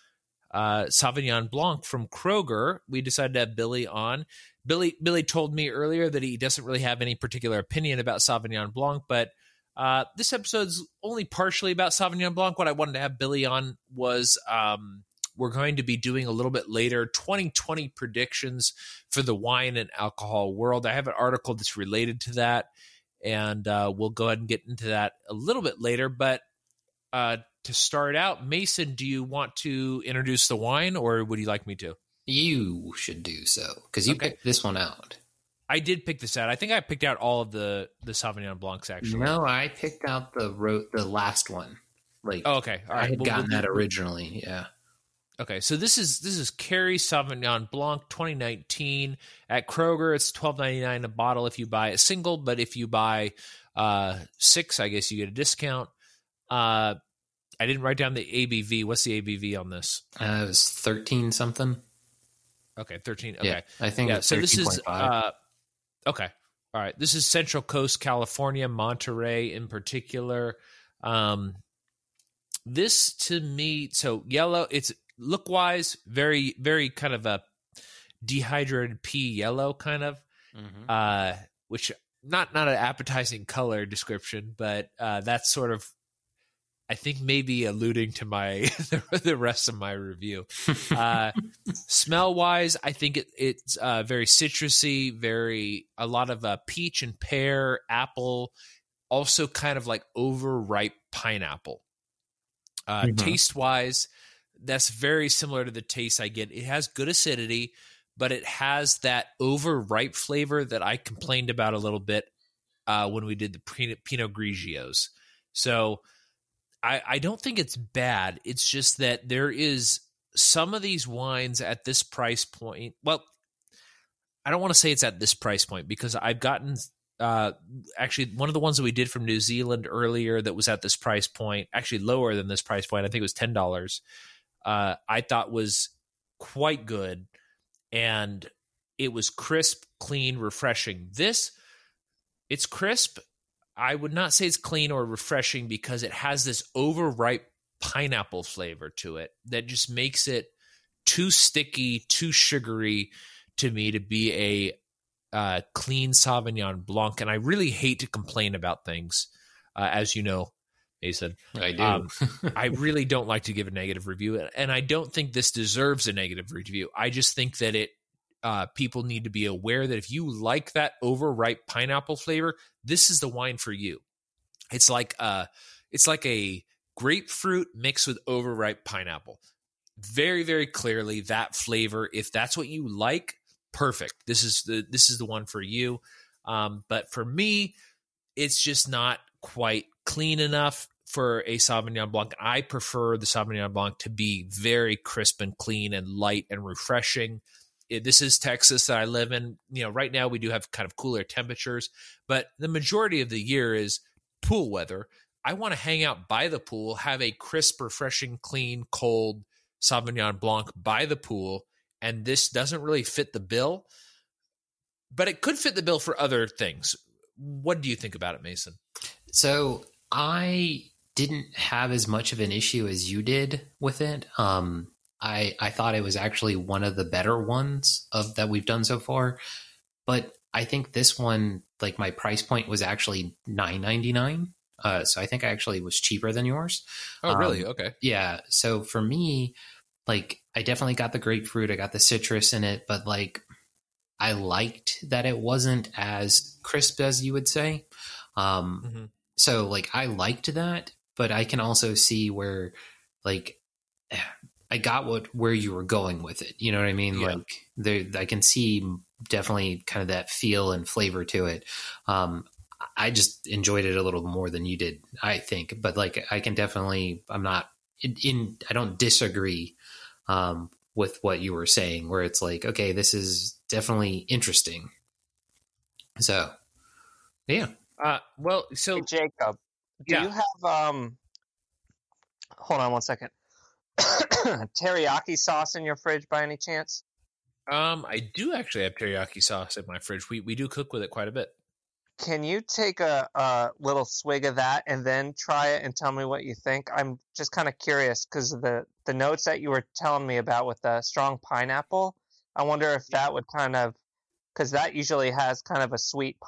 uh, Sauvignon Blanc from Kroger. We decided to have Billy on. Billy Billy told me earlier that he doesn't really have any particular opinion about Sauvignon Blanc, but uh, this episode's only partially about Sauvignon Blanc. What I wanted to have Billy on was um, we're going to be doing a little bit later 2020 predictions for the wine and alcohol world. I have an article that's related to that, and uh, we'll go ahead and get into that a little bit later. But uh, to start out, Mason, do you want to introduce the wine, or would you like me to? You should do so because you Okay. picked this one out. I did pick this out. I think I picked out all of the the Sauvignon Blancs actually. No, I picked out the ro- the last one. Like Oh, okay. All I had We'll- gotten we'll that originally. Yeah. Okay, so this is this is Carrie Sauvignon Blanc 2019 at Kroger. It's 12.99 a bottle if you buy a single, but if you buy uh, six, I guess you get a discount. Uh, I didn't write down the ABV. What's the ABV on this? Uh, it was thirteen something. Okay, thirteen. Okay, Yeah, I think. yeah. So this is uh, okay. All right. This is Central Coast, California, Monterey in particular. Um, this to me, so yellow. It's look wise, very, very kind of a dehydrated pea yellow kind of. Mhm. uh, which not not an appetizing color description, but uh, that's sort of I think maybe alluding to my the rest of my review. Uh, smell wise, I think it, it's uh, very citrusy, very a lot of uh, peach and pear, apple, also kind of like overripe pineapple. Uh, Mhm. Taste wise, that's very similar to the taste I get. It has good acidity, but it has that overripe flavor that I complained about a little bit uh, when we did the Pinot, Grigios. So I, I don't think it's bad. It's just that there is some of these wines at this price point. Well, I don't want to say it's at this price point because I've gotten uh, actually one of the ones that we did from New Zealand earlier that was at this price point, actually lower than this price point. I think it was ten dollars. Uh, I thought was quite good, and it was crisp, clean, refreshing. This, it's crisp. I would not say it's clean or refreshing because it has this overripe pineapple flavor to it that just makes it too sticky, too sugary to me to be a uh, clean Sauvignon Blanc. And I really hate to complain about things, uh, as you know, Mason. I do. um, I really don't like to give a negative review, and I don't think this deserves a negative review. I just think that it uh, people need to be aware that if you like that overripe pineapple flavor, this is the wine for you. It's like uh, it's like a grapefruit mixed with overripe pineapple. Very, very clearly that flavor. If that's what you like, perfect. This is the this is the one for you. Um, but for me, it's just not quite clean enough for a Sauvignon Blanc. I prefer the Sauvignon Blanc to be very crisp and clean and light and refreshing. It- this is Texas that I live in. You know, right now we do have kind of cooler temperatures, but the majority of the year is pool weather. I want to hang out by the pool, have a crisp, refreshing, clean, cold Sauvignon Blanc by the pool, and this doesn't really fit the bill, but it could fit the bill for other things. What do you think about it, Mason? So I didn't have as much of an issue as you did with it. Um, I I thought it was actually one of the better ones of that we've done so far. But I think this one, like my price point was actually nine ninety nine. Uh, so I think I actually was cheaper than yours. Oh, really? Um, okay. Yeah. So for me, like I definitely got the grapefruit, I got the citrus in it, but like I liked that it wasn't as crisp as you would say. Um, Mhm. So like I liked that, but I can also see where like I got what where you were going with it. You know what I mean? Yeah. Like there, I can see definitely kind of that feel and flavor to it. Um, I just enjoyed it a little more than you did, I think. But like I can definitely, I'm not in. in I don't disagree um, with what you were saying, where it's like, okay, this is definitely interesting. So, yeah. Uh, well, so Hey, Jacob, do Yeah. you have um? Hold on one second. teriyaki sauce in your fridge by any chance? um, I do actually have teriyaki sauce in my fridge. We we do cook with it quite a bit. Can you take a, a little swig of that and then try it and tell me what you think? I'm just kind of curious because the the notes that you were telling me about with the strong pineapple. I wonder if that would kind of because that usually has kind of a sweet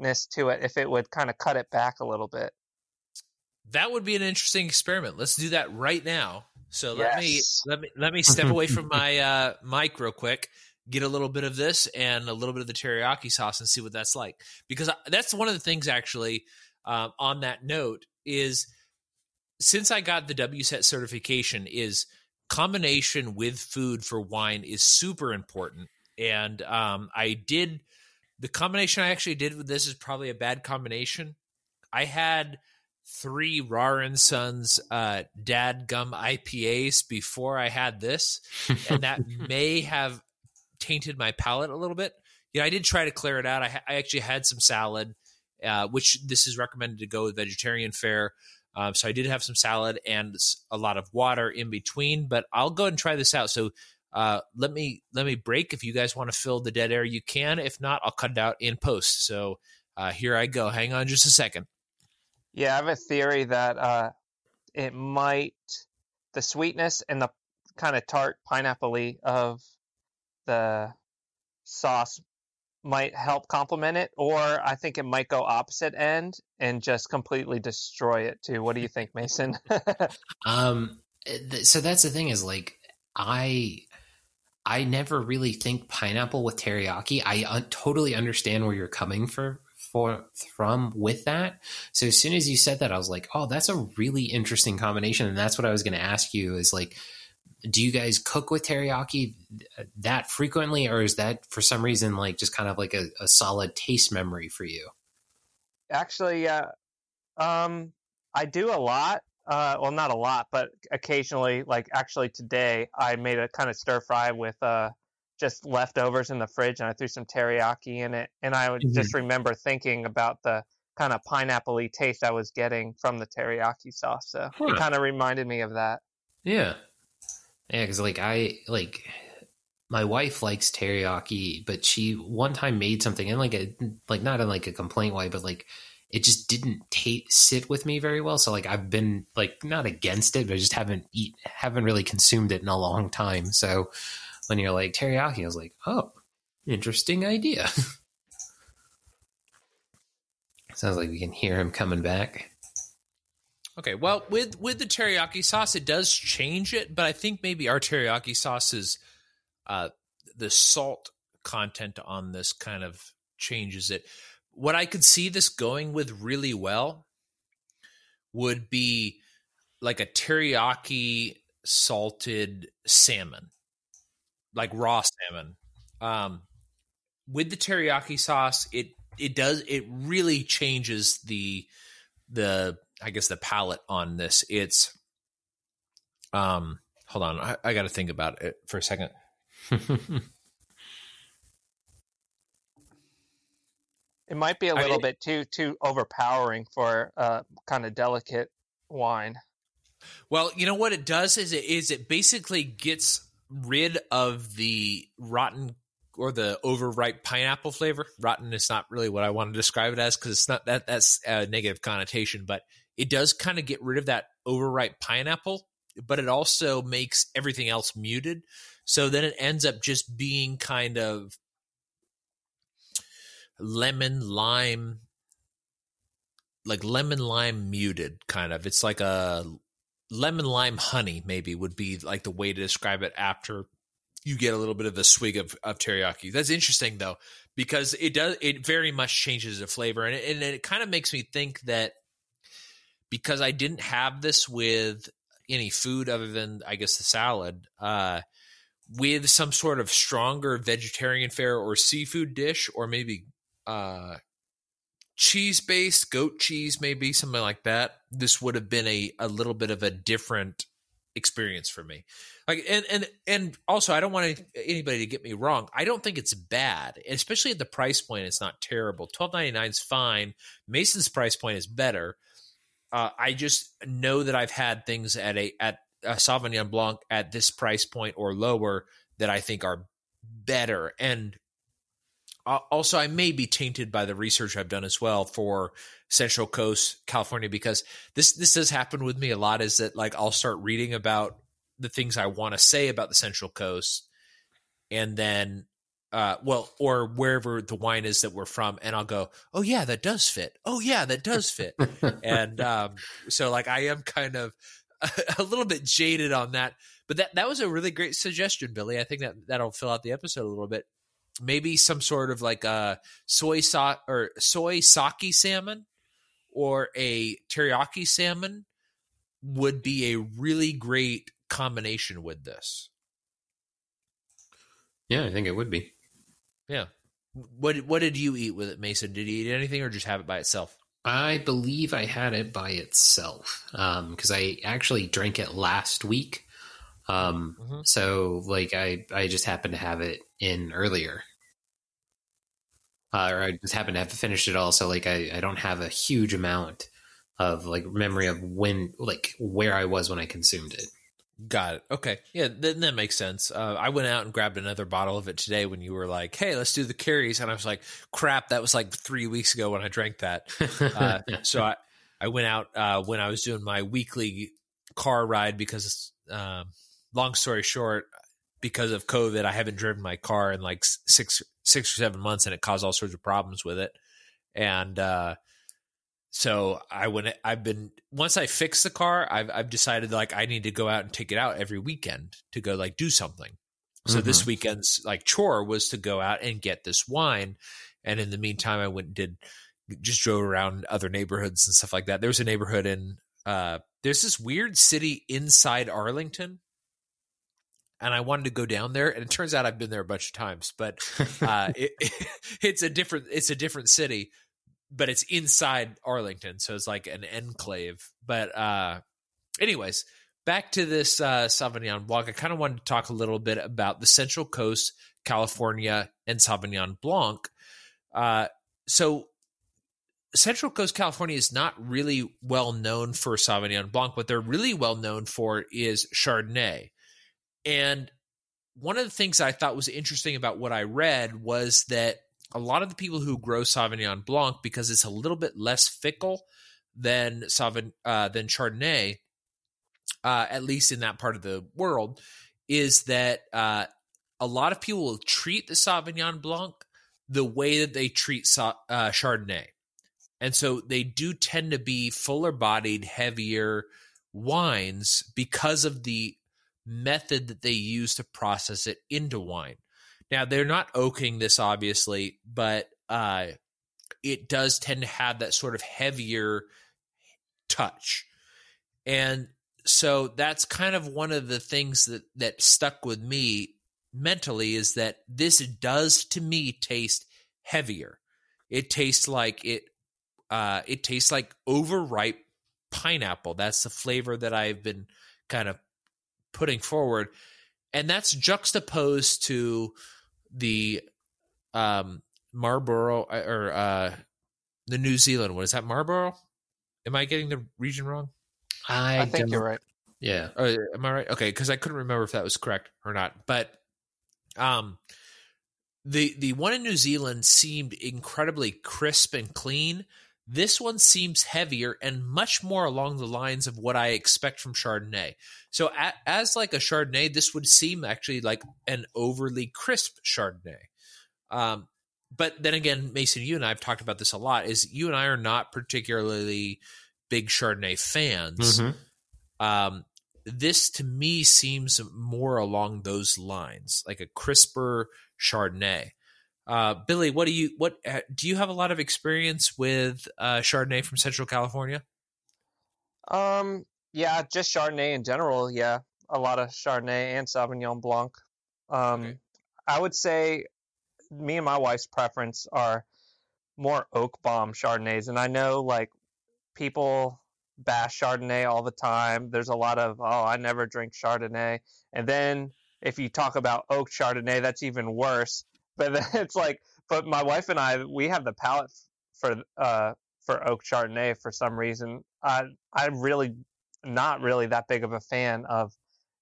pineapple-ness to it. If it would kind of cut it back a little bit. That would be an interesting experiment. Let's do that right now. So let me let me let me step away from my uh, mic real quick, get a little bit of this and a little bit of the teriyaki sauce, and see what that's like. Because that's one of the things actually. Um, on that note, is since I got the WSET certification, is combination with food for wine is super important. And um, I did the combination I actually did with this is probably a bad combination. I had three Rahr and Sons uh, Dad Gum IPAs before I had this, and that may have tainted my palate a little bit. Yeah, I did try to clear it out. I, ha- I actually had some salad, uh, which this is recommended to go with vegetarian fare. Um, so I did have some salad and a lot of water in between, but I'll go and try this out. So uh, let me let me break. If you guys want to fill the dead air, you can. If not, I'll cut it out in post. So uh, here I go. Hang on just a second. Yeah, I have a theory that uh, it might the sweetness and the kind of tart pineapple of the sauce might help complement it, or I think it might go opposite end and just completely destroy it too. What do you think, Mason? um, so that's the thing is like I I never really think pineapple with teriyaki. I un- totally understand where you're coming for for from with that. So as soon as you said that, I was like, oh, that's a really interesting combination, and that's what I was going to ask you is like do you guys cook with teriyaki that frequently or is that for some reason like just kind of like a, a solid taste memory for you actually uh, um, i do a lot uh, well not a lot but occasionally like actually today i made a kind of stir fry with uh, just leftovers in the fridge and i threw some teriyaki in it and i would mm-hmm. just remember thinking about the kind of pineapple taste i was getting from the teriyaki sauce so huh. it kind of reminded me of that yeah yeah, because like I like my wife likes teriyaki, but she one time made something and like a like not in like a complaint way, but like it just didn't sit with me very well. So like I've been like not against it, but I just haven't eat haven't really consumed it in a long time. So when you're like teriyaki, I was like, oh, interesting idea. Sounds like we can hear him coming back. Okay, well, with with the teriyaki sauce, it does change it, but I think maybe our teriyaki sauce is uh, the salt content on this kind of changes it. What I could see this going with really well would be like a teriyaki salted salmon, like raw salmon. Um, with the teriyaki sauce, it it does it really changes the the I guess the palate on this. It's um hold on, I, I got to think about it for a second. it might be a little I, bit too too overpowering for uh, a kind of delicate wine. Well, you know what it does is it is it basically gets rid of the rotten or the overripe pineapple flavor. Rotten is not really what I want to describe it as because it's not that that's a negative connotation, but it does kind of get rid of that overripe pineapple, but it also makes everything else muted. So then it ends up just being kind of lemon lime like lemon lime muted kind of. It's like a lemon lime honey maybe would be like the way to describe it after you get a little bit of a swig of, of teriyaki. That's interesting though, because it does it very much changes the flavor, and it, and it kind of makes me think that because I didn't have this with any food other than I guess the salad. Uh, with some sort of stronger vegetarian fare or seafood dish, or maybe uh, cheese based goat cheese, maybe something like that. This would have been a a little bit of a different experience for me. Like and and and also I don't want anybody to get me wrong. I don't think it's bad, especially at the price point. It's not terrible. Twelve ninety nine is fine. Mason's price point is better. Uh, I just know that I've had things at a at a Sauvignon Blanc at this price point or lower that I think are better. And also, I may be tainted by the research I've done as well for Central Coast California because this this does happen with me a lot. Is that like I'll start reading about the things I want to say about the Central Coast, and then uh, well, or wherever the wine is that we're from, and I'll go, oh yeah, that does fit. Oh yeah, that does fit. and um, so like I am kind of a, a, little bit jaded on that, but that that was a really great suggestion, Billy. I think that that'll fill out the episode a little bit. Maybe some sort of like a soy so- or soy sake salmon or a teriyaki salmon would be a really great combination with this. Yeah, I think it would be. Yeah. What what did you eat with it, Mason? Did you eat anything or just have it by itself? I believe I had it by itself because um, I actually drank it last week. Um, mm-hmm. So like I I just happened to have it in earlier, uh, or I just happened to have finished it all. So like I I don't have a huge amount of like memory of when like where I was when I consumed it. Got it. Okay. Yeah, then that makes sense. Uh, I went out and grabbed another bottle of it today when you were like, "Hey, let's do the carries," and I was like, "Crap, that was like three weeks ago when I drank that." Uh, so I, I went out uh, when I was doing my weekly car ride because, um, long story short, because of COVID, I haven't driven my car in like six six or seven months, and it caused all sorts of problems with it. And uh, so I went. I've been once I fix the car, I've I've decided like I need to go out and take it out every weekend to go like do something. So Mm-hmm. this weekend's like chore was to go out and get this wine, and in the meantime, I went and did just drove around other neighborhoods and stuff like that. There was a neighborhood in uh, there's this weird city inside Arlington, and I wanted to go down there, and it turns out I've been there a bunch of times, but uh, it, it's a different it's a different city, but it's inside Arlington, so it's like an enclave. But uh, anyways, back to this uh, Sauvignon Blanc. I kind of wanted to talk a little bit about the Central Coast, California, and Sauvignon Blanc. Uh, so Central Coast California is not really well known for Sauvignon Blanc. What they're really well known for is Chardonnay. And one of the things I thought was interesting about what I read was that a lot of the people who grow Sauvignon Blanc, because it's a little bit less fickle than Sauvignon uh, than Chardonnay, uh, at least in that part of the world, is that uh, a lot of people will treat the Sauvignon Blanc the way that they treat uh, Chardonnay. And so they do tend to be fuller bodied, heavier wines because of the method that they use to process it into wine. Now, they're not oaking this, obviously, but uh, it does tend to have that sort of heavier touch. And so that's kind of one of the things that, that stuck with me mentally is that this does to me taste heavier. It tastes like it uh, it tastes like overripe pineapple. That's the flavor that I've been kind of putting forward, and that's juxtaposed to the um, Marlborough or uh, the New Zealand one. Is that Marlborough? Am I getting the region wrong? I, I think don't- you're right. Yeah. Oh, am I right? Okay, because I couldn't remember if that was correct or not. But um, the the one in New Zealand seemed incredibly crisp and clean. This one seems heavier and much more along the lines of what I expect from Chardonnay. So, a, as like a Chardonnay, this would seem actually like an overly crisp Chardonnay. Um, but then again, Mason, you and I have talked about this a lot. Is you and I are not particularly big Chardonnay fans Mhm. um, this to me seems more along those lines, like a crisper Chardonnay. Uh, Billy, what do you what uh, do you have a lot of experience with uh, Chardonnay from Central California? Um, yeah, just Chardonnay in general. Yeah, a lot of Chardonnay and Sauvignon Blanc. Um, Okay. I would say me and my wife's preference are more oak bomb Chardonnays, and I know like people bash Chardonnay all the time. There's a lot of oh, I never drink Chardonnay, and then if you talk about oak Chardonnay, that's even worse. But then it's like, but my wife and I, we have the palate for uh for oak Chardonnay for some reason. I I'm really not really that big of a fan of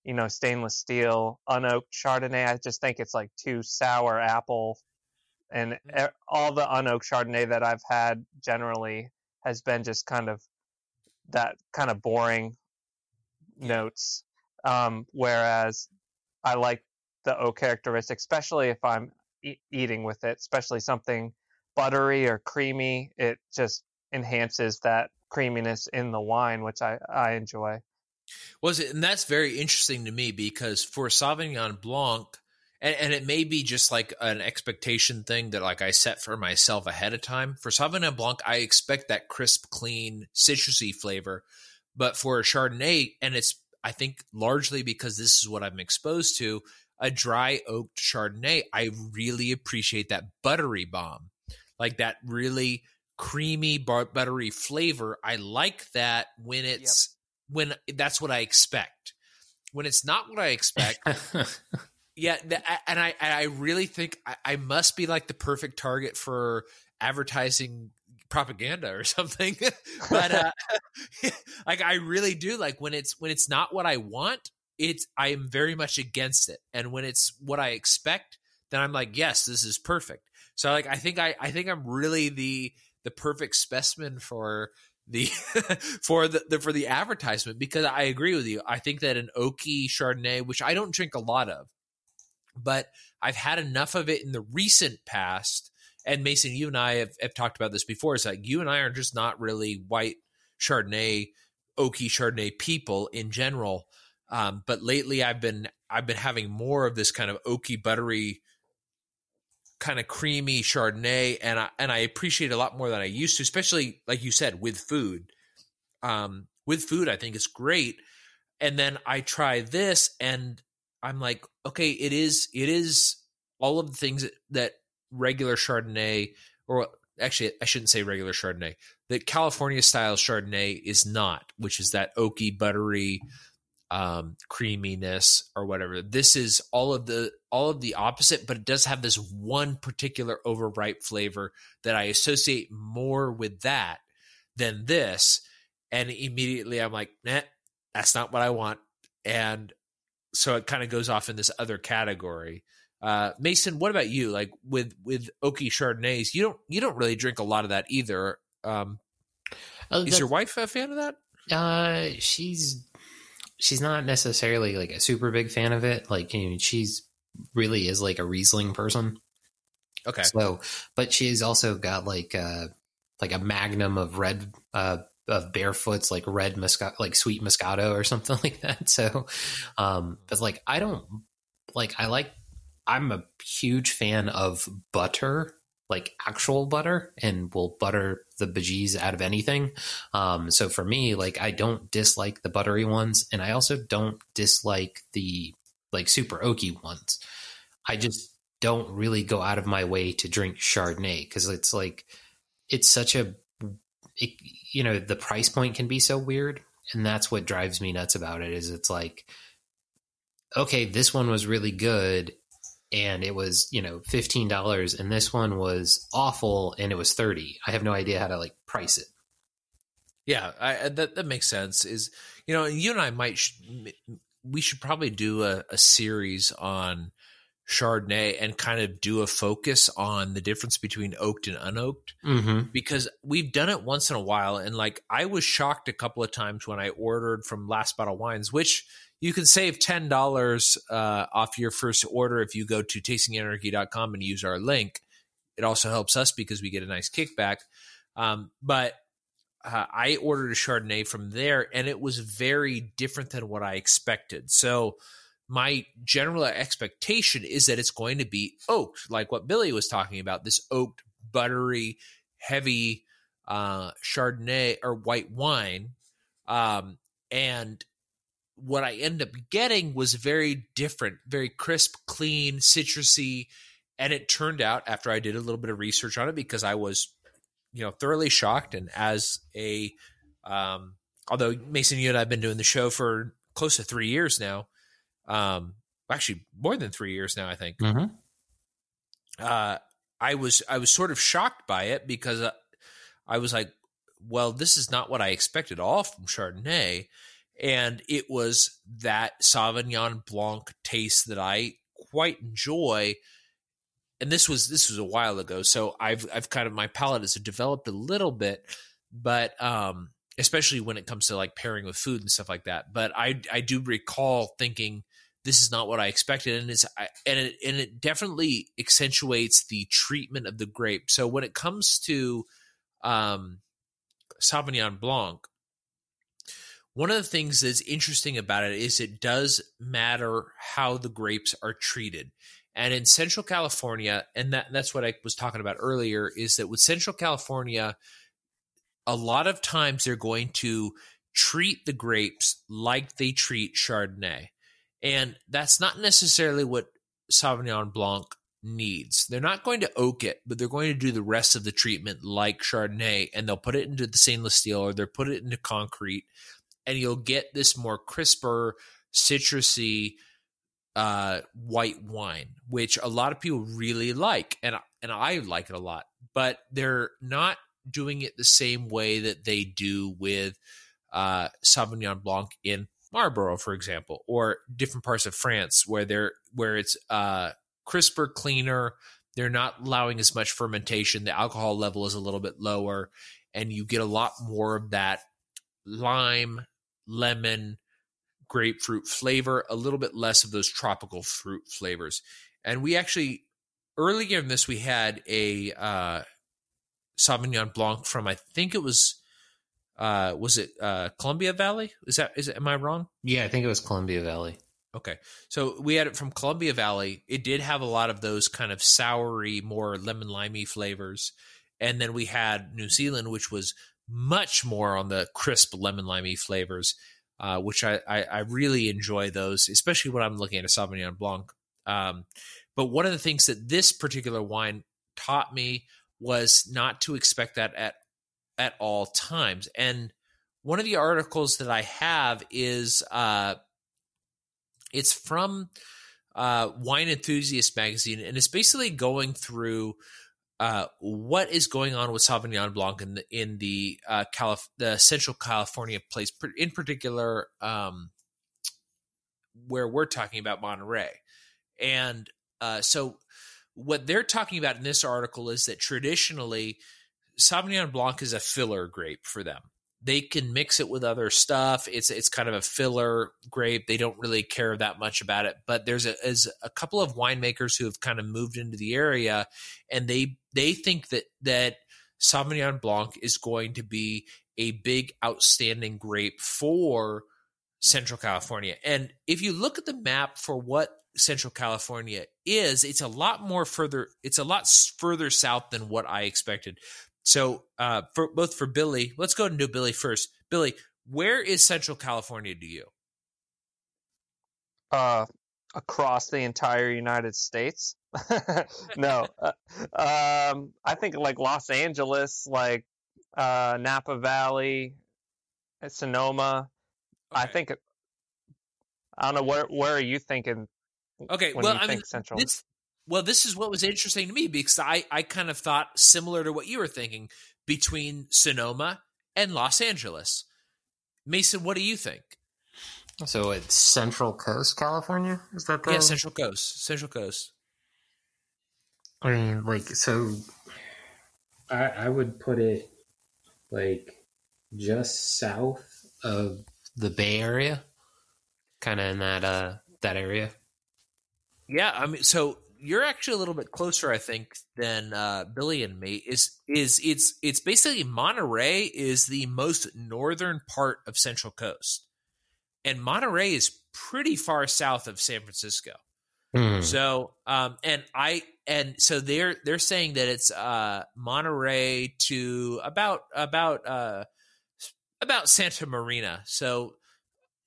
you know stainless steel unoaked Chardonnay. I just think it's like too sour apple, and e- all the unoaked Chardonnay that I've had generally has been just kind of that kind of boring notes. Um, whereas I like the oak characteristic, especially if I'm e- eating with it, especially something buttery or creamy. It just enhances that creaminess in the wine, which I, I enjoy. Was it? And that's very interesting to me because for Sauvignon Blanc, and, and it may be just like an expectation thing that like I set for myself ahead of time. For Sauvignon Blanc, I expect that crisp, clean, citrusy flavor. But for a Chardonnay, and it's I think largely because this is what I'm exposed to, a dry oaked Chardonnay, I really appreciate that buttery bomb, like that really creamy but- buttery flavor. I like that when it's when that's what I expect. When it's not what I expect, yeah, th- and I and I really think I, I must be like the perfect target for advertising propaganda or something. but uh, like I really do like when it's when it's not what I want, it's I am very much against it. And when it's what I expect, then I'm like, yes, this is perfect. So like I think I I think I'm really the the perfect specimen for the for the, the, for the advertisement because I agree with you. I think that an oaky Chardonnay, which I don't drink a lot of, but I've had enough of it in the recent past. And Mason, you and I have, have talked about this before. It's like you and I are just not really white Chardonnay, oaky Chardonnay people in general. Um, but lately, I've been I've been having more of this kind of oaky, buttery, kind of creamy Chardonnay, and I and I appreciate it a lot more than I used to, especially like you said with food. Um, with food, I think it's great. And then I try this, and I'm like, okay, it is it is all of the things that regular Chardonnay, or actually, I shouldn't say regular Chardonnay, that California style Chardonnay is not, which is that oaky, buttery um, creaminess or whatever. This is all of the all of the opposite, but it does have this one particular overripe flavor that I associate more with that than this. And immediately I'm like, nah, that's not what I want. And so it kind of goes off in this other category. Uh, Mason, what about you? Like with with oaky Chardonnays, you don't you don't really drink a lot of that either. Um, uh, is your wife a fan of that? Uh, she's she's not necessarily like a super big fan of it. Like, you know, she's really is like a Riesling person. Okay. So, but she's also got like uh like a magnum of red uh of barefoots like red muscat like sweet moscato or something like that. So, um, but like I don't like I like I'm a huge fan of butter like actual butter and will butter the bejeez out of anything. Um, so for me, like I don't dislike the buttery ones, and I also don't dislike the like super oaky ones. I just don't really go out of my way to drink Chardonnay because it's like it's such a it, you know the price point can be so weird, and that's what drives me nuts about it. Is it's like okay, this one was really good, and it was you know fifteen dollars, and this one was awful, and it was thirty. I have no idea how to like price it. Yeah, I, that that makes sense. Is you know, you and I might sh- we should probably do a, a series on Chardonnay and kind of do a focus on the difference between oaked and unoaked mm-hmm. because we've done it once in a while and like I was shocked a couple of times when I ordered from Last Bottle Wines, which you can save ten dollars uh, off your first order if you go to tastinganarchy.com and use our link. It also helps us because we get a nice kickback. Um, but uh, I ordered a Chardonnay from there, and it was very different than what I expected. So my general expectation is that it's going to be oaked, like what Billy was talking about. This oaked, buttery, heavy uh, Chardonnay or white wine, um, and what I ended up getting was very different, very crisp, clean, citrusy. And it turned out after I did a little bit of research on it because I was, you know, thoroughly shocked. And as a, um, although Mason, you and I have been doing the show for close to three years now, um, actually more than three years now, I think. Mm-hmm. Uh, I was I was sort of shocked by it because uh, I was like, well, this is not what I expected all from Chardonnay and it was that Sauvignon Blanc taste that I quite enjoy. And this was this was a while ago, so I've I've kind of my palate has developed a little bit, but um, especially when it comes to like pairing with food and stuff like that. But I I do recall thinking this is not what I expected, and it's and it and it definitely accentuates the treatment of the grape. So when it comes to um, Sauvignon Blanc, one of the things that's interesting about it is it does matter how the grapes are treated. And in Central California, and that, that's what I was talking about earlier, is that with Central California, a lot of times they're going to treat the grapes like they treat Chardonnay. And that's not necessarily what Sauvignon Blanc needs. They're not going to oak it, but they're going to do the rest of the treatment like Chardonnay, and they'll put it into the stainless steel or they'll put it into concrete and you'll get this more crisper, citrusy uh, white wine, which a lot of people really like, and and I like it a lot. But they're not doing it the same way that they do with uh, Sauvignon Blanc in Marlborough, for example, or different parts of France where they're where it's uh, crisper, cleaner. They're not allowing as much fermentation. The alcohol level is a little bit lower, and you get a lot more of that lime, lemon, grapefruit flavor, a little bit less of those tropical fruit flavors. And we actually earlier in this we had a uh, Sauvignon Blanc from I think it was uh, was it uh, Columbia Valley? Is that is it, am I wrong? Yeah, I think it was Columbia Valley. Okay, so we had it from Columbia Valley. It did have a lot of those kind of soury, more lemon limey flavors, and then we had New Zealand, which was much more on the crisp lemon limey flavors, uh, which I, I, I really enjoy those, especially when I'm looking at a Sauvignon Blanc. Um, but one of the things that this particular wine taught me was not to expect that at at all times. And one of the articles that I have is uh, it's from uh, Wine Enthusiast magazine, and it's basically going through uh, what is going on with Sauvignon Blanc in the in the uh, Calif- the Central California place, in particular, um, where we're talking about Monterey, and uh, so what they're talking about in this article is that traditionally Sauvignon Blanc is a filler grape for them. They can mix it with other stuff. It's it's kind of a filler grape. They don't really care that much about it. But there's a, a couple of winemakers who have kind of moved into the area, and they they think that that Sauvignon Blanc is going to be a big outstanding grape for Central California. And if you look at the map for what Central California is, it's a lot more further. It's a lot further south than what I expected. So, uh, for both for Billy, let's go and do Billy first. Billy, where is Central California to you? Uh, across the entire United States. no, uh, um, I think like Los Angeles, like uh, Napa Valley, Sonoma. Okay. I think. I don't know where. Where are you thinking? Okay, well, I mean, Central. This, well, this is what was interesting to me because I, I kind of thought similar to what you were thinking between Sonoma and Los Angeles. Mason, what do you think? So it's Central Coast, California? Is that the Yeah, Central Coast. Central Coast. I mean, like so I I would put it like just south of the Bay Area. Kind of in that uh that area. Yeah, I mean so you're actually a little bit closer, I think, than uh, Billy and me. Is is it's it's basically Monterey is the most northern part of Central Coast, and Monterey is pretty far south of San Francisco. Mm. So, um, and I and so they're they're saying that it's uh, Monterey to about about uh, about Santa Maria. So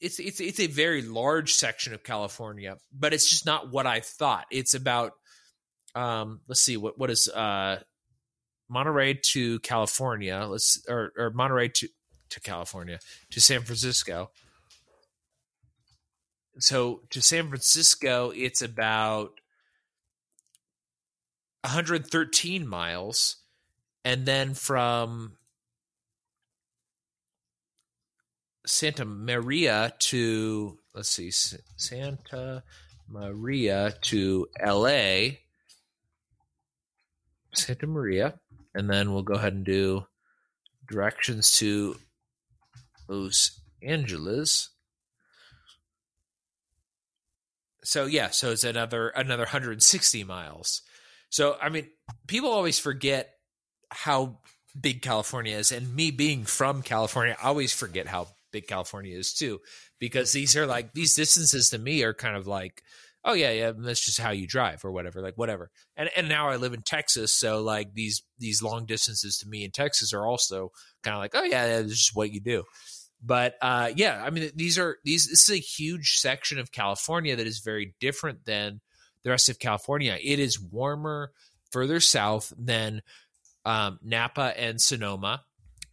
it's it's it's a very large section of California, but it's just not what I thought. It's about um let's see what what is uh Monterey to California, let's or or Monterey to to California to San Francisco. So to San Francisco, it's about 113 miles, and then from Santa Maria to let's see, Santa Maria to L.A. Santa Maria, and then we'll go ahead and do directions to Los Angeles. So yeah, so it's another another 160 miles. So I mean, people always forget how big California is, and me being from California, I always forget how big California is too, because these are like these distances to me are kind of like, oh yeah, yeah, that's just how you drive or whatever, like whatever. And and now I live in Texas, so like these these long distances to me in Texas are also kind of like, oh yeah, that's just what you do. But uh, yeah, I mean these are these this is a huge section of California that is very different than the rest of California. It is warmer further south than um, Napa and Sonoma,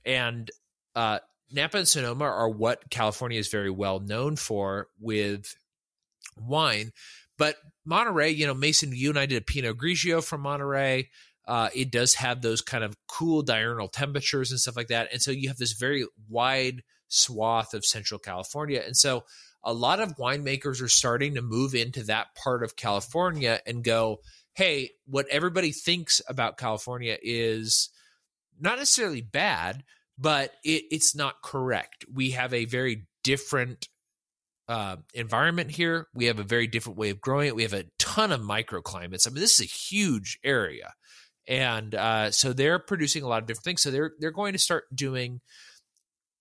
and uh, Napa and Sonoma are what California is very well known for with wine. But Monterey, you know, Mason, you and I did a Pinot Grigio from Monterey. uh, it does have those kind of cool diurnal temperatures and stuff like that. And so you have this very wide swath of Central California. And so a lot of winemakers are starting to move into that part of California and go, hey, what everybody thinks about California is not necessarily bad, but it, it's not correct. We have a very different uh, environment here. We have a very different way of growing it. We have a ton of microclimates. I mean, this is a huge area and uh, so they're producing a lot of different things. So they're they're going to start doing,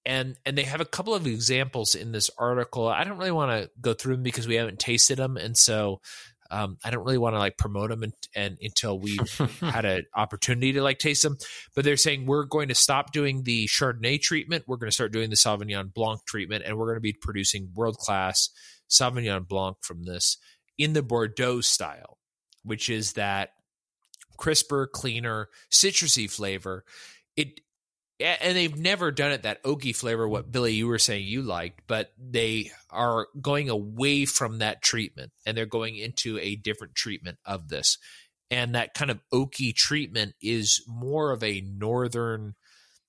and and they have a couple of examples in this article. I don't really want to go through them because we haven't tasted them, and so um, I don't really want to like promote them and, and until we've had an opportunity to like taste them. But they're saying we're going to stop doing the Chardonnay treatment. We're going to start doing the Sauvignon Blanc treatment, and we're going to be producing world class Sauvignon Blanc from this in the Bordeaux style, which is that crisper, cleaner, citrusy flavor. It and they've never done it that oaky flavor what billy you were saying you liked but they are going away from that treatment and they're going into a different treatment of this and that kind of oaky treatment is more of a northern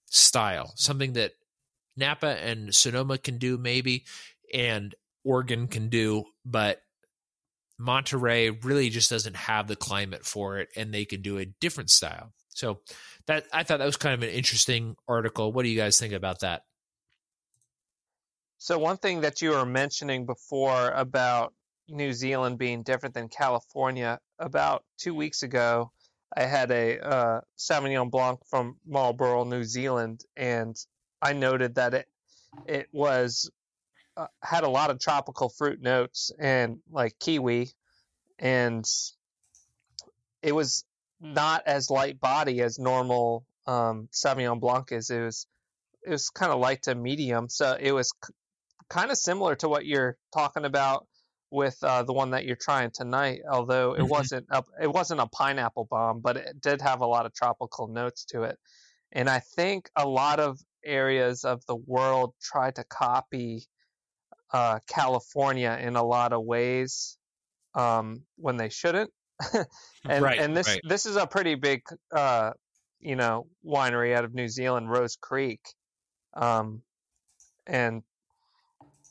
style something that napa and sonoma can do maybe and oregon can do but Monterey really just doesn't have the climate for it, and they can do a different style. So that I thought that was kind of an interesting article. What do you guys think about that? So one thing that you were mentioning before about New Zealand being different than California, about two weeks ago, I had a uh, Sauvignon Blanc from Marlborough, New Zealand, and I noted that it it was uh, had a lot of tropical fruit notes and like kiwi, and it was not as light body as normal um, Sauvignon Blanc is. It was it was kind of light to medium, so it was c- kind of similar to what you're talking about with uh, the one that you're trying tonight. Although it mm-hmm. wasn't a, it wasn't a pineapple bomb, but it did have a lot of tropical notes to it. And I think a lot of areas of the world try to copy uh, California in a lot of ways um, when they shouldn't. and right, and this right. this is a pretty big uh, you know winery out of New Zealand, Rose Creek, um, and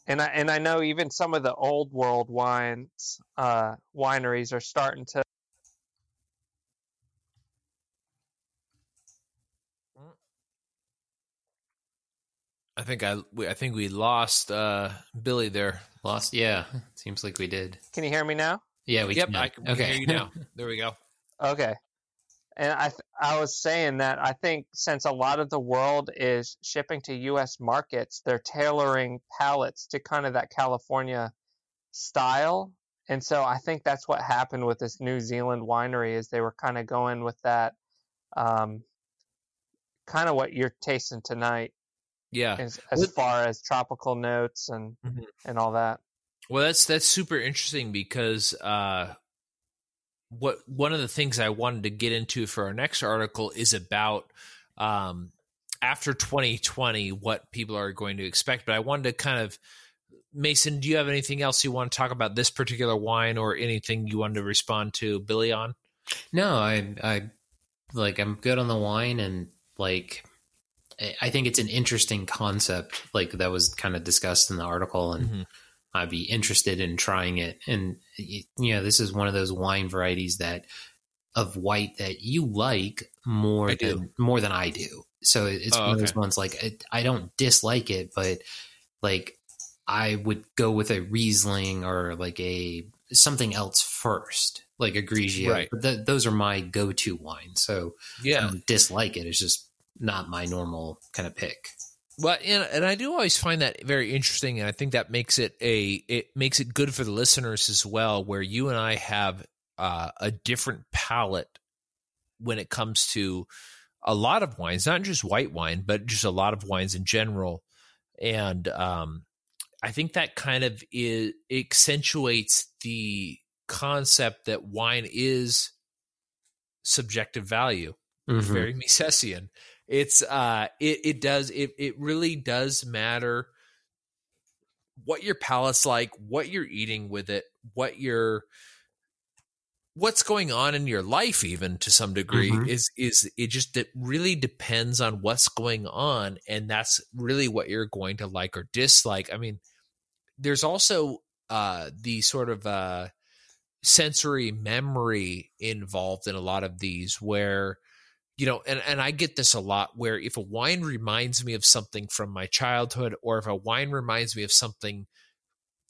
and I and I know even some of the old world wines uh, wineries are starting to I think I I think we lost uh, Billy there. Lost, yeah. Seems like we did. Can you hear me now? Yeah, we yep, can. I can okay. hear you now. There we go. Okay. And I I was saying that I think since a lot of the world is shipping to U.S. markets, they're tailoring palates to kind of that California style, and so I think that's what happened with this New Zealand winery is they were kind of going with that, um, kind of what you're tasting tonight yeah, as, as well, far as tropical notes and mm-hmm. and all that. Well, that's that's super interesting because uh, what one of the things I wanted to get into for our next article is about um, after 2020 what people are going to expect. But I wanted to kind of Mason, do you have anything else you want to talk about this particular wine or anything you wanted to respond to Billy on? No, I I like I'm good on the wine and like I think it's an interesting concept, like that was kind of discussed in the article, and mm-hmm. I'd be interested in trying it. And you know, this is one of those wine varieties that of white that you like more I than do. more than I do. So it's oh, one of those ones like I, I don't dislike it, but like I would go with a Riesling or like a something else first, like a Grigio. Right. But th- those are my go-to wines. So yeah, dislike it. It's just not my normal kind of pick. Well, and, and I do always find that very interesting, and I think that makes it a it makes it good for the listeners as well, where you and I have uh, a different palate when it comes to a lot of wines, not just white wine, but just a lot of wines in general. And um, I think that kind of is, accentuates the concept that wine is subjective value. Mm-hmm. Very Misesian it's uh it it does it it really does matter what your palate's like, what you're eating with it, what your what's going on in your life even to some degree Mhm. is is it just it really depends on what's going on and that's really what you're going to like or dislike i mean there's also uh the sort of uh sensory memory involved in a lot of these where you know and and I get this a lot where if a wine reminds me of something from my childhood or if a wine reminds me of something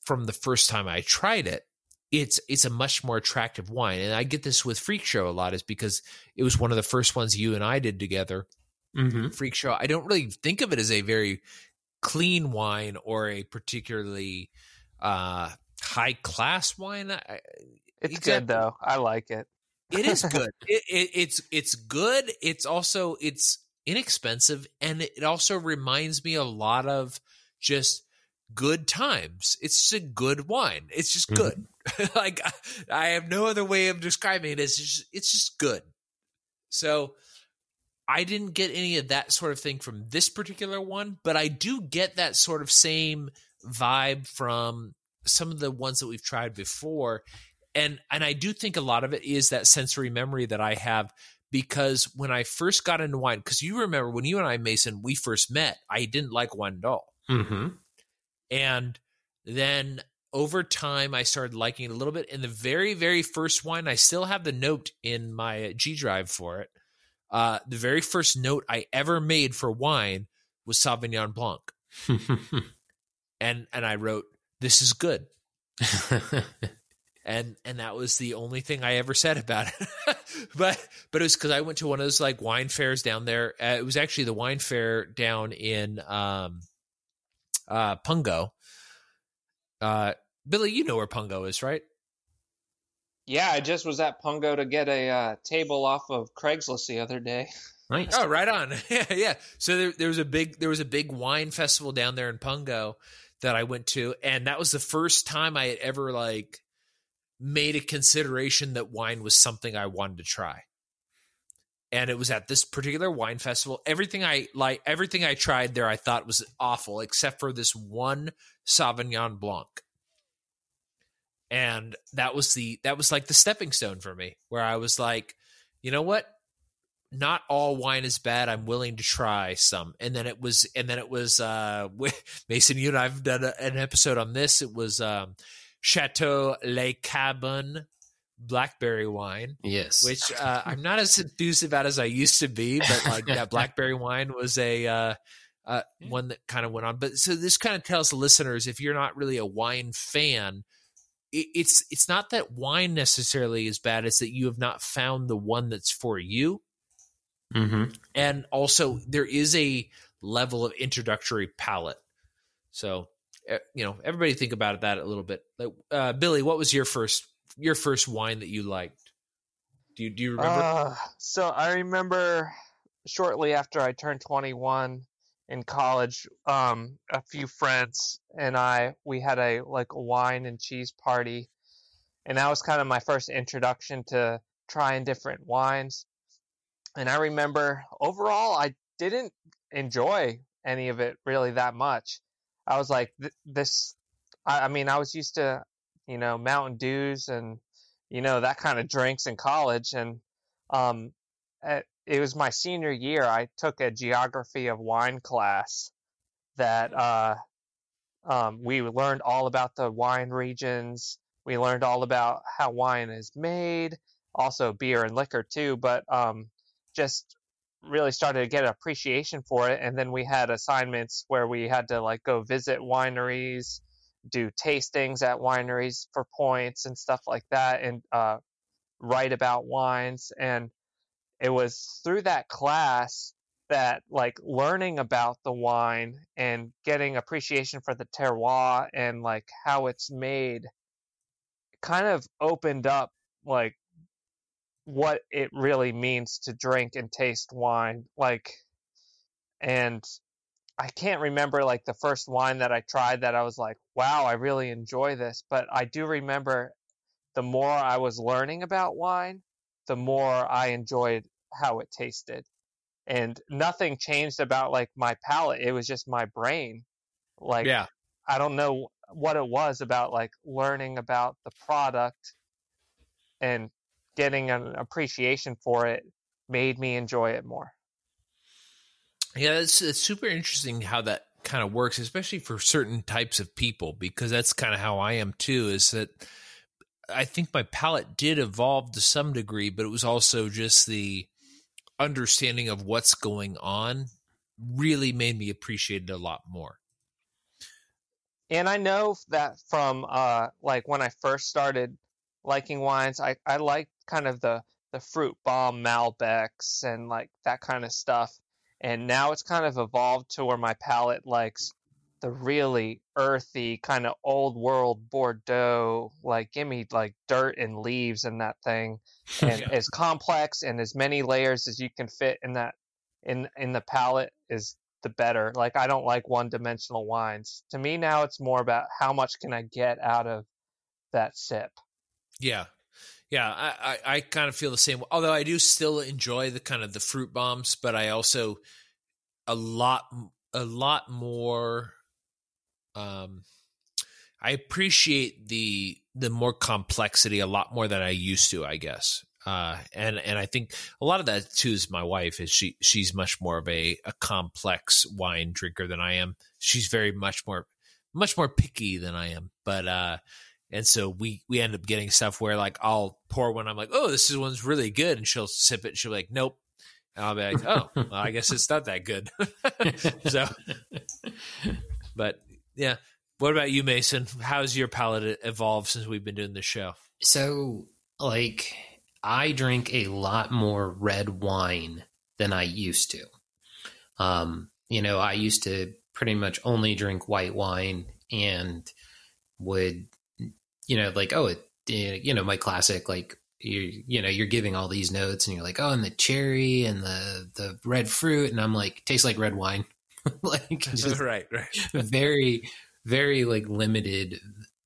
from the first time I tried it it's it's a much more attractive wine and I get this with Freak Show a lot is because it was one of the first ones you and I did together Mm-hmm. Freak Show I don't really think of it as a very clean wine or a particularly uh high class wine I, It's Exactly. good though. I like it. It is good. it, it, it's it's good. It's also it's inexpensive, and it also reminds me a lot of just good times. It's just a good wine. It's just mm-hmm. good. like I, I have no other way of describing it. It's just it's just good. So I didn't get any of that sort of thing from this particular one, but I do get that sort of same vibe from some of the ones that we've tried before and and I do think a lot of it is that sensory memory that I have because when I first got into wine, because you remember when you and I, Mason, we first met, I didn't like wine at all, Mm-hmm. and then over time I started liking it a little bit. And the very very first wine, I still have the note in my G drive for it. Uh, the very first note I ever made for wine was Sauvignon Blanc, and and I wrote, "This is good." and and that was the only thing I ever said about it. but but it was because I went to one of those like wine fairs down there. Uh, it was actually the wine fair down in um, uh, Pungo. Uh, Billy, you know where Pungo is, right? Yeah, I just was at Pungo to get a uh, table off of Craigslist the other day. nice. Oh, right on. yeah, yeah. So there, there was a big there was a big wine festival down there in Pungo that I went to, and that was the first time I had ever like made a consideration that wine was something I wanted to try. And it was at this particular wine festival. Everything I like, everything I tried there, I thought was awful, except for this one Sauvignon Blanc. And that was the that was like the stepping stone for me, where I was like, you know what? not all wine is bad. I'm willing to try some. And then it was, and then it was, uh, Mason, you and I've done a, an episode on this. It was, um, Chateau Le Cabin blackberry wine, Yes. which, uh, I'm not as enthused about as I used to be, but like that blackberry wine was a, uh, uh, one that kind of went on. But so this kind of tells the listeners if you're not really a wine fan, it, it's it's not that wine necessarily is bad; it's that you have not found the one that's for you Mm-hmm. and also there is a level of introductory palate so you know everybody think about that a little bit uh, billy what was your first your first wine that you liked do you do you remember Uh, so I remember shortly after I turned 21 in college, um, a few friends and I we had a like a wine and cheese party, and that was kind of my first introduction to trying different wines. And I remember overall, I didn't enjoy any of it really that much. I was like, this. I, I mean, I was used to, you know, Mountain Dews and you know that kind of drinks in college and um at, it was my senior year i took a geography of wine class that uh um we learned all about the wine regions we learned all about how wine is made also beer and liquor too but um just really started to get an appreciation for it. And then we had assignments where we had to like go visit wineries do tastings at wineries for points and stuff like that and uh, write about wines. And it was through that class that like learning about the wine and getting appreciation for the terroir and like how it's made kind of opened up like what it really means to drink and taste wine like and I can't remember like the first wine that I tried that I was like, wow, I really enjoy this. But I do remember the more I was learning about wine, the more I enjoyed how it tasted. And nothing changed about like my palate. It was just my brain. Like, yeah I don't know what it was about like learning about the product and getting an appreciation for it made me enjoy it more. Yeah, it's it's super interesting how that kind of works, especially for certain types of people, because that's kind of how I am too. Is that I think my palate did evolve to some degree, but it was also just the understanding of what's going on really made me appreciate it a lot more. And I know that from uh, like when I first started liking wines, I I liked kind of the the fruit bomb Malbecs and like that kind of stuff. And now it's kind of evolved to where my palate likes the really earthy kind of old world Bordeaux. Like, give me like dirt and leaves and that thing, and yeah. as complex and as many layers as you can fit in that in in the palate is the better. Like, I don't like one dimensional wines. To me, now it's more about how much can I get out of that sip. Yeah, yeah, I, I, I, kind of feel the same. Although I do still enjoy the kind of the fruit bombs, but I also a lot a lot more um, I appreciate the the more complexity a lot more than I used to, I guess. Uh, and and I think a lot of that too is my wife is she she's much more of a, a complex wine drinker than I am. She's very much more much more picky than I am. But uh, and so we we end up getting stuff where like I'll pour one, I'm like, oh, this is one's really good, and she'll sip it, she'll be like, nope. And I'll be like, oh, well, I guess it's not that good. so, but yeah. What about you, Mason? How's your palate evolved since we've been doing this show? So, like, I drink a lot more red wine than I used to. Um, you know, I used to pretty much only drink white wine and would, you know, like, oh, it, you know, my classic, like, you you know you're giving all these notes and you're like oh and the cherry and the the red fruit and i'm like tastes like red wine like just right, right. very, very like limited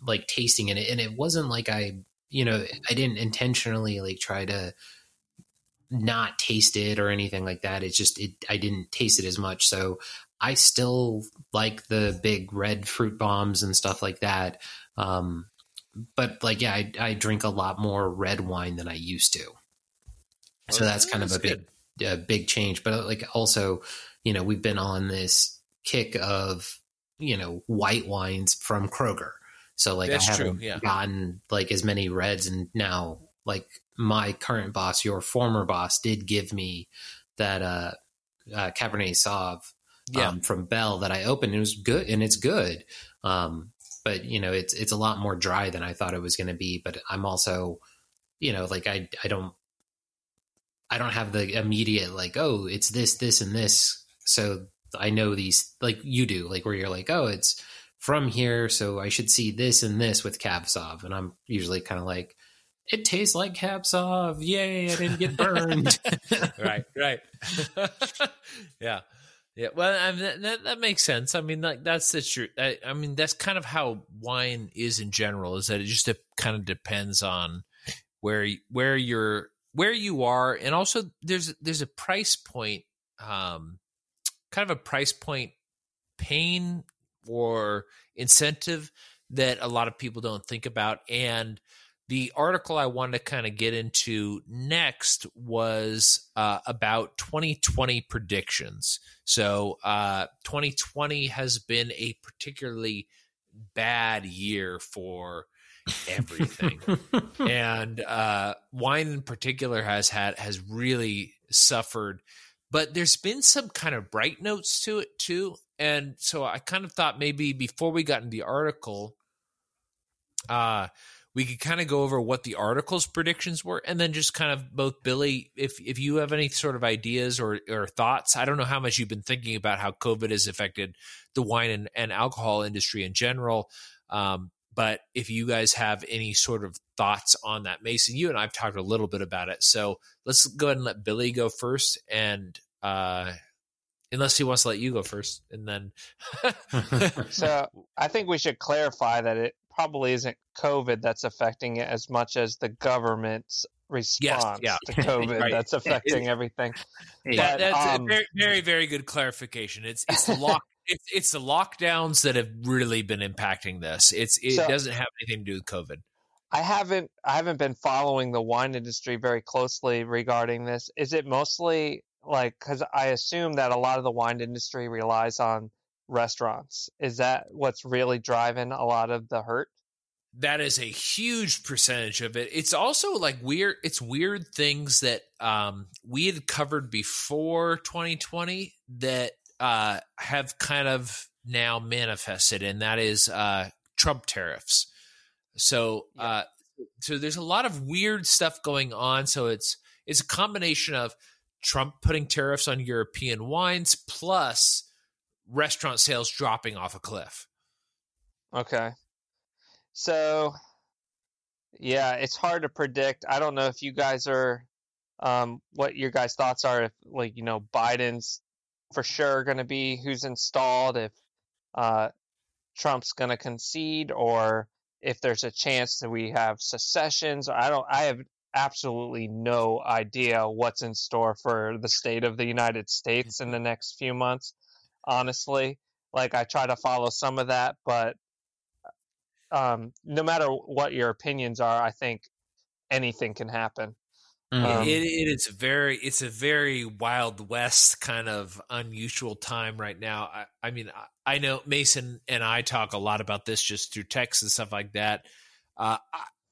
like tasting in it. And it wasn't like I, you know, I didn't intentionally like try to not taste it or anything like that. It's just it I didn't taste it as much. So I still like the big red fruit bombs and stuff like that. Um, but like yeah, I, I drink a lot more red wine than I used to. So that's kind of a big a big change. But like also you know, we've been on this kick of, you know, white wines from Kroger. So like That's I haven't true, yeah. gotten like as many reds and now like my current boss, your former boss did give me that uh, uh Cabernet Sauv yeah. um, from Bell that I opened. It was good and it's good. Um, but you know, it's it's a lot more dry than I thought it was going to be. But I'm also, you know, like I I don't I don't have the immediate like oh it's this this and this so I know these like you do, like where you're like, oh, it's from here, so I should see this and this with Sauv, and I'm usually kind of like, it tastes like Sauv, yay! I didn't get burned. right, right, yeah. Yeah, well, I mean, that, that makes sense. I mean, like that's the truth. I, I, mean, that's kind of how wine is in general. Is that it just kind of depends on where where you're where you are, and also there's there's a price point um, kind of a price point pain or incentive that a lot of people don't think about. And the article I wanted to kind of get into next was uh, about 2020 predictions. So, uh, 2020 has been a particularly bad year for everything, and uh, wine in particular has had has really suffered but there's been some kind of bright notes to it too. And so I kind of thought maybe before we got in the article, uh, we could kind of go over what the article's predictions were, and then just kind of both Billy, if if you have any sort of ideas or or thoughts, I don't know how much you've been thinking about how COVID has affected the wine and, and alcohol industry in general. Um, but if you guys have any sort of thoughts on that, Mason, you and I've talked a little bit about it. So let's go ahead and let Billy go first. And uh, unless he wants to let you go first, and then. so I think we should clarify that it probably isn't COVID that's affecting it as much as the government's response yes, yeah. to COVID right. that's affecting everything. Yeah, but, that's um, a very, very, very good clarification. It's it's the lock it's, it's the lockdowns that have really been impacting this. It's it so, doesn't have anything to do with COVID. I haven't I haven't been following the wine industry very closely regarding this. Is it mostly like cuz I assume that a lot of the wine industry relies on restaurants. Is that what's really driving a lot of the hurt? that is a huge percentage of it. It's also like weird. It's weird things that um, we had covered before 2020 that uh, have kind of now manifested, and that is uh, Trump tariffs. So, uh, so there's a lot of weird stuff going on. So it's it's a combination of Trump putting tariffs on European wines plus restaurant sales dropping off a cliff. Okay. So, yeah, it's hard to predict. I don't know if you guys are, um, what your guys' thoughts are. If like you know Biden's for sure going to be who's installed, if uh, Trump's going to concede, or if there's a chance that we have secessions. I don't. I have absolutely no idea what's in store for the state of the United States in the next few months. Honestly, like I try to follow some of that, but um, no matter what your opinions are, I think anything can happen. Mm-hmm. Um, it, it is very, it's a very wild west kind of unusual time right now. I, I mean, I, I, know Mason and I talk a lot about this just through text and stuff like that. Uh,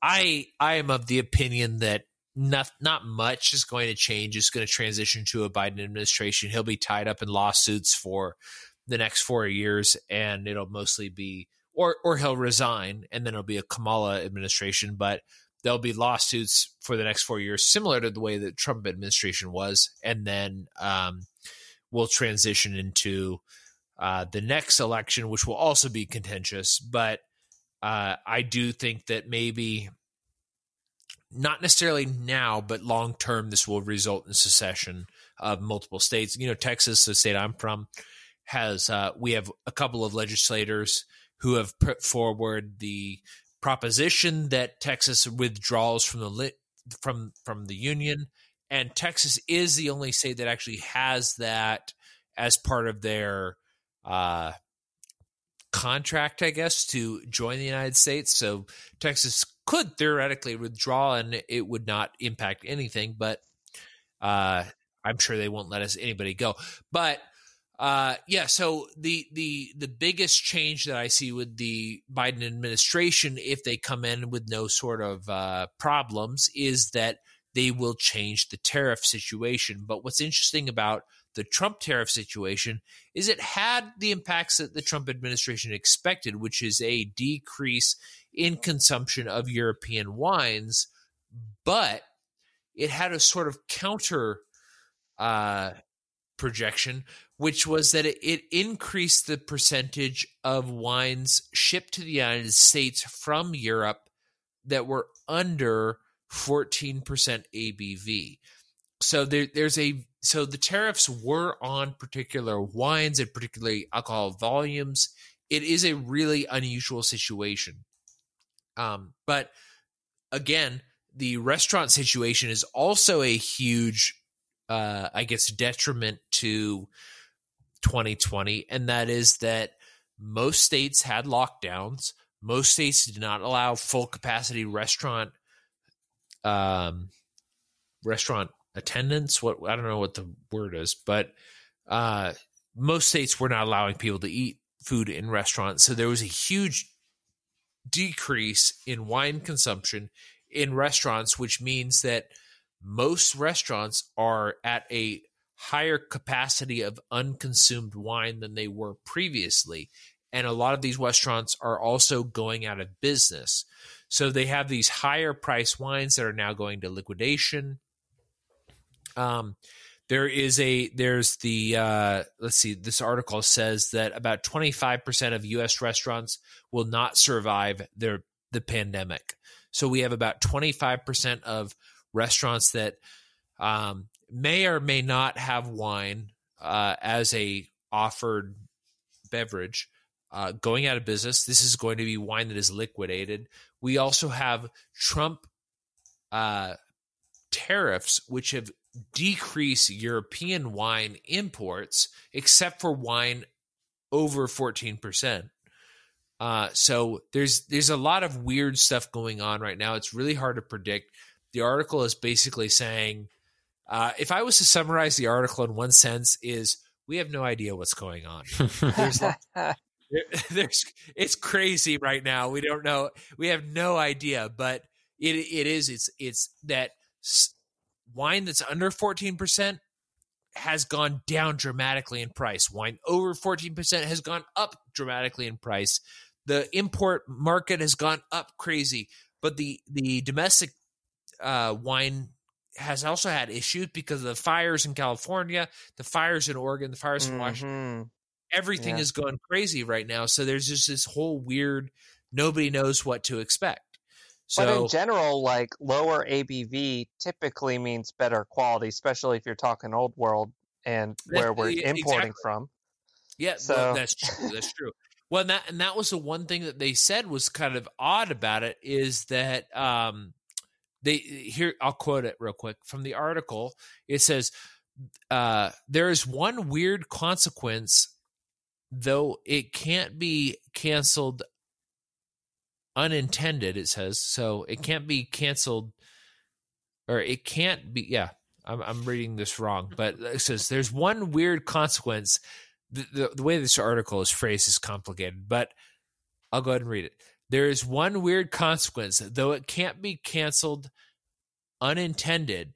I, I am of the opinion that not not much is going to change. It's going to transition to a Biden administration. He'll be tied up in lawsuits for the next four years, and it'll mostly be or or he'll resign and then it'll be a Kamala administration, but there'll be lawsuits for the next four years, similar to the way the Trump administration was, and then um, we'll transition into uh, the next election, which will also be contentious. But uh, I do think that maybe not necessarily now, but long term, this will result in secession of multiple states. You know, Texas, the state I'm from, has uh, we have a couple of legislators who have put forward the proposition that Texas withdraws from the lit, from from the union, and Texas is the only state that actually has that as part of their uh, contract, I guess, to join the United States. So Texas could theoretically withdraw, and it would not impact anything. But uh, I'm sure they won't let us anybody go. But uh, yeah. So the the the biggest change that I see with the Biden administration, if they come in with no sort of uh, problems, is that they will change the tariff situation. But what's interesting about the Trump tariff situation is it had the impacts that the Trump administration expected, which is a decrease in consumption of European wines, but it had a sort of counter uh, projection, which was that it, it, increased the percentage of wines shipped to the United States from Europe that were under 14% ABV. So there, there's a so the tariffs were on particular wines and particularly alcohol volumes. It is a really unusual situation. Um, but again, the restaurant situation is also a huge uh, I guess, detriment to 2020, and that is that most states had lockdowns. Most states did not allow full capacity restaurant um, restaurant attendance. What I don't know what the word is, but uh, most states were not allowing people to eat food in restaurants. So there was a huge decrease in wine consumption in restaurants, which means that most restaurants are at a higher capacity of unconsumed wine than they were previously. And a lot of these restaurants are also going out of business. So they have these higher price wines that are now going to liquidation. Um, there is a there's the uh, let's see this article says that about 25% of US restaurants will not survive their the pandemic. So we have about 25% of restaurants that um, may or may not have wine uh, as a offered beverage uh, going out of business. This is going to be wine that is liquidated. We also have Trump uh, tariffs, which have decreased European wine imports, except for wine over 14%. Uh, so there's there's a lot of weird stuff going on right now. It's really hard to predict. The article is basically saying, uh, if I was to summarize the article in one sense, is we have no idea what's going on. There's, there's it's crazy right now. We don't know. We have no idea, but it it is it's it's that wine that's under 14% has gone down dramatically in price. Wine over 14% has gone up dramatically in price. The import market has gone up crazy, but the the domestic uh, wine has also had issues because of the fires in California, the fires in Oregon, the fires in mm-hmm. Washington. Everything yeah. is going crazy right now. So there's just this whole weird nobody knows what to expect. So, but in general, like lower ABV typically means better quality, especially if you're talking old world and where we're importing exactly. from. Yeah, so well, that's true. That's true. Well, and that and that was the one thing that they said was kind of odd about it is that um, they here I'll quote it real quick from the article. It says uh, there is one weird consequence, though it can't be canceled unintended. It says so it can't be canceled, or it can't be. Yeah, I'm, I'm reading this wrong, mm-hmm. but it says there's one weird consequence. The, the, the way this article is phrased is complicated, but I'll go ahead and read it. There is one weird consequence, though it can't be canceled unintended.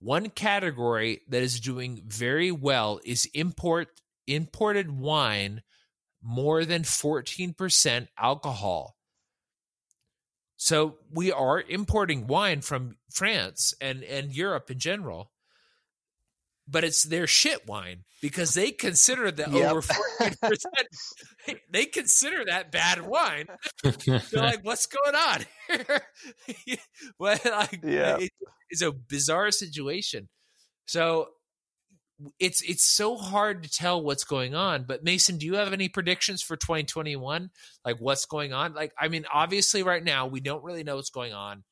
One category that is doing very well is import imported wine more than 14% alcohol. So we are importing wine from France and, and Europe in general, but it's their shit wine because they consider the yep. over 14%, they consider that bad wine. They're like, what's going on well, like, yeah. It, it's a bizarre situation. So it's it's so hard to tell what's going on. But Mason, do you have any predictions for 2021? Like what's going on? Like I mean, obviously right now we don't really know what's going on.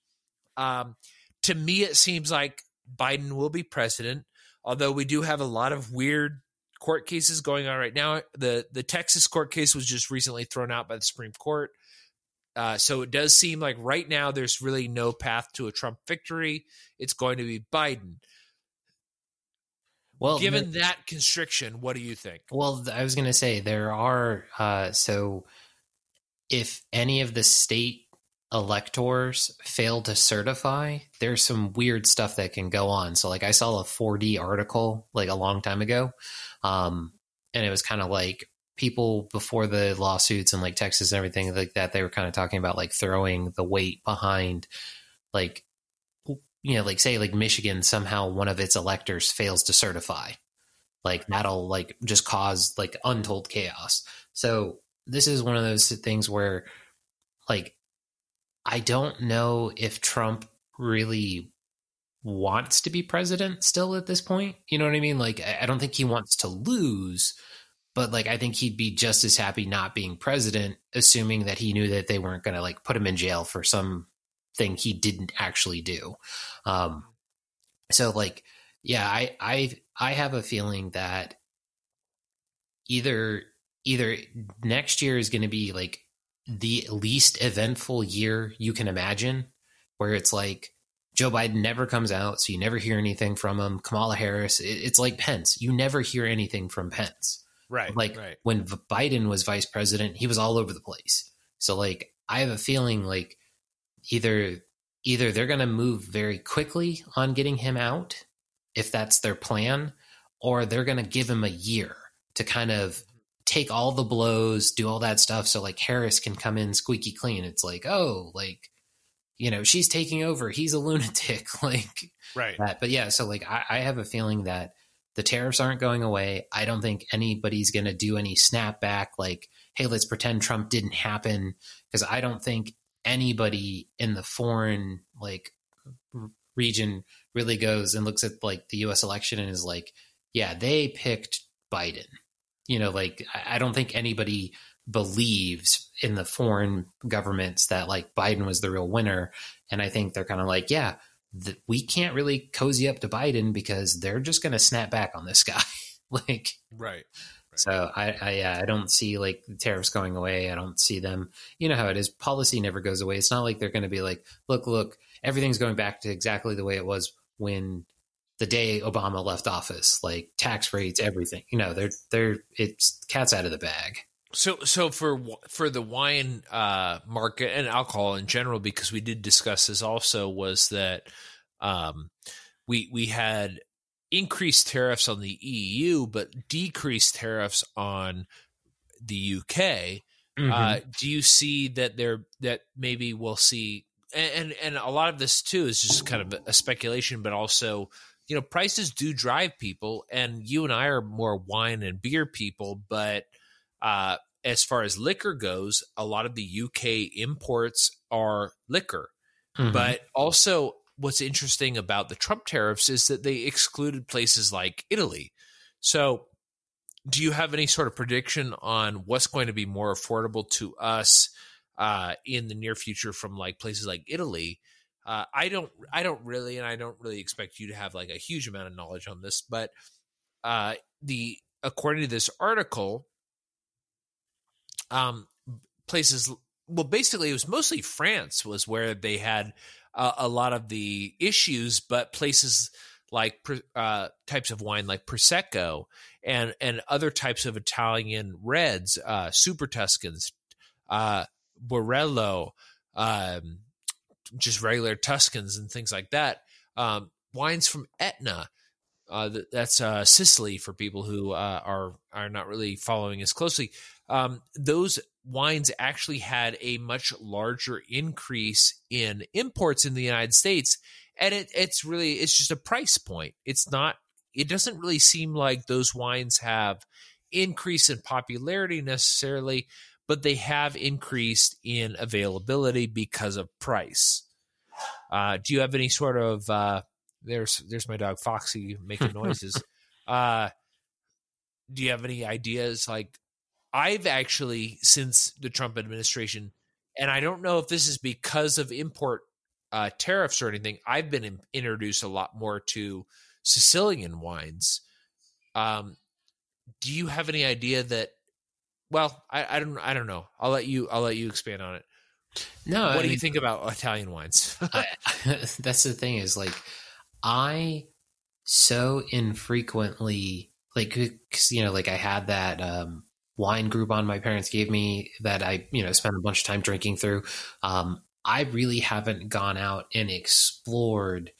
Um, to me, it seems like Biden will be president, although we do have a lot of weird court cases going on right now. The the Texas court case was just recently thrown out by the Supreme Court. Uh, so it does seem like right now there's really no path to a Trump victory. It's going to be Biden. Well, given the, that constriction, what do you think? Well, I was going to say there are uh, so if any of the state electors fail to certify, there's some weird stuff that can go on. So, like, I saw a 4D article like a long time ago, um, and it was kind of like people before the lawsuits and like Texas and everything like that. They were kind of talking about like throwing the weight behind like you know, like say like Michigan somehow one of its electors fails to certify. Like that'll like just cause like untold chaos. So this is one of those things where like I don't know if Trump really wants to be president still at this point. You know what I mean? Like I don't think he wants to lose, but like I think he'd be just as happy not being president, assuming that he knew that they weren't going to like put him in jail for some thing he didn't actually do. Um, so like, yeah, I, I, I have a feeling that either, either next year is going to be like the least eventful year you can imagine, where it's like Joe Biden never comes out, so you never hear anything from him. Kamala Harris, it, it's like Pence. You never hear anything from Pence. Right. Like right. when Biden was vice president, he was all over the place. So like I have a feeling like either either they're going to move very quickly on getting him out if that's their plan or they're going to give him a year to kind of take all the blows do all that stuff so like harris can come in squeaky clean. It's like oh like you know she's taking over. He's a lunatic. Like right. that. but yeah so like I, I have a feeling that the tariffs aren't going away. I don't think anybody's going to do any snapback like hey let's pretend trump didn't happen because i don't think anybody in the foreign like region really goes and looks at like the US election and is like, yeah, they picked Biden. You know, like I don't think anybody believes in the foreign governments that like Biden was the real winner. And I think they're kind of like, yeah, th- we can't really cozy up to Biden because they're just going to snap back on this guy. like, right. So I, I, yeah, I don't see like the tariffs going away. I don't see them. You know how it is. Policy never goes away. It's not like they're going to be like, look, look, everything's going back to exactly the way it was when the day Obama left office. Like tax rates, everything. You know, they're they're it's cats out of the bag. So, so for for the wine uh, market and alcohol in general, because we did discuss this also, was that um, we we had increased tariffs on the EU, but decreased tariffs on the UK. Mm-hmm. Uh, do you see that there that maybe we'll see and, and and a lot of this too is just kind of a speculation, but also you know prices do drive people, and you and I are more wine and beer people, but uh, as far as liquor goes, a lot of the UK imports are liquor, mm-hmm. but also what's interesting about the Trump tariffs is that they excluded places like Italy. So, do you have any sort of prediction on what's going to be more affordable to us uh, in the near future from like places like Italy? Uh, I don't, I don't really, and I don't really expect you to have like a huge amount of knowledge on this, but uh, the according to this article, um, places well, basically, it was mostly France was where they had uh, a lot of the issues, but places like uh, types of wine like prosecco and and other types of Italian reds, uh, super Tuscans, uh, Barolo, um, just regular Tuscans and things like that. Um, wines from Etna. Uh, that's uh, Sicily for people who uh, are are not really following as closely. Um, those wines actually had a much larger increase in imports in the United States. And it, it's really, it's just a price point. It's not, it doesn't really seem like those wines have increase in popularity necessarily, but they have increased in availability because of price. Uh, do you have any sort of, uh, there's, there's my dog Foxy making noises. uh, do you have any ideas like I've actually, since the Trump administration, and I don't know if this is because of import uh, tariffs or anything, I've been in, introduced a lot more to Sicilian wines. Um, do you have any idea that? Well, I, I don't. I don't know. I'll let you. I'll let you expand on it. No, what I do mean, you think about Italian wines? I, that's the thing is like I so infrequently like you know like I had that um wine Groupon my parents gave me that I, you know, spent a bunch of time drinking through. Um, I really haven't gone out and explored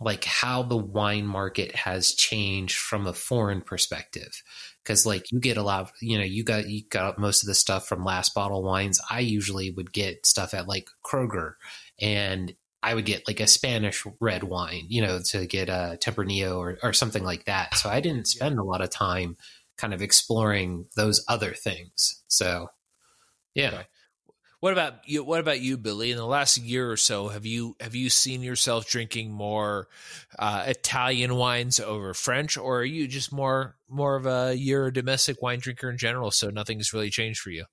like how the wine market has changed from a foreign perspective. Because like you get a lot of you know you got you got most of the stuff from last bottle wines. I usually would get stuff at like kroger and i would get like a spanish red wine you know to get a tempranillo or, or something like that. So i didn't spend a lot of time kind of exploring those other things. So, yeah. Okay. What about you? What about you, Billy? In the last year or so, have you have you seen yourself drinking more uh, Italian wines over French, or are you just more more of a you're a domestic wine drinker in general? So nothing has really changed for you.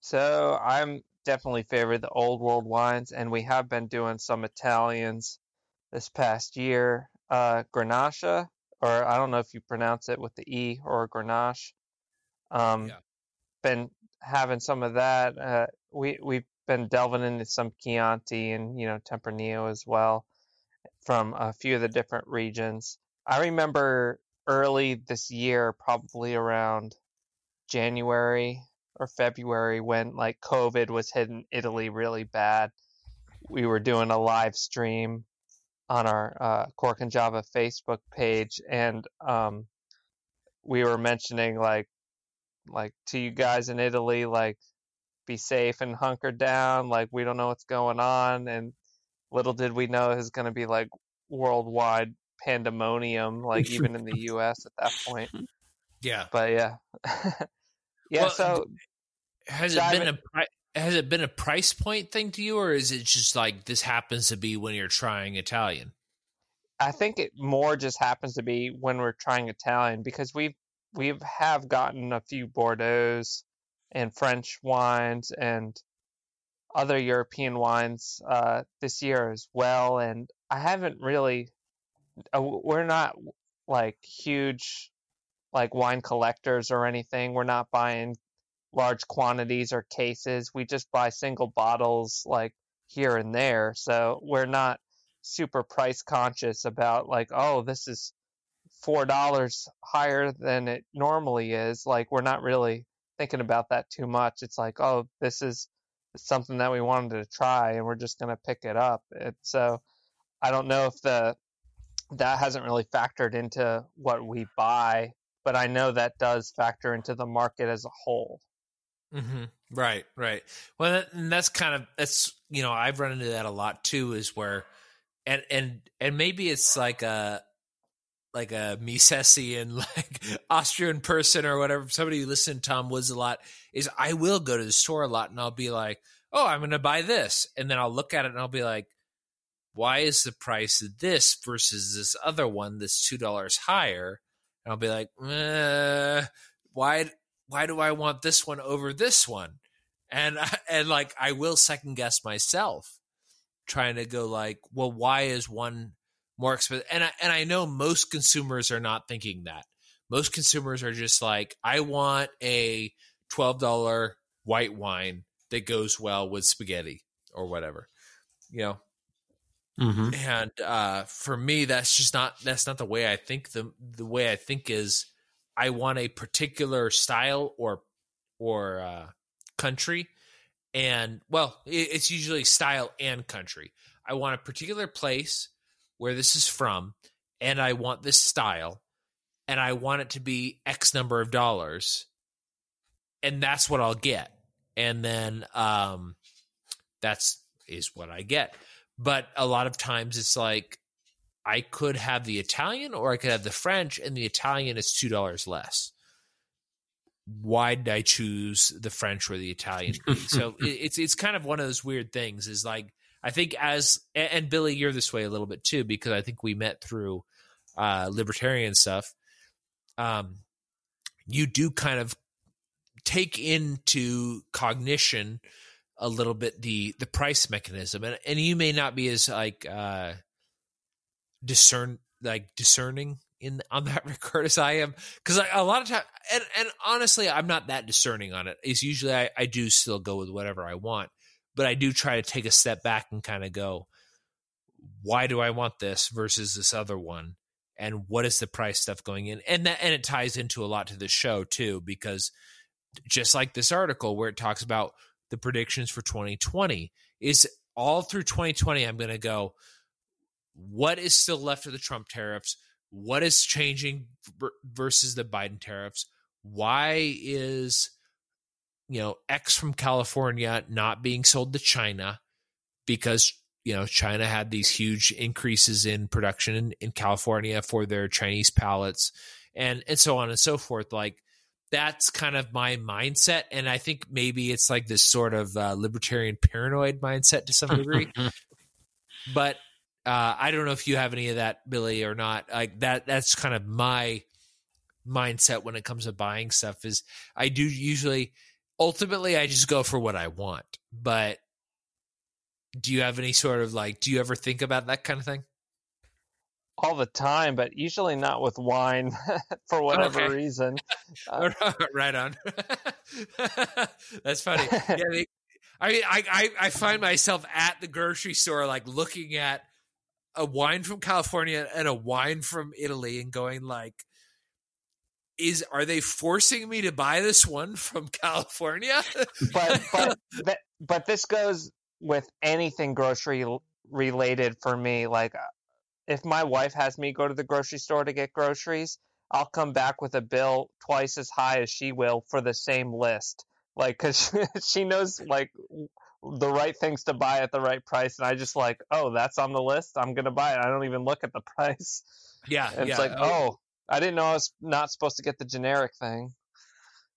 So I'm definitely favor the old world wines, and we have been doing some Italians this past year. Uh, Grenache or I don't know if you pronounce it with the E or Grenache. Um, yeah. Been having some of that. Uh, we we've been delving into some Chianti and you know Tempranillo as well from a few of the different regions. I remember early this year, probably around January or February, when like COVID was hitting Italy really bad. We were doing a live stream on our uh, Cork and Java Facebook page, and um, we were mentioning like like to you guys in Italy, like be safe and hunker down. Like we don't know what's going on, and little did we know it was going to be like worldwide pandemonium, like even in the U.S. at that point. Yeah, but yeah, yeah. Well, so has it been a has it been a price point thing to you, or is it just like this happens to be when you're trying Italian? I think it more just happens to be when we're trying Italian because we've we've have gotten a few Bordeaux's and French wines and other European wines uh, this year as well, and I haven't really. Uh, we're not like huge like wine collectors or anything. We're not buying large quantities or cases. We just buy single bottles like here and there. So we're not super price conscious about like, oh, this is four dollars higher than it normally is. Like we're not really thinking about that too much. It's like, oh, this is something that we wanted to try and we're just gonna pick it up. It, so I don't know if the that hasn't really factored into what we buy, but I know that does factor into the market as a whole. Mm-hmm. Right, right. Well, that, and that's kind of that's you know I've run into that a lot too. Is where and and and maybe it's like a like a Misesi like Austrian person or whatever. Somebody who listened to Tom Woods a lot is I will go to the store a lot and I'll be like, oh, I'm going to buy this, and then I'll look at it and I'll be like, why is the price of this versus this other one that's two dollars higher? And I'll be like, eh, why why do I want this one over this one? And and like I will second guess myself, trying to go like, well, why is one more expensive? And I, and I know most consumers are not thinking that. Most consumers are just like, I want a twelve dollar white wine that goes well with spaghetti or whatever, you know. Mm-hmm. And uh, for me, that's just not that's not the way I think. the The way I think is, I want a particular style or or uh, country, and well, it's usually style and country. I want a particular place where this is from, and I want this style, and I want it to be X number of dollars, and that's what I'll get, and then um, that's is what I get. But a lot of times it's like I could have the Italian or I could have the French, and the Italian is two dollars less. Why did I choose the French or the Italian? so it's it's kind of one of those weird things. Is like I think as and Billy, you're this way a little bit too because I think we met through uh, libertarian stuff. Um, you do kind of take into cognition a little bit the the price mechanism and and you may not be as like uh discern like discerning in on that record as I am because a lot of time and and honestly I'm not that discerning on it. Is usually I, I do still go with whatever I want, but I do try to take a step back and kind of go, why do I want this versus this other one, and what is the price stuff going in, and that and it ties into a lot to the show too because just like this article where it talks about the predictions for 2020 is all through 2020 i'm going to go what is still left of the trump tariffs? What is changing versus the biden tariffs? Why is you know x from california not being sold to china because you know china had these huge increases in production in, in california for their chinese palates and and so on and so forth? Like that's kind of my mindset and i think maybe it's like this sort of uh, libertarian paranoid mindset to some degree. But uh, i don't know if you have any of that billy or not like that that's kind of my mindset when it comes to buying stuff is i do usually ultimately i just go for what i want but do you have any sort of like do you ever think about that kind of thing all the time, but usually not with wine for whatever okay. reason. Uh, right on. That's funny. Yeah, they, I mean, I, I I find myself at the grocery store, like looking at a wine from California and a wine from Italy, and going like, "Is are they forcing me to buy this one from California?" but but but this goes with anything grocery related for me. Like uh, if my wife has me go to the grocery store to get groceries, I'll come back with a bill twice as high as she will for the same list. Like, cause she knows like the right things to buy at the right price, and I just like, oh, that's on the list. I'm gonna buy it. I don't even look at the price. Yeah, it's like, uh, oh, I didn't know I was not supposed to get the generic thing.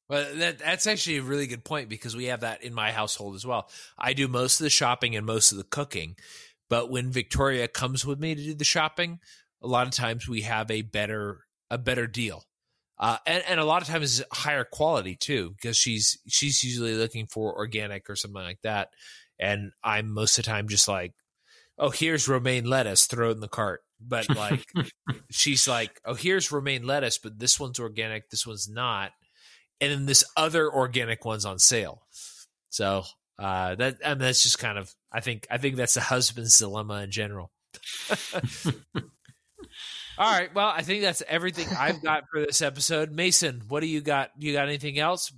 Well, that, that's actually a really good point because we have that in my household as well. I do most of the shopping and most of the cooking, but when Victoria comes with me to do the shopping, a lot of times we have a better a better deal. Uh, and, and a lot of times higher quality too, because she's she's usually looking for organic or something like that. And I'm most of the time just like, oh, here's romaine lettuce, throw it in the cart. but like she's like, oh, here's romaine lettuce, but this one's organic, this one's not, and then this other organic one's on sale. So uh, that and that's just kind of I think I think that's a husband's dilemma in general. All right, well, I think that's everything I've got for this episode. Mason, what do you got? You got anything else?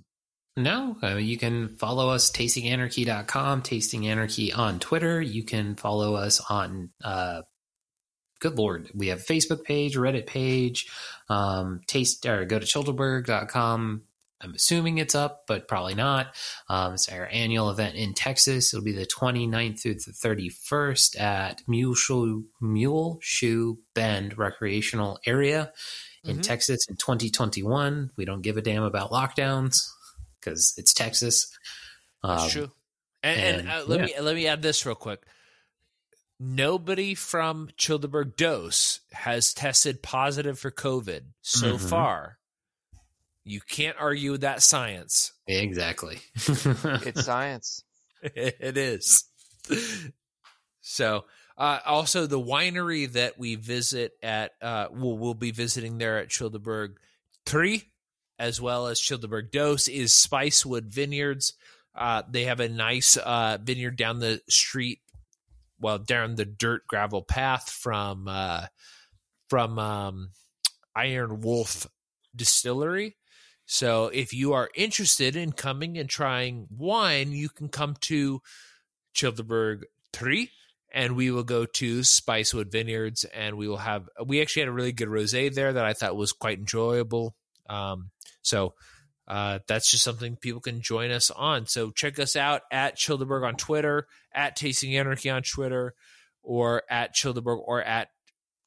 No, uh, you can follow us tastinganarchy.com, tasting anarchy on Twitter. You can follow us on uh, good lord, we have a Facebook page, Reddit page, um, taste or go to childeberg.com. I'm assuming it's up, but probably not. Um, it's our annual event in Texas. It'll be the 29th through the 31st at Muleshoe, Mule Shoe Bend Recreational Area in Mhm. Texas in 2021. We don't give a damn about lockdowns because it's Texas. That's Um, true. And, and, and, uh, let yeah. me let me add this real quick. Nobody from Childeberg Dose has tested positive for COVID so Mhm. far. You can't argue with that science. Exactly. It's science. it is. So, uh, also the winery that we visit at, uh, we'll, we'll be visiting there at Childeberg Three, as well as Childeberg Dose, is Spicewood Vineyards. Uh, they have a nice uh, vineyard down the street, well, down the dirt gravel path from uh, from um, Iron Wolf Distillery. So, if you are interested in coming and trying wine, you can come to Childeberg 3 and we will go to Spicewood Vineyards and we will have we actually had a really good rosé there that I thought was quite enjoyable. Um, so uh, that's just something people can join us on. So check us out at Childeberg on Twitter, at Tasting Anarchy on Twitter, or at Childeberg or at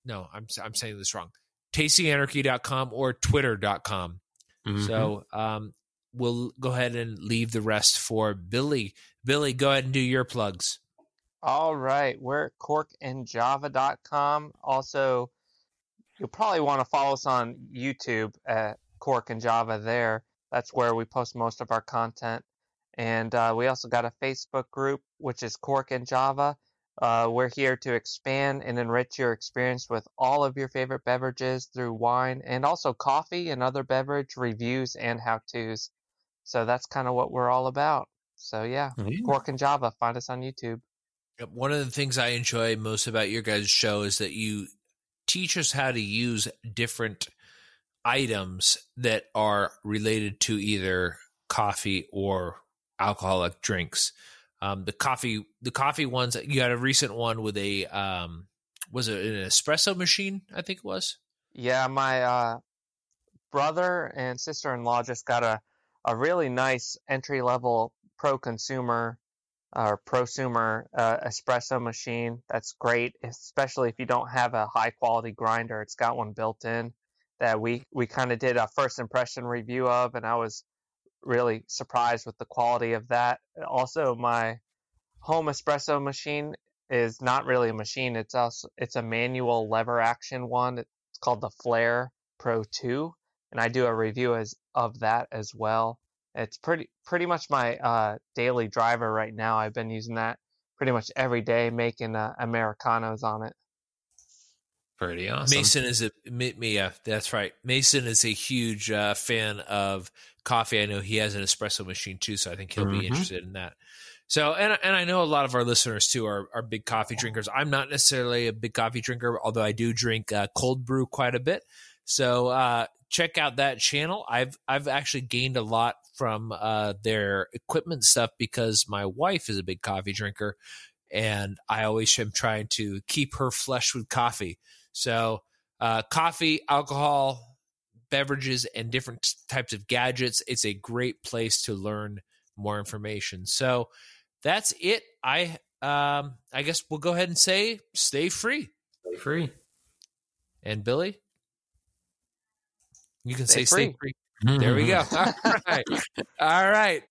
no, I'm I'm saying this wrong. TastingAnarchy.com or Twitter.com. Mhm. So um, we'll go ahead and leave the rest for Billy. Billy, go ahead and do your plugs. All right, we're at corkandjava.com. Also, you'll probably want to follow us on YouTube at Cork and Java there. That's where we post most of our content. And uh, we also got a Facebook group, which is Cork and Java. Uh, we're here to expand and enrich your experience with all of your favorite beverages through wine and also coffee and other beverage reviews and how to's. So that's kind of what we're all about. So, yeah, Yeah. Cork and Java. Find us on YouTube. One of the things I enjoy most about your guys' show is that you teach us how to use different items that are related to either coffee or alcoholic drinks. Um, the coffee, the coffee ones. You had a recent one with a um, was it an espresso machine? I think it was. Yeah, my uh, brother and sister in law just got a, a really nice entry level pro consumer or prosumer uh, espresso machine. That's great, especially if you don't have a high quality grinder. It's got one built in that we, we kind of did a first impression review of, and I was really surprised with the quality of that. Also, my home espresso machine is not really a machine. It's also it's a manual lever action one. It's called the Flair Pro 2, and I do a review as of that as well. It's pretty pretty much my uh, daily driver right now. I've been using that pretty much every day, making uh, americanos on it. Pretty awesome. Mason is a me, me, yeah, that's right. Mason is a huge uh, fan of coffee. I know he has an espresso machine too, so I think he'll Mhm. be interested in that. So, and and I know a lot of our listeners too are are big coffee drinkers. I'm not necessarily a big coffee drinker, although I do drink uh, cold brew quite a bit. So, uh, check out that channel. I've I've actually gained a lot from uh, their equipment stuff because my wife is a big coffee drinker, and I always am trying to keep her flush with coffee. So, uh, coffee, alcohol, beverages, and different types of gadgets. It's a great place to learn more information. So, that's it. I um, I guess we'll go ahead and say stay free. Stay free. And Billy, you can Stay say stay free. free. There we go. All right. All right.